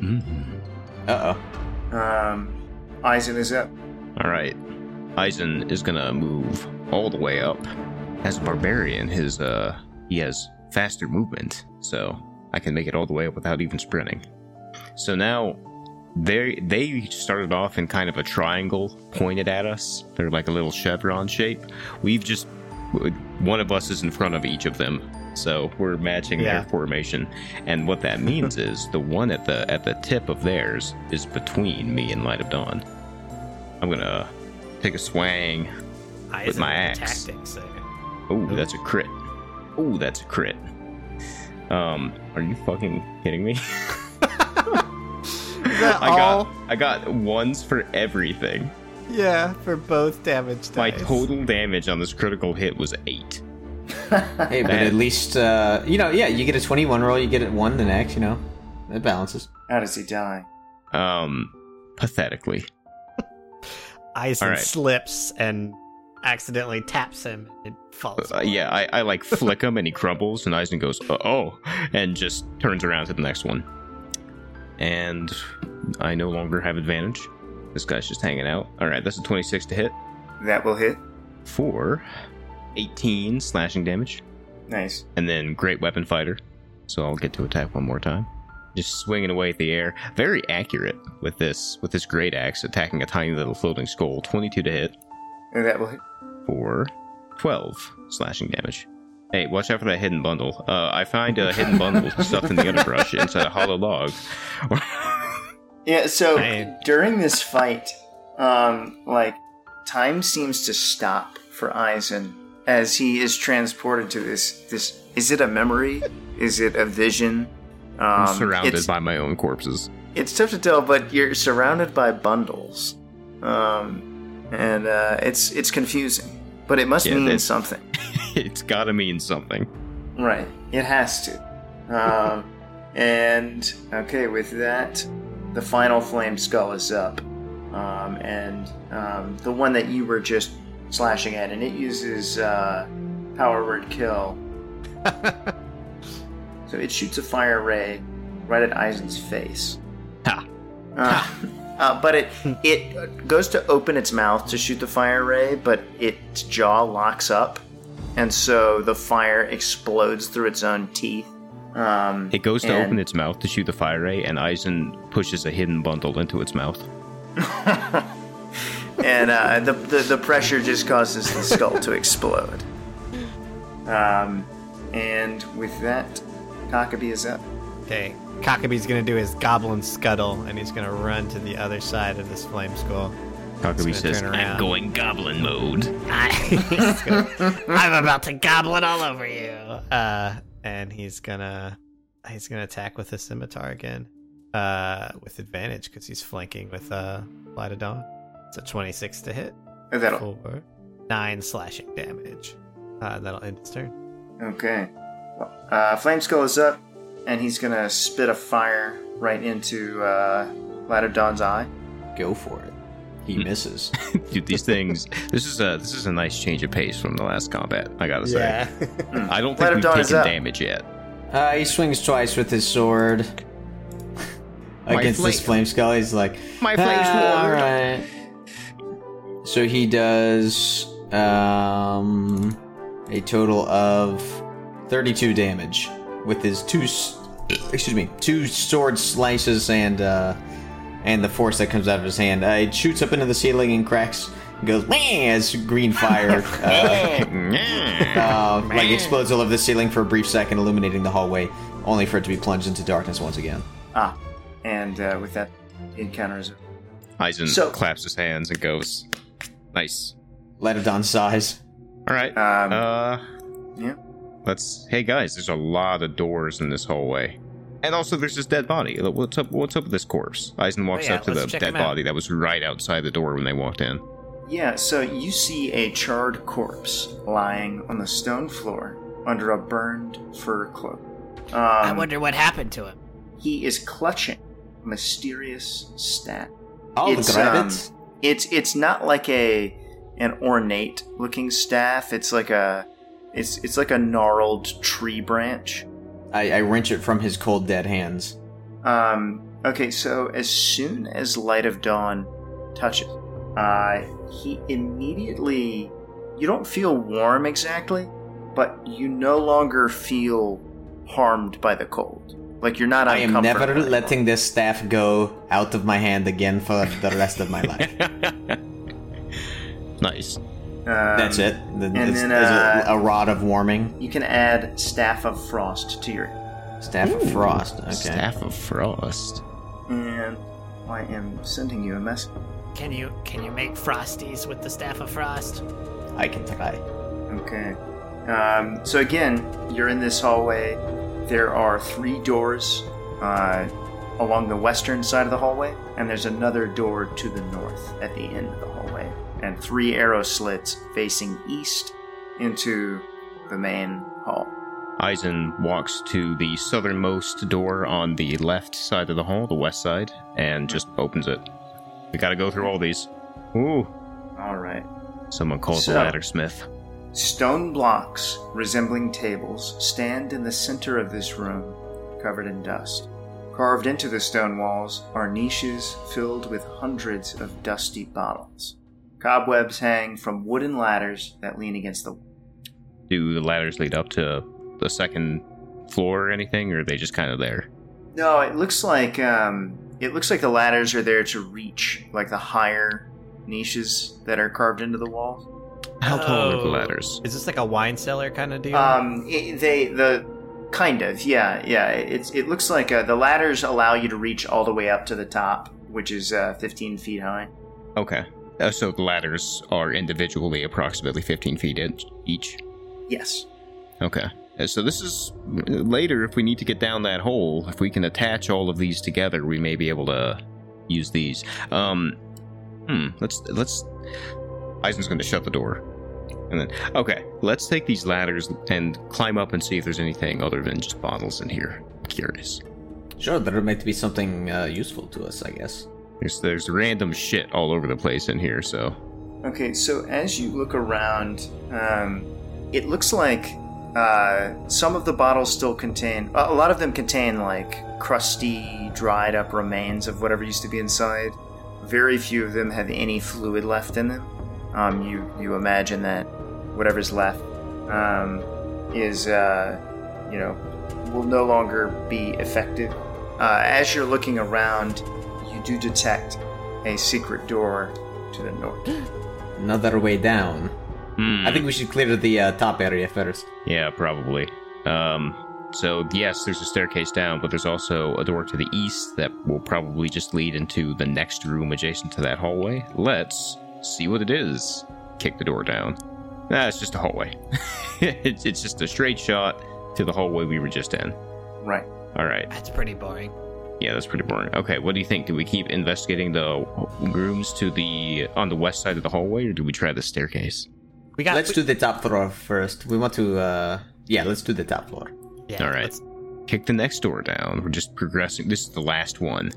mmm Uh oh. Um, Eisen is up. All right. Eisen is gonna move all the way up. As a barbarian, his uh, he has faster movement, so I can make it all the way up without even sprinting. So now, they they started off in kind of a triangle pointed at us. They're like a little chevron shape. We've just one of us is in front of each of them, so we're matching Yeah. their formation. And what that means is the one at the at the tip of theirs is between me and Light of Dawn. I'm gonna take a swang. with my axe. Tactics. Oh, that's a crit. Oh, that's a crit. Um, are you fucking kidding me? I all? got I got ones for everything. Yeah, for both damage My total damage on this critical hit was eight. Hey, but at least, uh, you know, yeah, you get a 21 roll, you get it one the next, you know. It balances. How does he die? Um, pathetically. Eisen All right. slips and accidentally taps him. It falls. Uh, yeah, I, I like flick him and he crumbles, and Eisen goes, uh, oh, and just turns around to the next one. And I no longer have advantage. This guy's just hanging out. All right, that's a 26 to hit That will hit. for 18 slashing damage. Nice. and then great weapon fighter. So I'll get to attack one more time. Just swinging away at the air, very accurate with this with this great axe attacking a tiny little floating skull. Twenty-two to hit And that will hit. for twelve slashing damage. Hey, watch out for that hidden bundle. Uh, I find a hidden bundle stuffed in the underbrush inside a hollow log. Yeah, so Right. during this fight, um, like, time seems to stop for Eisen as he is transported to this. This is it a memory? Is it a vision? Um, I'm surrounded by my own corpses. It's tough to tell, but you're surrounded by bundles, um, and uh, it's it's confusing. But it must Yeah, mean something, it's gotta mean something. right? It has to. Um, and okay, with that, the final flame skull is up, um, and um, the one that you were just slashing at, and it uses uh, power word kill. so it shoots a fire ray right at Eisen's face. Ha! Uh, uh, but it it goes to open its mouth to shoot the fire ray, but its jaw locks up, and so the fire explodes through its own teeth, Um, It goes to and- open its mouth to shoot the fire ray, and Eisen pushes a hidden bundle into its mouth. and uh, the, the the pressure just causes the skull to explode. Um, and with that, Cockabee is up. Okay, Cockabee's gonna do his goblin scuttle, and he's gonna run to the other side of this flame skull. Cockabee gonna says, "I'm going goblin mode." I'm about to gobble it all over you. Uh, and he's gonna he's gonna attack with a scimitar again, uh, with advantage because he's flanking with uh, light of dawn. It's a twenty-six to hit. Oh, That'll for nine slashing damage. Uh, that'll end his turn. okay. Well, uh, Flame Skull is up, and he's gonna spit a fire right into uh, Light of Dawn's eye. Go for it. He misses. Dude, these things. This is a this is a nice change of pace from the last combat. I gotta say. Yeah. I don't think of we've Dawn taken damage yet. Uh, he swings twice with his sword against this flame- flame skull. He's like, My flame "Ah, sword." alright." So he does um, a total of thirty-two damage with his two, excuse me, two sword slices and uh, and the force that comes out of his hand. Uh, it shoots up into the ceiling and cracks. and Goes "Meh," as green fire uh, uh, like explodes all over the ceiling for a brief second, illuminating the hallway, only for it to be plunged into darkness once again. Ah, and uh, with that, the encounter is. Eisen So- claps his hands and goes, "Nice. Light of Dawn sighs. All right. Um, Uh, yeah. let's. Hey guys, there's a lot of doors in this hallway, and also there's this dead body. What's up? What's up with this corpse? Eisen walks Oh, yeah, up to the dead him out. body that was right outside the door when they walked in. Yeah, so you see a charred corpse lying on the stone floor under a burned fur cloak. Um, I wonder what happened to him. he is clutching a mysterious staff. I'll It's, grab um, it. It's it's not like a an ornate looking staff. It's like a it's it's like a gnarled tree branch. I, I wrench it from his cold, dead hands. Um, okay, so as soon as light of dawn touches, uh, he immediately you don't feel warm exactly, but you no longer feel harmed by the cold. Like you're not. I am never anymore. letting this staff go out of my hand again for the rest of my life. Nice. Um, That's it. The- and it's, then, it's a, uh, a rod of warming. You can add staff of frost to your Staff of frost. Okay. Staff of Frost. and I am sending you a message. Can you can you make frosties with the staff of frost? I can try. Okay. Um, so again, you're in this hallway. There are three doors uh, along the western side of the hallway, and there's another door to the north at the end of the hallway, and three arrow slits facing east into the main hall. Eisen walks to the southernmost door on the left side of the hall, the west side, and just opens it. We gotta go through all these. Ooh. All right. Someone calls the So- ladder smith. Stone blocks resembling tables stand in the center of this room, covered in dust. Carved into the stone walls are niches filled with hundreds of dusty bottles. Cobwebs hang from wooden ladders that lean against the wall. Do the ladders lead up to the second floor or anything, or are they just kind of there? No, it looks like um, it looks like the ladders are there to reach like the higher niches that are carved into the walls. How tall are the Oh. ladders? Is this like a wine cellar kind of deal? Um, it, they the kind of yeah yeah. It's it looks like uh, the ladders allow you to reach all the way up to the top, which is uh, 15 feet high. Okay. Uh, so the ladders are individually approximately 15 feet in- each. Yes. Okay. Uh, So this is later if we need to get down that hole, if we can attach all of these together, we may be able to use these. Um hmm, let's let's Eisen's going to shut the door. And then okay, let's take these ladders and climb up and see if there's anything other than just bottles in here. curious. Sure, there might be something uh, useful to us, I guess. There's there's random shit all over the place in here, so Okay, so as you look around, um, it looks like uh, some of the bottles still contain. A a lot of them contain like crusty, dried up remains of whatever used to be inside. Very few of them have any fluid left in them. Um, you you imagine that whatever's left um, is uh, you know will no longer be effective. Uh, as you're looking around, you do detect a secret door to the north. Another way down. Hmm. I think we should clear the uh, top area first. Yeah, probably. Um, so yes, there's a staircase down, but there's also a door to the east that will probably just lead into the next room adjacent to that hallway. Let's see what it is. Kick the door down. Ah, it's just a hallway. it's, it's just a straight shot to the hallway we were just in. Right. All right. That's pretty boring. Yeah, that's pretty boring. Okay, what do you think? Do we keep investigating the rooms to the on the west side of the hallway, or do we try the staircase? We got. Let's we- do the top floor first. We want to, uh, yeah, let's do the top floor. Yeah, All right. let's- Kick the next door down. We're just progressing. This is the last one.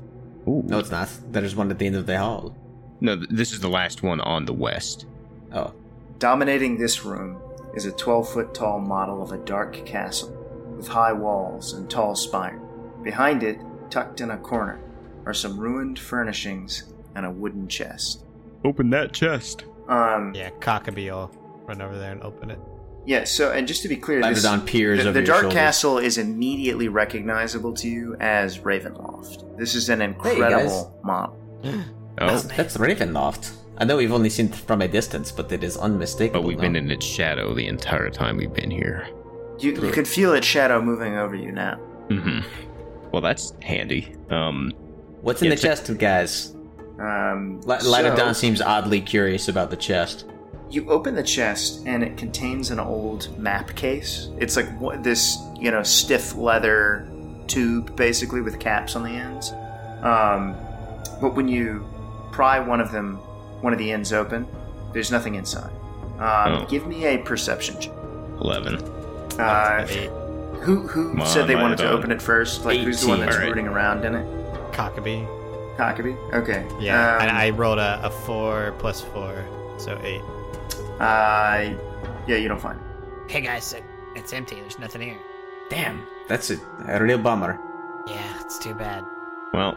Ooh. No, it's not. There's one at the end of the hall. No, th- this is the last one on the west. Oh, Dominating this room is a 12 foot tall model of a dark castle with high walls and tall spire. Behind it, tucked in a corner, are some ruined furnishings and a wooden chest. Open that chest. Um, yeah, Cockabee will run over there and open it. Yeah, so and just to be clear, this, Light of Dawn peers the, over the Dark shoulders. Castle is immediately recognizable to you as Ravenloft. This is an incredible model. Oh, that's Ravenloft. I know we've only seen it from a distance, but it is unmistakable. but we've no? been in its shadow the entire time we've been here. You, you could feel its shadow moving over you now. hmm Well, that's handy. Um, What's in Yeah, the check- chest, guys? Um, Light Light so- Dawn seems oddly curious about the chest. You open the chest and it contains an old map case. It's like what, this, you know, stiff leather tube, basically with caps on the ends. Um, but when you pry one of them, one of the ends open, there's nothing inside. Um, Oh. Give me a perception check. eleven. Uh, Eight. who who Come said on, they wanted to open it first? Like who's the one that's Alright. rooting around in it? Cockabee. Cockabee. Okay. Yeah, Um, and I rolled a, a four plus four, so eight. Uh, yeah, you don't find it. Hey guys, it's empty. There's nothing here. Damn, that's a, a real bummer. Yeah, it's too bad. Well,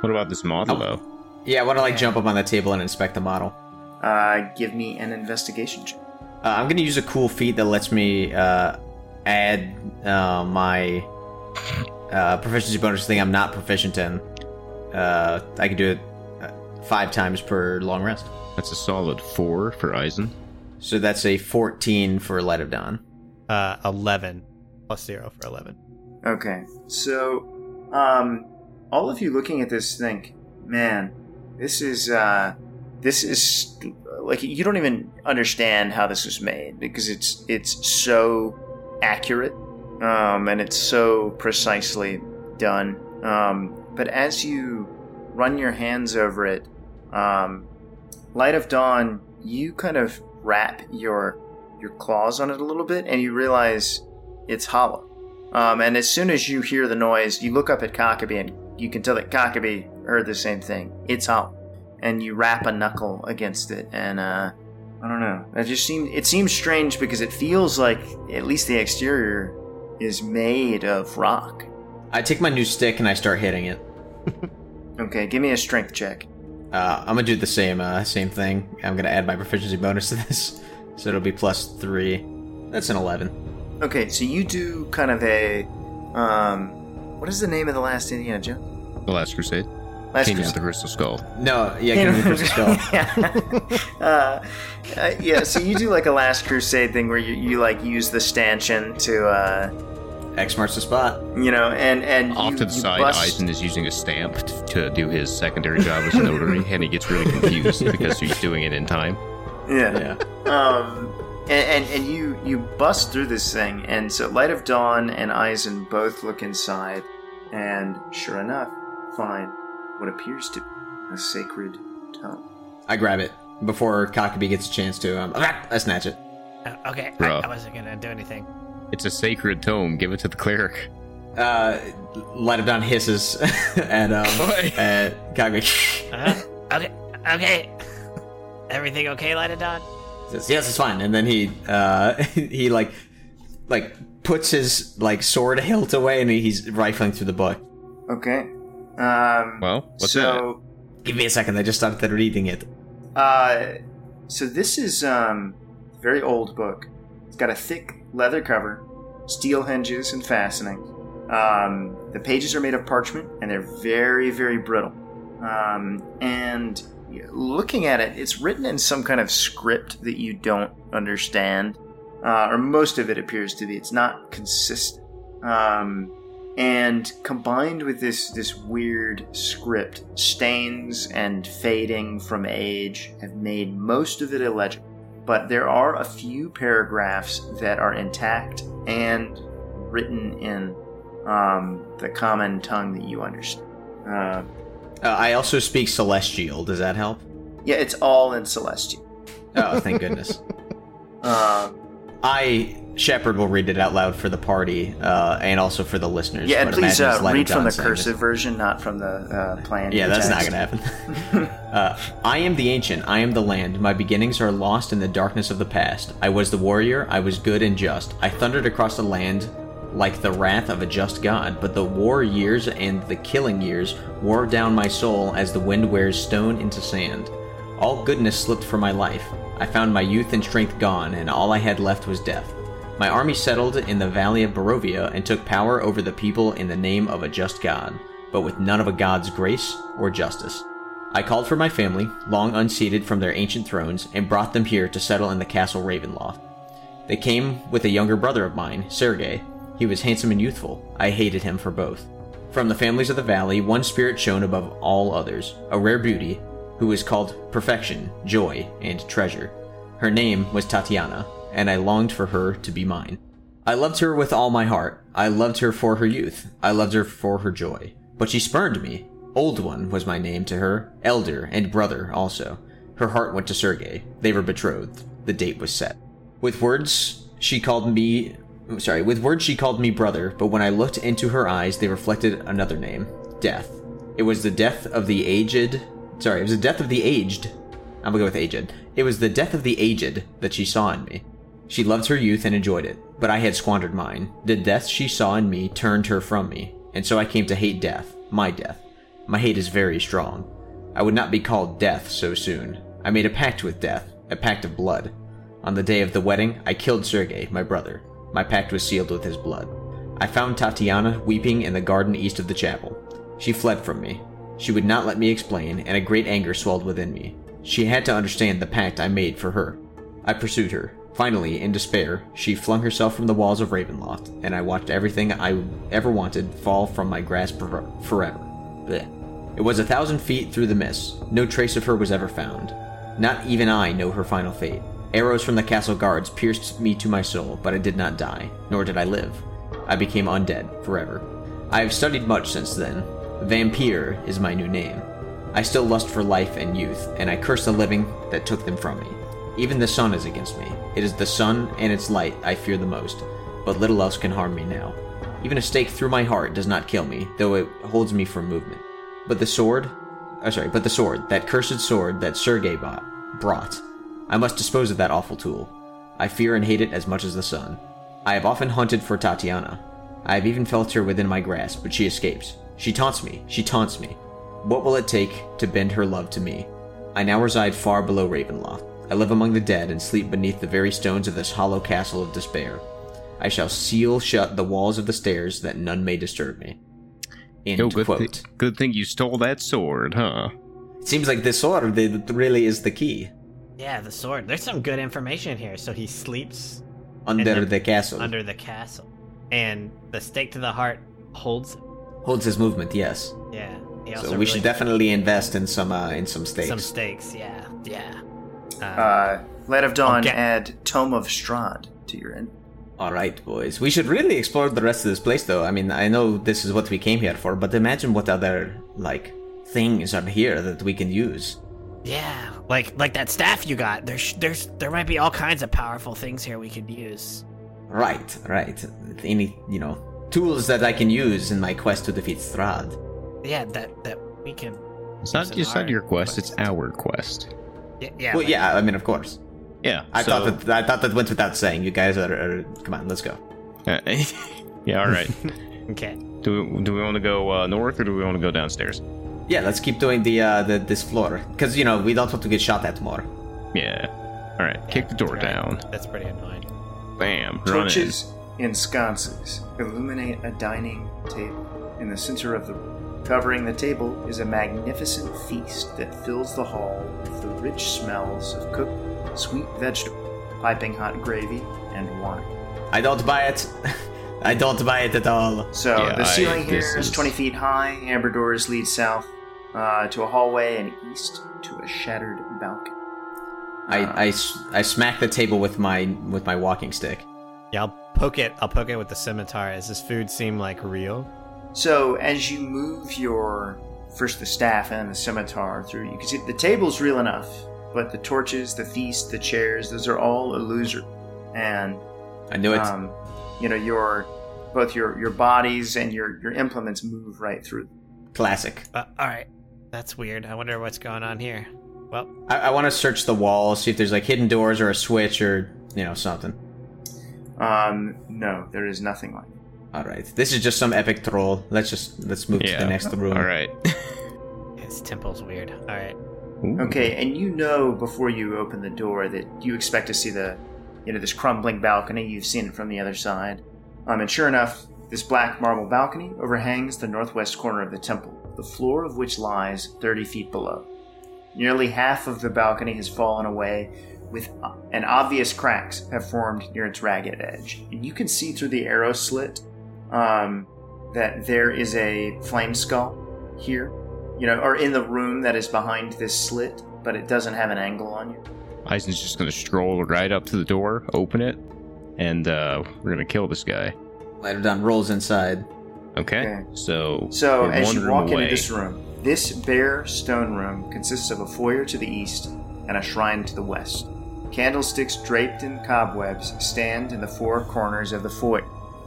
what about this model Oh. though? Yeah, I want to like jump up on the table and inspect the model. Uh, give me an investigation check. Uh, I'm gonna use a cool feat that lets me uh, add uh, my uh, proficiency bonus thing I'm not proficient in. Uh, I can do it uh, five times per long rest. That's a solid four for Eisen. So that's a 14 for Light of Dawn. Uh, eleven plus zero for eleven. Okay, so, um, all of you looking at this think, man, this is, uh, this is, like, you don't even understand how this was made because it's, it's so accurate, um, and it's so precisely done. Um, but as you run your hands over it, um, Light of Dawn, you kind of wrap your, your claws on it a little bit and you realize it's hollow. Um, and as soon as you hear the noise, you look up at Cockabee and you can tell that Cockabee heard the same thing. It's hollow. And you wrap a knuckle against it, and uh, I don't know. It just seems it seems strange because it feels like at least the exterior is made of rock. I take my new stick and I start hitting it. Okay, give me a strength check. Uh, I'm gonna do the same uh, same thing. I'm gonna add my proficiency bonus to this, so it'll be plus three. That's an 11. Okay, so you do kind of a um, what is the name of the last Indiana Jones? The Last Crusade. Last Kingdom of the Crystal Skull. No, yeah, give me the crystal skull. yeah. uh, uh, yeah, so you do like a Last Crusade thing where you, you like use the stanchion to, uh, X marks the spot. you know, and and Off you- to the you side, bust- Eisen is using a stamp t- to do his secondary job as a notary, and he gets really confused because he's doing it in time. Yeah. Yeah. Um, and, and and you you bust through this thing, and so Light of Dawn and Eisen both look inside, and sure enough, find what appears to be a sacred tome. I grab it before Cockabee gets a chance to. Um, I snatch it. Uh, okay, I, I wasn't gonna do anything. It's a sacred tome. Give it to the cleric. Uh, Light of Dawn hisses at um Oi. at Cockabee. Uh, okay, okay. Everything okay, Light of Dawn? says, yes, it's fine. And then he uh he like like puts his like sword hilt away and he's rifling through the book. Okay. Um, Well, what's so, Give me a second. I just started reading it. Uh, so this is um, a very old book. It's got a thick leather cover, steel hinges and fastening, Um, the pages are made of parchment and they're very, very brittle. Um, and looking at it, it's written in some kind of script that you don't understand, uh, or most of it appears to be. It's not consistent. Um, and combined with this this weird script, stains and fading from age have made most of it illegible. But there are a few paragraphs that are intact and written in um, the common tongue that you understand. Uh, Uh, I also speak Celestial. Does that help? yeah, it's all in Celestial. Oh, thank goodness. Um, I Shepard will read it out loud for the party uh, and also for the listeners. yeah, and please uh, read from the cursive version, not from the uh, plan. Yeah, that's not gonna happen. uh, I am the ancient. I am the land. My beginnings are lost in the darkness of the past. I was the warrior. I was good and just. I thundered across the land like the wrath of a just god. But the war years and the killing years wore down my soul as the wind wears stone into sand. All goodness slipped from my life. I found my youth and strength gone, and all I had left was death. My army settled in the valley of Barovia and took power over the people in the name of a just God, but with none of a God's grace or justice. I called for my family, long unseated from their ancient thrones, and brought them here to settle in the castle Ravenloft. They came with a younger brother of mine, Sergei. He was handsome and youthful. I hated him for both. From the families of the valley, one spirit shone above all others, a rare beauty, who was called perfection, joy, and treasure. Her name was Tatiana, and I longed for her to be mine. I loved her with all my heart. I loved her for her youth. I loved her for her joy. But she spurned me. Old One was my name to her, elder and brother also. Her heart went to Sergei. They were betrothed. The date was set. With words, she called me. Sorry, with words, she called me brother, but when I looked into her eyes, they reflected another name death. It was the death of the aged. Sorry, it was the death of the aged. I'm gonna go with aged. It was the death of the aged that she saw in me. She loved her youth and enjoyed it, but I had squandered mine. The death she saw in me turned her from me, and so I came to hate death, my death. My hate is very strong. I would not be called death so soon. I made a pact with death, a pact of blood. On the day of the wedding, I killed Sergei, my brother. My pact was sealed with his blood. I found Tatiana weeping in the garden east of the chapel. She fled from me. She would not let me explain, and a great anger swelled within me. She had to understand the pact I made for her. I pursued her. Finally, in despair, she flung herself from the walls of Ravenloft, and I watched everything I ever wanted fall from my grasp for- forever. Blech. It was a thousand feet through the mist. No trace of her was ever found. Not even I know her final fate. Arrows from the castle guards pierced me to my soul, but I did not die, nor did I live. I became undead forever. I have studied much since then. Vampire is my new name. I still lust for life and youth, and I curse the living that took them from me. Even the sun is against me. It is the sun and its light I fear the most, but little else can harm me now. Even a stake through my heart does not kill me, though it holds me from movement. But the sword, oh sorry, but the sword, that cursed sword that Sergei bought, brought, I must dispose of that awful tool. I fear and hate it as much as the sun. I have often hunted for Tatiana. I have even felt her within my grasp, but she escapes. She taunts me. She taunts me. What will it take to bend her love to me? I now reside far below Ravenloft. I live among the dead and sleep beneath the very stones of this hollow castle of despair. I shall seal shut the walls of the stairs that none may disturb me. End Yo, good, quote. thi- good thing you stole that sword, huh? It seems like this sword that really is the key Yeah, the sword. There's some good information here. So he sleeps under then the castle. under the castle, and the stake to the heart holds. Holds his movement, yes. Yeah. So we really- should definitely invest in some uh, in some stakes. some stakes. Yeah, yeah. Uh, Uh, Light of Dawn, Okay. add Tome of Strahd to your end. All right, boys. We should really explore the rest of this place, though. I mean, I know this is what we came here for, but imagine what other like things are here that we can use. yeah, like like that staff you got. There's there's there might be all kinds of powerful things here we could use. Right, right. Any you know tools that I can use in my quest to defeat Strahd. Yeah, that that we can. It's not use just not our your quest, it's our quest. Yeah, yeah. well, like- yeah. I mean, of course. Yeah. I so- thought that I thought that went without saying. You guys are, are come on, let's go. Uh, yeah, all right. Okay. do we, do we want to go uh, north or do we want to go downstairs? Yeah, let's keep doing the uh, the this floor because you know we don't want to get shot at more. Yeah. All right. Kick the door Right. down. That's pretty annoying. Bam. Run in. Torches, in sconces illuminate a dining table in the center of the room. Covering the table is a magnificent feast that fills the hall with the rich smells of cooked sweet vegetables, piping hot gravy, and wine. I don't buy it. I don't buy it at all. So Yeah, the ceiling here this is is- 20 feet high. Amber doors lead south uh, to a hallway and east to a shattered balcony. I I smack the table with my with my walking stick. Yeah, I'll poke it. I'll poke it with the scimitar. Does this food seem like real? So as you move your first the staff and then the scimitar through, you can see the table's real enough, but the torches, the feast, the chairs, those are all illusory. And I knew it. um, you know your both your your bodies and your your implements move right through. Classic. Uh, all right, that's weird. I wonder what's going on here. Well, I, I want to search the walls, see if there's like hidden doors or a switch or you know something. Um, no, there is nothing like. That. All right, this is just some epic troll. Let's just let's move to the next room. All right. his temple's weird. All right. Okay, and you know before you open the door that you expect to see the, you know, this crumbling balcony. You've seen it from the other side. Um, and sure enough, this black marble balcony overhangs the northwest corner of the temple, the floor of which lies 30 feet below. Nearly half of the balcony has fallen away, with and obvious cracks have formed near its ragged edge. And you can see through the arrow slit um, that there is a flame skull here you know, or in the room that is behind this slit, but it doesn't have an angle on you. Eisen's just gonna stroll right up to the door, open it, and uh, we're gonna kill this guy. Light of Dawn rolls inside. Okay. Okay. So So as you walk away. into this room, this bare stone room consists of a foyer to the east and a shrine to the west. Candlesticks draped in cobwebs stand in the four corners of the foyer.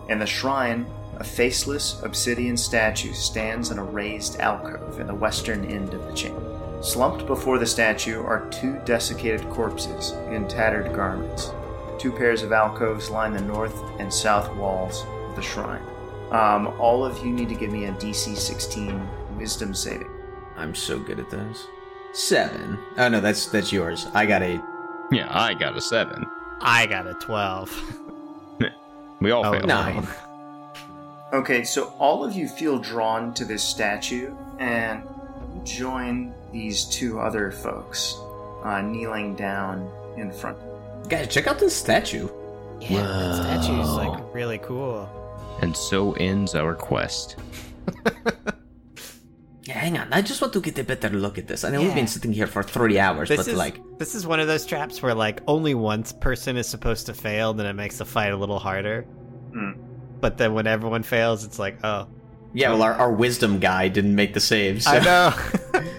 In the shrine, a faceless obsidian statue stands in a raised alcove in the western end of the chamber. Slumped before the statue are two desiccated corpses in tattered garments. Two pairs of alcoves line the north and south walls of the shrine. Um, all of you need to give me a DC 16 Wisdom saving. I'm so good at those. Seven. Oh no, that's that's yours. I got a. yeah, I got a seven. I got a twelve. We all Oh, failed. Nine. Okay, so all of you feel drawn to this statue, and join these two other folks uh, kneeling down in front. Guys, check out this statue. Yeah, that statue's It's like like really cool. And so ends our quest. Yeah, hang on. I just want to get a better look at this. I know we've been sitting here for three hours, This but is like, this is one of those traps where like only one person is supposed to fail, then it makes the fight a little harder. Hmm. But then when everyone fails, it's like, oh, yeah, well, our, our wisdom guy didn't make the save. So. I know.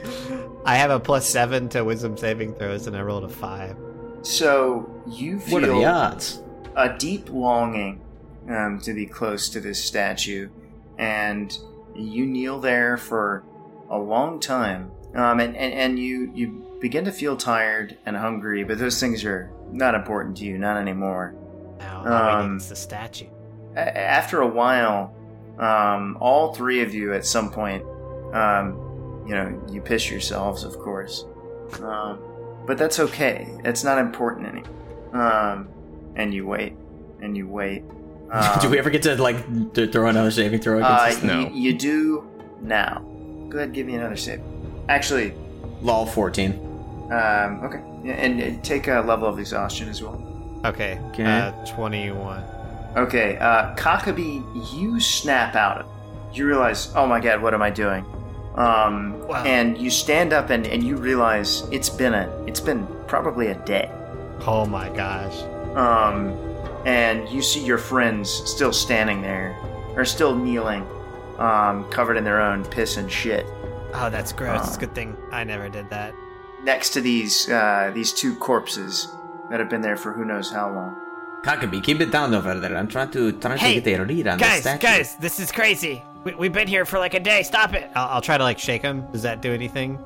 I have a plus seven to wisdom saving throws, and I rolled a five. So you What are the feel odds? a deep longing um, to be close to this statue, and you kneel there for a long time. Um, and, and, and you, you begin to feel tired and hungry, but those things are not important to you, not anymore. Now, all Um, need is the statue. A- after a while, um, all three of you at some point, um, you know, you piss yourselves, of course. Um, but that's okay. It's not important anymore. Um, and you wait, and you wait. Um, Do we ever get to like th- throw another saving throw uh, against No. you, you do now. Go ahead, give me another save. Actually, Lol fourteen? um, okay, Yeah, and, and take a level of exhaustion as well. Okay, Okay. Uh, twenty-one. Okay, uh, Cockabee, you snap out of it. You realize, oh my god, what am I doing? Um, Wow. and you stand up and, and you realize it's been a it's been probably a day. Oh my gosh. Um, and you see your friends still standing there, or still kneeling, um, covered in their own piss and shit, Oh, that's gross. It's a uh, good thing I never did that. next to these uh, these two corpses that have been there for who knows how long. Cockabee, keep it down over there. I'm trying to trying Hey, to get a read on the Guys, statue. guys, this is crazy. We, we've been here for like a day. Stop it. I'll, I'll try to like shake him. Does that do anything?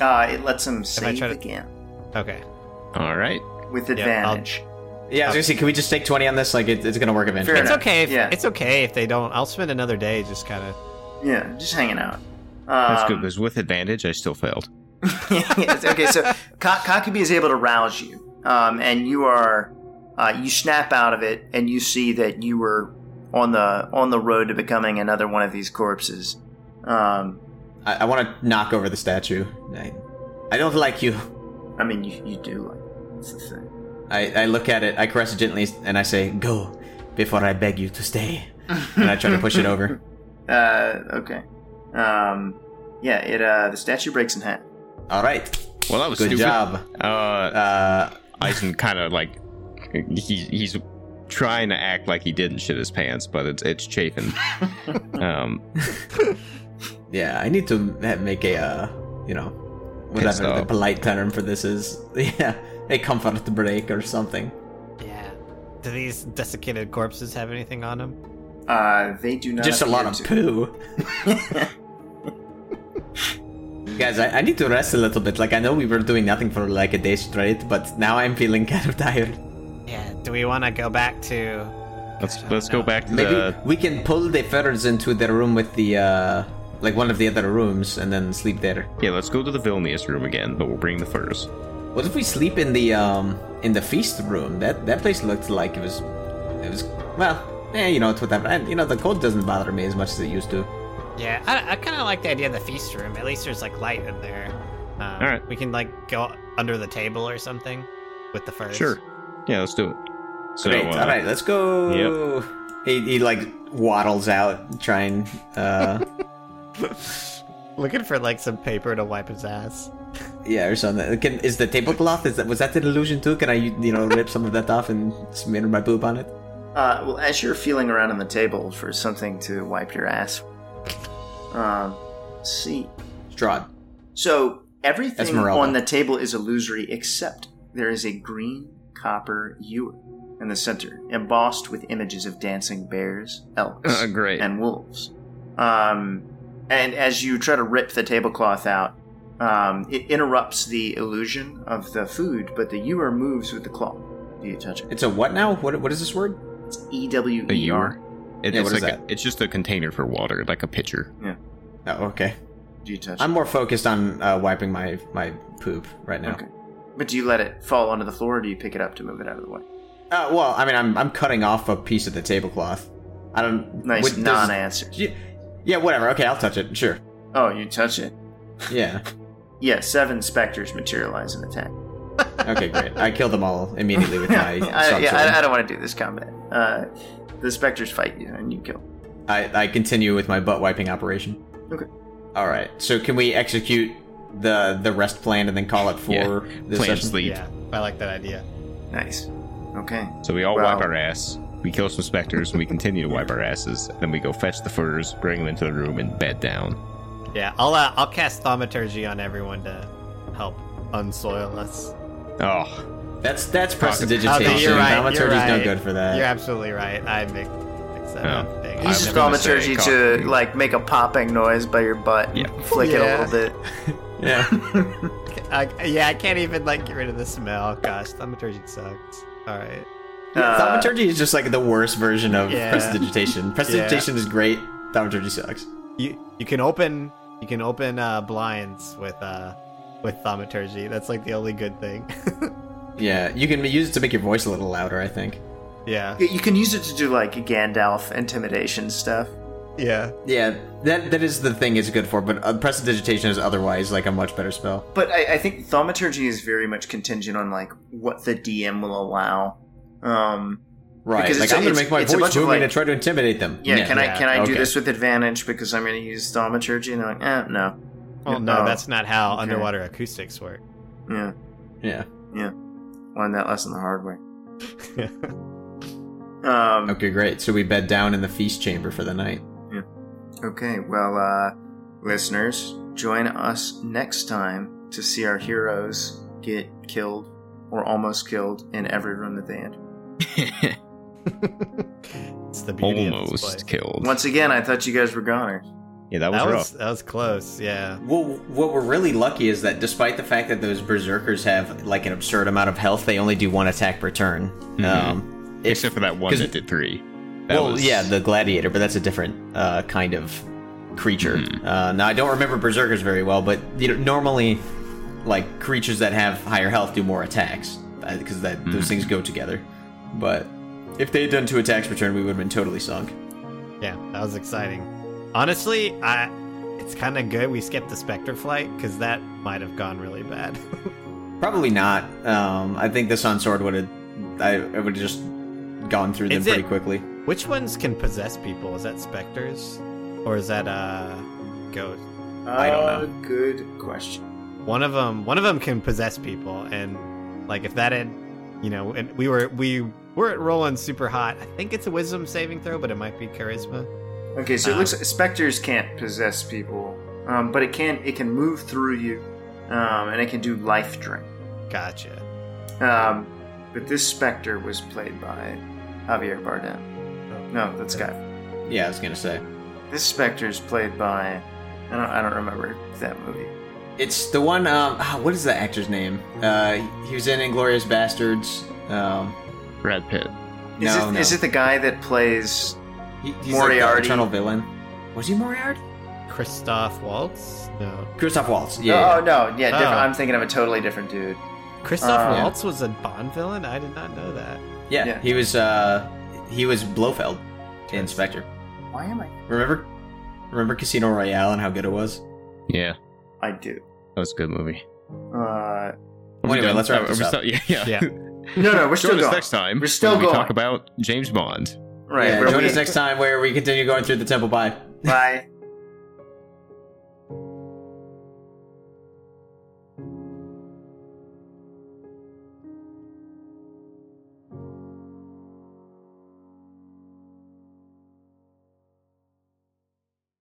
Uh, it lets them I save try to- again Okay. All right. with I'll- advantage. Yeah, I was gonna say, can we just take twenty on this? Like, it, it's gonna work eventually. Fair It's enough. okay. If, Yeah. It's okay if they don't. I'll spend another day just kind of. Yeah, just hanging out. That's good Um, because with advantage, I still failed. yes, okay, so Ka- Cockabee is able to rouse you, um, and you are Uh, you snap out of it, and you see that you were on the on the road to becoming another one of these corpses. Um, I, I want to knock over the statue. I, I don't like you. I mean, you, you do like that's the thing. I, I look at it, I caress it gently, and I say, Go, before I beg you to stay. and I try to push it over. Uh, okay. Um, yeah, it uh, the statue breaks in half. All right. Well, that was Good stupid. job. Uh, Uh, Eisen kind of like he, he's trying to act like he didn't shit his pants, but it's it's chafing. um, yeah, I need to make a, uh, you know, whatever the polite term for this is. Yeah, a comfort break or something. Yeah. Do these desiccated corpses have anything on them? Uh, they do not. Just a lot of to- poo. Guys, I, I need to rest a little bit. Like, I know we were doing nothing for like a day straight, but now I'm feeling kind of tired. Yeah. Do we want to go back to? let's let's go back to Maybe the we can pull the feathers into the room with the, uh, like one of the other rooms and then sleep there. yeah. Let's go to the Vilnius room again, but we'll bring the furs. What if we sleep in the, um, in the feast room? That that place looked like it was, it was, well, eh, you know, it's whatever. And, you know, the cold doesn't bother me as much as it used to. Yeah, I, I kind of like the idea of the feast room. At least there's like light in there. Um, All right. We can like go under the table or something with the furs. Sure. Yeah, let's do it. So, Great. uh, All right, let's go. Yep. He, he like waddles out, trying. Uh, Looking for like some paper to wipe his ass. yeah, or something. Can, is the tablecloth? Is that was that an illusion too? Can I, you know, rip some of that off and smear my boob on it? Uh, well, as you're feeling around on the table for something to wipe your ass, um, let's see. Strahd. So everything Esmeralda. on the table is illusory except there is a green copper ewer in the center, embossed with images of dancing bears, elks, Uh, great. and wolves. Um, and as you try to rip the tablecloth out, um, it interrupts the illusion of the food, but the ewer moves with the cloth. Do you touch it? It's a what now? What what is this word? It's E W A E ewer. It, Yeah, it's what is like a, that? it's just a container for water, like a pitcher. Yeah. Oh, okay. Do you touch I'm it? more focused on uh, wiping my my poop right now. Okay. But do you let it fall onto the floor, or do you pick it up to move it out of the way? Uh, well, I mean, I'm I'm cutting off a piece of the tablecloth. I don't. Nice with- non-answer. Yeah, yeah, whatever. Okay, I'll touch it. Sure. Oh, you touch it. Yeah. Yeah, seven specters materialize and attack. Okay, great. I kill them all immediately with my I, sword. yeah, I, I don't want to do this combat. Uh, the specters fight you, and you kill. I, I continue with my butt wiping operation. Okay. All right. So can we execute the the rest plan and then call it for Yeah. this Plan session? sleep. Yeah, I like that idea. Nice. Okay. So we all Wow. wipe our ass. We kill some specters, and we continue to wipe our asses. Then we go fetch the furs, bring them into the room, and bed down. Yeah, I'll uh, I'll cast thaumaturgy on everyone to help unsoil us. Oh, That's that's Okay, prestidigitation. you're right, Thaumaturgy's you're no good for that. You're absolutely right. I make mix that Oh. up. Dang Use was your gonna say, thaumaturgy to like make a popping noise by your butt. and Yeah. Flick it a little bit. Yeah. I, yeah, I can't even like get rid of the smell. Gosh, thaumaturgy sucks. All right. Uh, Thaumaturgy is just like the worst version of Yeah. prestidigitation. Prestidigitation is great. Thaumaturgy sucks. You you can open you can open uh, blinds with uh with thaumaturgy. That's like the only good thing. Yeah, you can use it to make your voice a little louder. I think. yeah. Yeah, You can use it to do like Gandalf intimidation stuff. Yeah. Yeah, that that is the thing it's good for, but uh, prestidigitation is otherwise like a much better spell. But I, I think thaumaturgy is very much contingent on like what the DM will allow. Um, Right. Because like it's a- I'm gonna make my it's a voice bunch of, booming like- to try to intimidate them. yeah, can I can I do this with advantage because I'm going to use thaumaturgy? And they're like, eh, no. Well, no, Oh, that's not how okay. underwater acoustics work. Yeah, Yeah. Yeah. Learned that lesson the hard way. Um, Okay, great. So we bed down in the feast chamber for the night. Okay, well, uh, listeners, join us next time to see our heroes get killed or almost killed in every room that they enter. it's the beauty of this almost place. killed. Once again, I thought you guys were goners. Yeah, that was That rough. was that was close. Yeah. Well, what we're really lucky is that despite the fact that those berserkers have like an absurd amount of health, they only do one attack per turn. Um, if- Except for that one that did three. That well, was- yeah, the gladiator, but that's a different uh, kind of creature. Mhm. Uh, now I don't remember berserkers very well, but you know, normally, like creatures that have higher health do more attacks because that those things go together. But if they had done two attacks per turn, we would have been totally sunk. Yeah, that was exciting. Honestly, I it's kind of good we skipped the Spectre flight because that might have gone really bad. Probably not. Um, I think the Sun Sword would have. I, I would have just gone through them Is pretty it- quickly. Which ones can possess people? Is that specters, or is that uh ghosts? I don't Uh, know. Good question. One of them, one of them can possess people, and like if that had, you know, and we were we were at rolling super hot. I think it's a Wisdom saving throw, but it might be Charisma. Okay, so it Um, looks specters can't possess people, um, but it can it can move through you, um, and it can do life drain. Gotcha. Um, but this specter was played by Javier Bardem. No, that's Guy. Yeah, I was gonna say. This specter is played by I don't I don't remember that movie. It's the one. Um, ah, what is that actor's name? Uh, he was in Inglourious Basterds. Um, Brad Pitt. Is, no, it, no. is it the guy that plays? He- he's Moriarty? Like the eternal villain. Was he Moriarty? Christoph Waltz? No. Christoph Waltz. Yeah. Oh no, yeah, different. Oh. I'm thinking of a totally different dude. Christoph Uh, Waltz was a Bond villain. I did not know that. yeah. Yeah. He was. Uh, he was Blofeld in Spectre. Why am I? Remember? Remember Casino Royale and how good it was? Yeah, I do. That was a good movie. Uh, Are Well, anyway, done? let's wrap Are this up. still- yeah, yeah. Yeah. no, no, we're still Join us next time. We're still when we going. talk about James Bond. Right. Yeah, join we- us next time where we continue going through the temple. Bye. Bye.